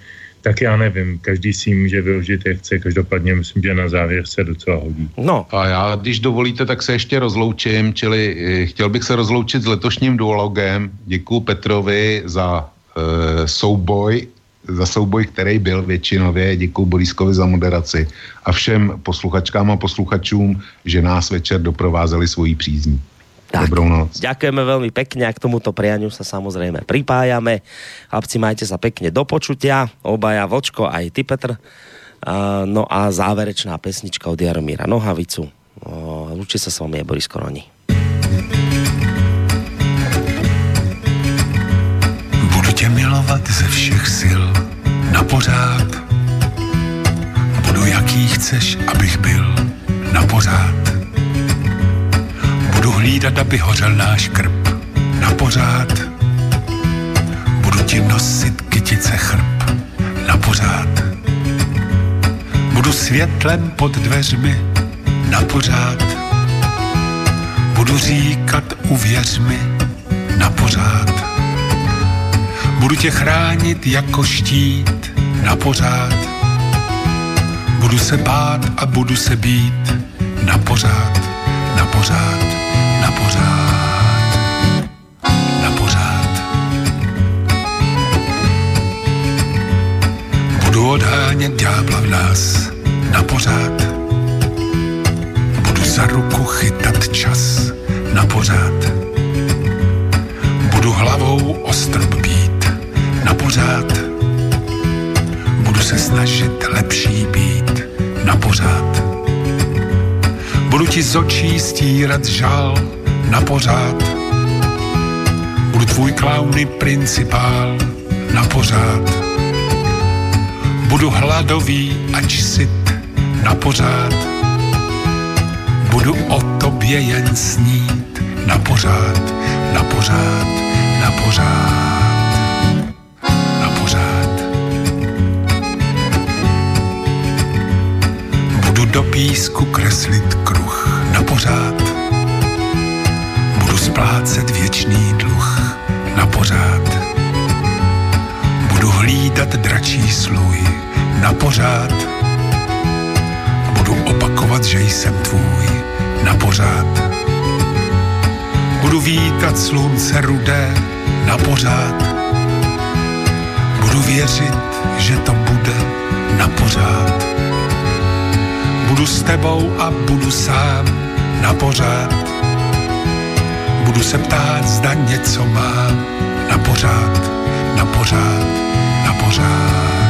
tak já nevím, každý si může vyložit, jak chce, každopádně myslím, že na závěr se docela hodí. No. A já, když dovolíte, tak se ještě rozloučím, čili eh, chtěl bych se rozloučit s letošním duologem. Děkuji Petrovi za e, souboj, za souboj, který byl většinově. Děkuji Borískovi za moderaci a všem posluchačkám a posluchačům, že nás večer doprovázeli svojí přízní. Tak, Dobrou noc. Ďakujeme veľmi pekne a k tomuto prianiu sa samozrejme pripájame. Chlapci, majte sa pekne do počutia, obaja Vočko aj ty Petr. Uh, no a záverečná pesnička od Jaromíra Nohavicu. Uh, Lúči sa s vami je Boris Koroni. Tě milovat ze všech sil na pořád. Budu jaký chceš, abych byl na pořád Budu hlídat, aby hořel náš krb na pořád. Budu ti nosit kytice chrb na pořád. Budu světlem pod dveřmi na pořád. Budu říkat uvěř mi na pořád. Budu tě chránit jako štít na pořád. Budu se bát a budu se být na pořád, na pořád, na pořád. Budu odhánět ďábla v nás na pořád. Budu za ruku chytat čas na pořád. Budu hlavou o na pořád. Budu se snažit lepší být na pořád. Budu ti z očí stírat žal na pořád. Budu tvůj klauny principál na pořád. Budu hladový, ač sit na pořád. Budu o tobě jen snít na pořád, na pořád, na pořád, do písku kreslit kruh na pořád. Budu splácet věčný dluh na pořád. Budu hlídat dračí sluj na pořád. Budu opakovat, že jsem tvůj na pořád. Budu vítat slunce rudé na pořád. Budu věřit, že to bude na pořád. Budu s tebou a budu sám na pořád. Budu se ptát, zda něco mám na pořád, na pořád, na pořád.